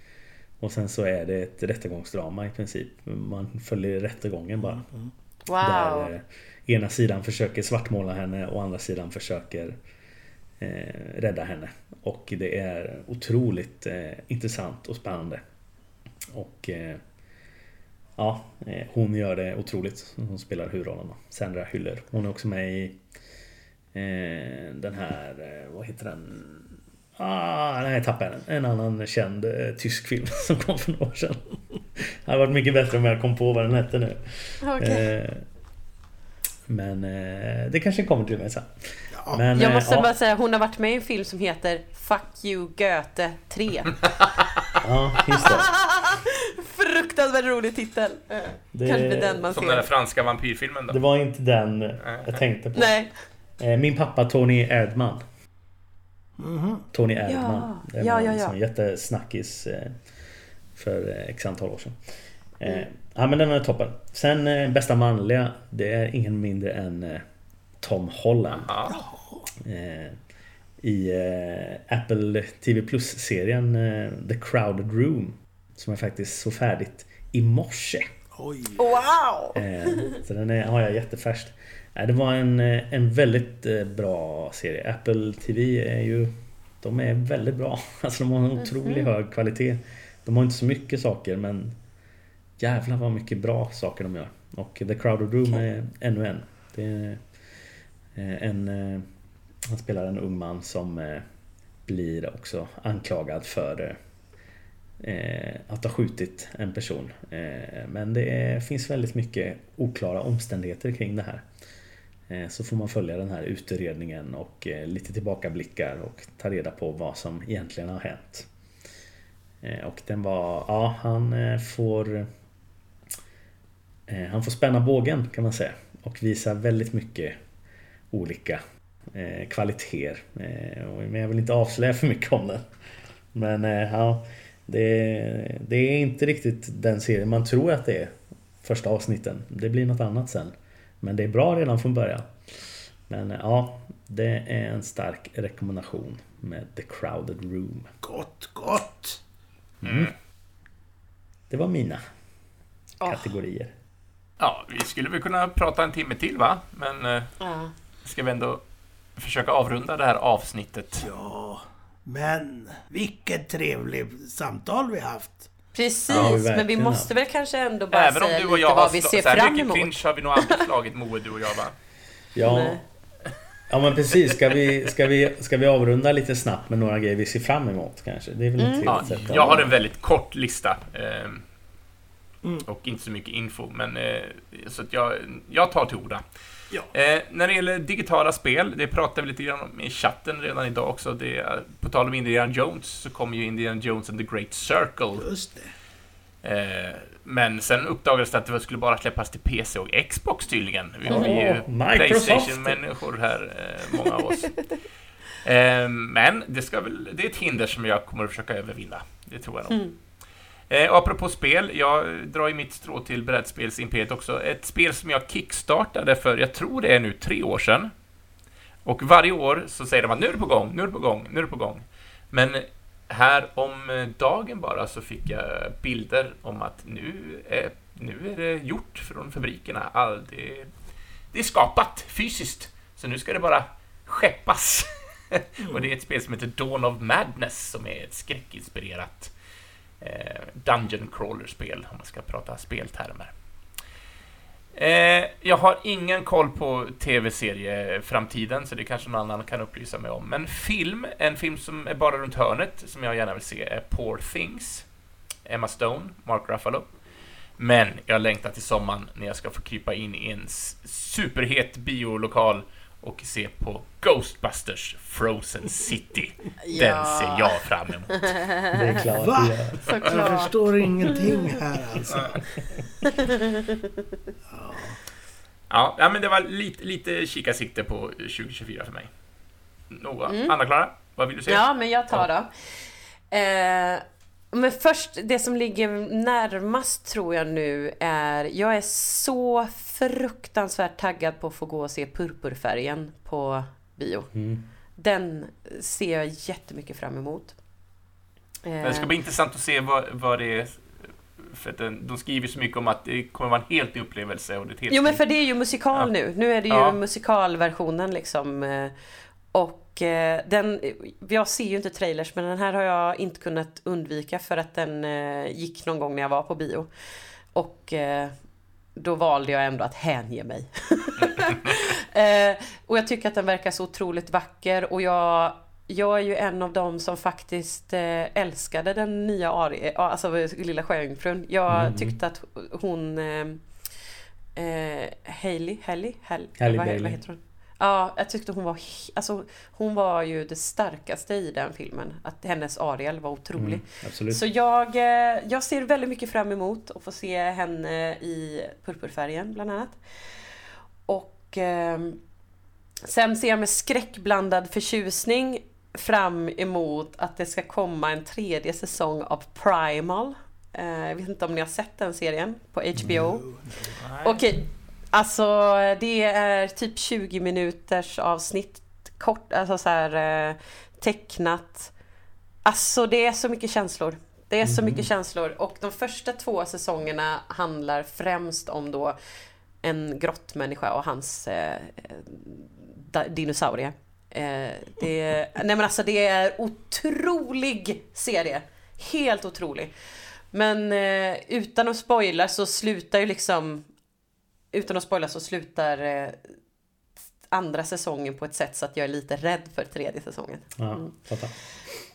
Och sen så är det ett rättegångsdrama i princip. Man följer rättegången bara. Mm. Wow. Där eh, ena sidan försöker svartmåla henne och andra sidan försöker eh, rädda henne. Och det är otroligt eh, intressant och spännande. Och eh, ja, eh, hon gör det otroligt. Hon spelar huvudrollen. Sandra Hyller. Hon är också med i eh, den här, eh, vad heter den? Ah, nej, jag tappade den. En annan känd eh, tysk film som kom för några år sedan. det hade varit mycket bättre om jag kom på vad den hette nu. Okay. Eh, men eh, det kanske kommer till mig sen. Men, jag måste ja. bara säga, hon har varit med i en film som heter Fuck you Goethe 3. ja, just det. Fruktansvärt rolig titel. Det... Kanske den man som ser. den där franska vampyrfilmen då? Det var inte den jag tänkte på. Nej. Eh, min pappa Tony Erdman. Mm -hmm. Tony Erdman. Ja. Det var ja, ja, ja. en jättesnackis eh, för x antal år sedan. Mm. Ja men den är toppen. Sen bästa manliga, det är ingen mindre än Tom Holland. Eh, I eh, Apple TV Plus-serien eh, The Crowded Room. Som jag faktiskt såg färdigt i morse. Oj. Wow! så den är, har jag jättefärskt. Det var en, en väldigt bra serie. Apple TV är ju... De är väldigt bra. Alltså de har en otroligt mhm. hög kvalitet. De har inte så mycket saker men Jävlar vad mycket bra saker de gör. Och The Crowded Room är ännu en. Det är Eh, en, eh, han spelar en ung man som eh, blir också anklagad för att ha skjutit en person. Men det finns väldigt mycket oklara omständigheter kring det här. Eh, så får man följa den här utredningen och eh, lite tillbakablickar och ta reda på vad som egentligen har hänt. Eh, och den var, ja han får Han får spänna bågen kan man säga och visa väldigt mycket olika kvaliteter. Men jag vill inte avslöja för mycket om den. Men ja, det, det, är inte riktigt den serien man tror att det är. Första avsnitten. Det blir något annat sen. Men det är bra redan från början. Men eh, ja, det är en stark rekommendation. med The Crowded Room. Gott, gott! Det var mina Åh. kategorier. Ja, vi skulle väl kunna prata en timme till va? Men Ja. ska vi ändå försöka avrunda det här avsnittet. Ja, men vilket trevligt samtal vi haft. Precis, Ja, vi men vi måste väl kanske ändå bara Även om säga du och lite jag har vad vi ser fram mycket emot. clinch har vi nog aldrig slagit Moe, du och jag va? Ja, Nej. ja men precis. Ska vi, ska, vi, ska vi avrunda lite snabbt med några grejer vi ser fram emot kanske? Det är väl trevligt Ja, sätt att- jag har en väldigt kort lista. Eh, Och inte så mycket info, men eh, så att jag, jag tar till orda. Ja. Eh, när det gäller digitala spel, det pratade vi lite grann om i chatten redan idag också. Det, är- på tal om Indiana Jones så kommer ju Indiana Jones and the Great Circle. Just det. Eh, men sen uppdagades det att det skulle bara släppas till PC och Xbox tydligen. Vi, vi är ju. Playstation-människor här, eh, många av oss. Eh, men det, ska väl, det är ett hinder som jag kommer att försöka övervinna. Det tror jag nog. Mm. Eh, apropå spel, jag drar ju mitt strå till brädspelsimperiet också. Ett spel som jag kickstartade för, jag tror det är nu tre år sedan. Och varje år så säger de att nu är det på gång, nu är det på gång, nu är det på gång. Men här om dagen bara så fick jag bilder om att nu är, nu är det gjort från fabrikerna. All, det, det är skapat fysiskt, så nu ska det bara skeppas. Och det är ett spel som heter Dawn of Madness som är ett skräckinspirerat Eh, dungeon Crawler-spel, om man ska prata speltermer. Eh, jag har ingen koll på tv-serieframtiden, så det kanske någon annan kan upplysa mig om. Men film, en film som är bara runt hörnet, som jag gärna vill se, är Poor Things. Emma Stone, Mark Ruffalo. Men jag längtar till sommaren när jag ska få krypa in i en superhet biolokal och se på Ghostbusters Frozen City. Den Ja. ser jag fram emot. Det är klart Va? det gör. Jag förstår ingenting här alltså. Ja, ja, men det var lite, lite kikarsikte på 2024 för mig. Några. Mm. Anna-Klara, vad vill du säga? Ja, men jag tar då. Eh, men först, det som ligger närmast tror jag nu är... Jag är så fruktansvärt taggad på att få gå och se Purpurfärgen på bio. Mm. Den ser jag jättemycket fram emot. Det ska bli intressant att se vad, vad det är. För de skriver så mycket om att det kommer vara en helt ny upplevelse. Och det helt Jo men för det är ju musikal Ja. nu. Nu är det ju Ja. musikalversionen liksom. eh, Och eh, den, jag ser ju inte trailers men den här har jag inte kunnat undvika för att den eh, gick någon gång när jag var på bio. Och eh, då valde jag ändå att hänge mig. Eh, och jag tycker att den verkar så otroligt vacker och jag jag är ju en av dem som faktiskt eh, älskade den nya Ari, alltså Lilla Sjöjungfrun. Jag Mm. tyckte att hon eh, eh, Hailey, Hailey, Hailey, Hailey vad, Bailey. vad heter hon? Ja, jag tyckte hon var, alltså hon var ju det starkaste i den filmen. Att hennes Ariel var otrolig. Mm. Så jag, eh, jag ser väldigt mycket fram emot att få se henne i Purpurfärgen bland annat. Och ehm, sen ser jag med skräckblandad förtjusning fram emot att det ska komma en tredje säsong av Primal. Eh, Jag vet inte om ni har sett den serien på HBO? Nej. Okej, alltså det är typ 20 minuters avsnitt kort, alltså så här eh, tecknat. Alltså det är så mycket känslor. Det är så mycket känslor och de första två säsongerna handlar främst om då en grottmänniska och hans eh, da- dinosaurie. Eh, det, nej men alltså det är otrolig serie. Helt otrolig. Men eh, utan att spoila så slutar ju liksom utan att spoila så slutar eh, andra säsongen på ett sätt så att jag är lite rädd för tredje säsongen. Ja, fattar.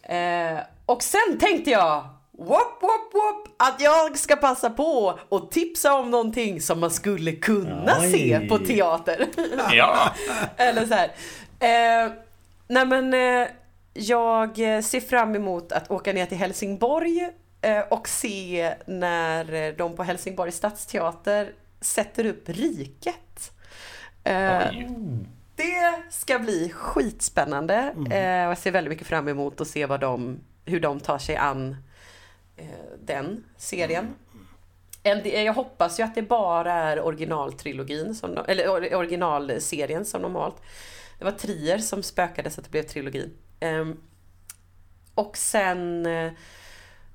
Eh, och sen tänkte jag Whoop, whoop, whoop, att jag ska passa på och tipsa om någonting som man skulle kunna Oj. se på teater. Ja, Eller så här. Eh, nej men eh, jag ser fram emot att åka ner till Helsingborg eh, och se när de på Helsingborgs stadsteater sätter upp Riket. Eh, oj. det ska bli skitspännande. Eh, och jag ser väldigt mycket fram emot att se vad de, hur de tar sig an eh, den serien. En, jag hoppas ju att det bara är originaltrilogin, som de, eller or- originalserien som de valt. Det var Trier som spökade så att det blev trilogin. Ehm, Och sen eh,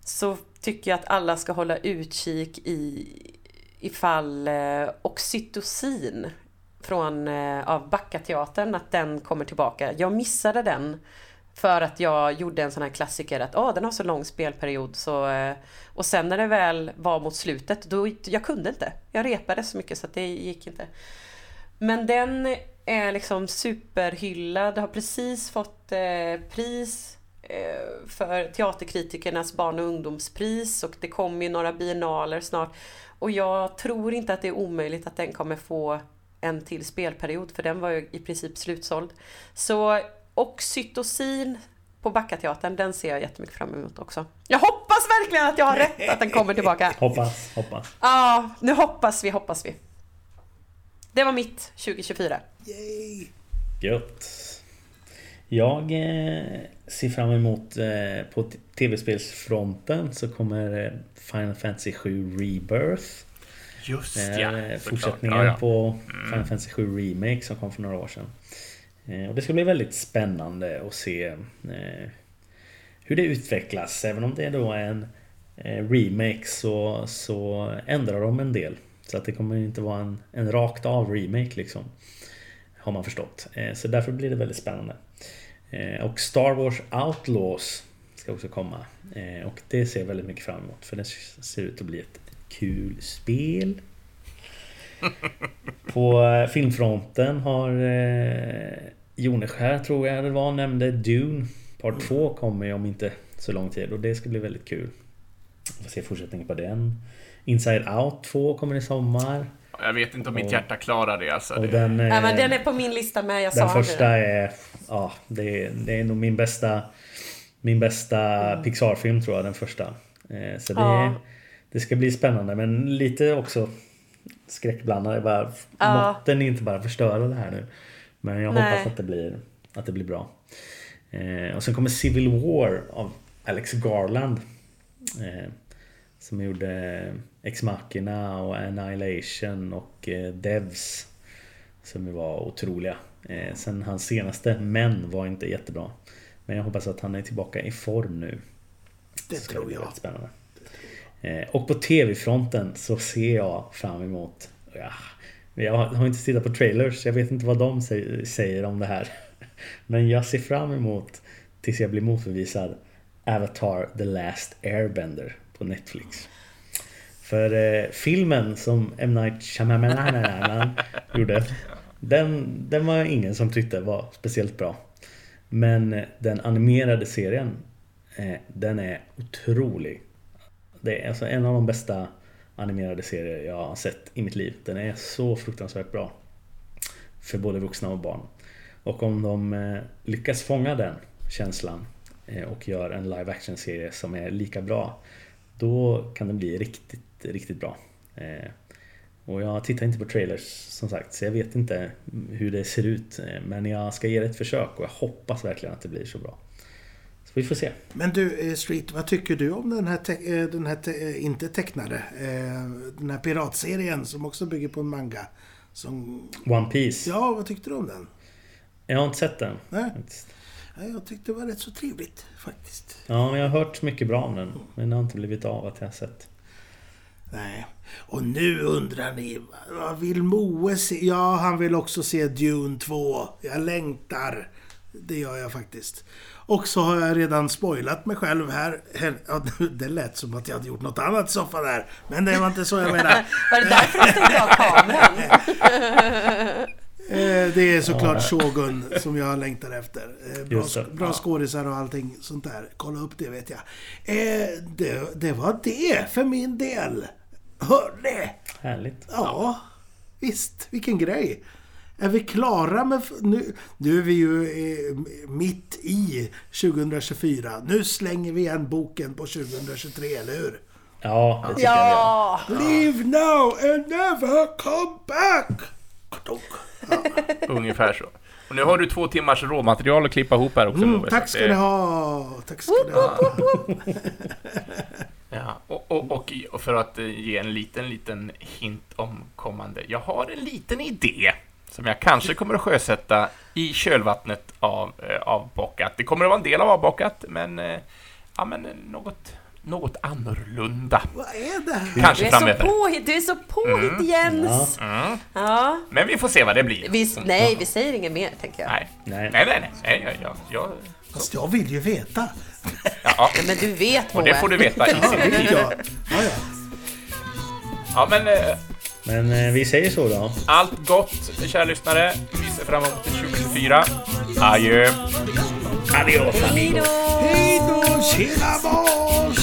så tycker jag att alla ska hålla utkik i ifall eh, oxytocin från, eh, av Backateatern, att den kommer tillbaka. Jag missade den för att jag gjorde en sån här klassiker att oh, den har så lång spelperiod så eh, och sen när det väl var mot slutet då jag kunde inte. Jag repade så mycket så att det gick inte. Men den är liksom superhyllad, har precis fått eh, pris eh, för teaterkritikernas barn och ungdomspris och det kommer ju några biennaler snart. Och jag tror inte att det är omöjligt att den kommer få en till spelperiod för den var ju i princip slutsåld. Så oxytocin på Backateatern, den ser jag jättemycket fram emot också. Jag hoppas verkligen att jag har rätt att den kommer tillbaka. hoppas, hoppas. Ja, nu hoppas vi, hoppas vi. Det var mitt 2024. Yay! Gött. Jag eh, ser fram emot eh, på tv-spelsfronten så kommer eh, Final Fantasy 7 Rebirth. Just Eh, ja, fortsättningen Ja, ja. på Final Fantasy 7 Remake som kom för några år sedan. Eh, och det ska bli väldigt spännande att se hur det utvecklas. Även om det då är en remake så, så ändrar de en del. Så att det kommer inte vara en, en rakt av remake liksom. Har man förstått. Så därför blir det väldigt spännande. Och Star Wars Outlaws ska också komma. Eh, och det ser jag väldigt mycket fram emot. För det ser ut att bli ett kul spel. På eh, filmfronten har eh, Joneskär, tror jag det var, nämnde Dune. Part 2 kommer ju om inte så lång tid och det ska bli väldigt kul. Vi får se fortsättningen på den. Inside Out 2 kommer i sommar. Jag vet inte om mitt hjärta klarar det alltså. Och den, eh, Ja, men den är på min lista med, jag den sa första det. är... Ja, det är, det är nog min bästa... Min bästa Pixar-film tror jag, den första. Eh, Så det, Ja. det ska bli spännande men lite också skräckblandade. Bara, Ja. Måtten inte bara förstöra det här nu. Men jag Nej. hoppas att det blir, att det blir bra. Eh, och sen kommer Civil War av Alex Garland. Eh, som gjorde Ex Machina och Annihilation och eh, Devs. Som var otroliga. Sen hans senaste Men var inte jättebra. Men jag hoppas att han är tillbaka i form nu. Det Så tror jag. Spännande. Eh, och på TV-fronten så ser jag fram emot... Ja, jag har inte tittat på trailers, jag vet inte vad de sä- säger om det här. Men jag ser fram emot tills jag blir motbevisad Avatar The Last Airbender på Netflix. För eh, filmen som M. Night Shyamalan gjorde den, den var ingen som tyckte var speciellt bra. Men den animerade serien eh, Den är otrolig. Det är alltså en av de bästa animerade serier jag har sett i mitt liv. Den är så fruktansvärt bra. För både vuxna och barn. Och om de eh, lyckas fånga den känslan eh, och gör en live action serie som är lika bra. Då kan den bli riktigt, riktigt bra. Och jag tittar inte på trailers som sagt så jag vet inte hur det ser ut. Men jag ska ge det ett försök och jag hoppas verkligen att det blir så bra. Så vi får se. Men du, eh, Street, vad tycker du om den här, te- eh, den här te- eh, inte tecknade, den här piratserien som också bygger på en manga? Som, One Piece. ja, vad tyckte du om den? Jag har inte sett den. Nej. Ja, jag tyckte det var rätt så trevligt faktiskt. Ja, men jag har hört mycket bra om den. Men det har inte blivit av att jag har sett. Nej. Och nu undrar ni, vad vill Moe se? Ja, han vill också se Dune 2. Jag längtar. Det gör jag faktiskt. Och så har jag redan spoilat mig själv här. ja, det lät som att jag hade gjort något annat i soffan där. Men det var inte så jag menade. Var det därför du stängde av kameran? Eh, Det är såklart Shogun som jag längtar efter. Eh, Bra, bra skådisar och allting sånt där. Kolla upp det vet jag. Eh, det, det var det för min del. Hörni! Härligt. Ja, visst. Vilken grej. Är vi klara med... Nu, nu är vi ju eh, mitt i 2024. Nu slänger vi igen boken på 2023, eller hur? Ja, det tycker jag vi gör. Ja! Leave now and never come back! Kadok. Ungefär så. Och nu har du två timmars råmaterial att klippa ihop här också. Mm, tack så ska ni ha. Tack ska ni ha. Ja, och, och, och, och för att eh, ge en liten, liten hint om kommande. Jag har en liten idé som jag kanske kommer att sjösätta i kölvattnet av eh, avbockat. Det kommer att vara en del av avbockat, men, eh, ja, men något, något annorlunda. Vad är det här? Du Kanske är så påhitt, du är så påhitt Jens! Mm. Ja. Men vi får se vad det blir. Vi, nej, vi säger inget mer tänker jag. Nej, Nej. nej, nej. nej, nej jag, jag, jag, Fast jag vill ju veta. Ja, Nej, Men du vet och det Moe. får du veta i Ja, sin tid. Ja, ja. Ja, men eh, Men eh, vi säger så då. allt gott, kära lyssnare. Vi ser fram emot 2024. Adjö! Adios då! Hej då, tjena barn!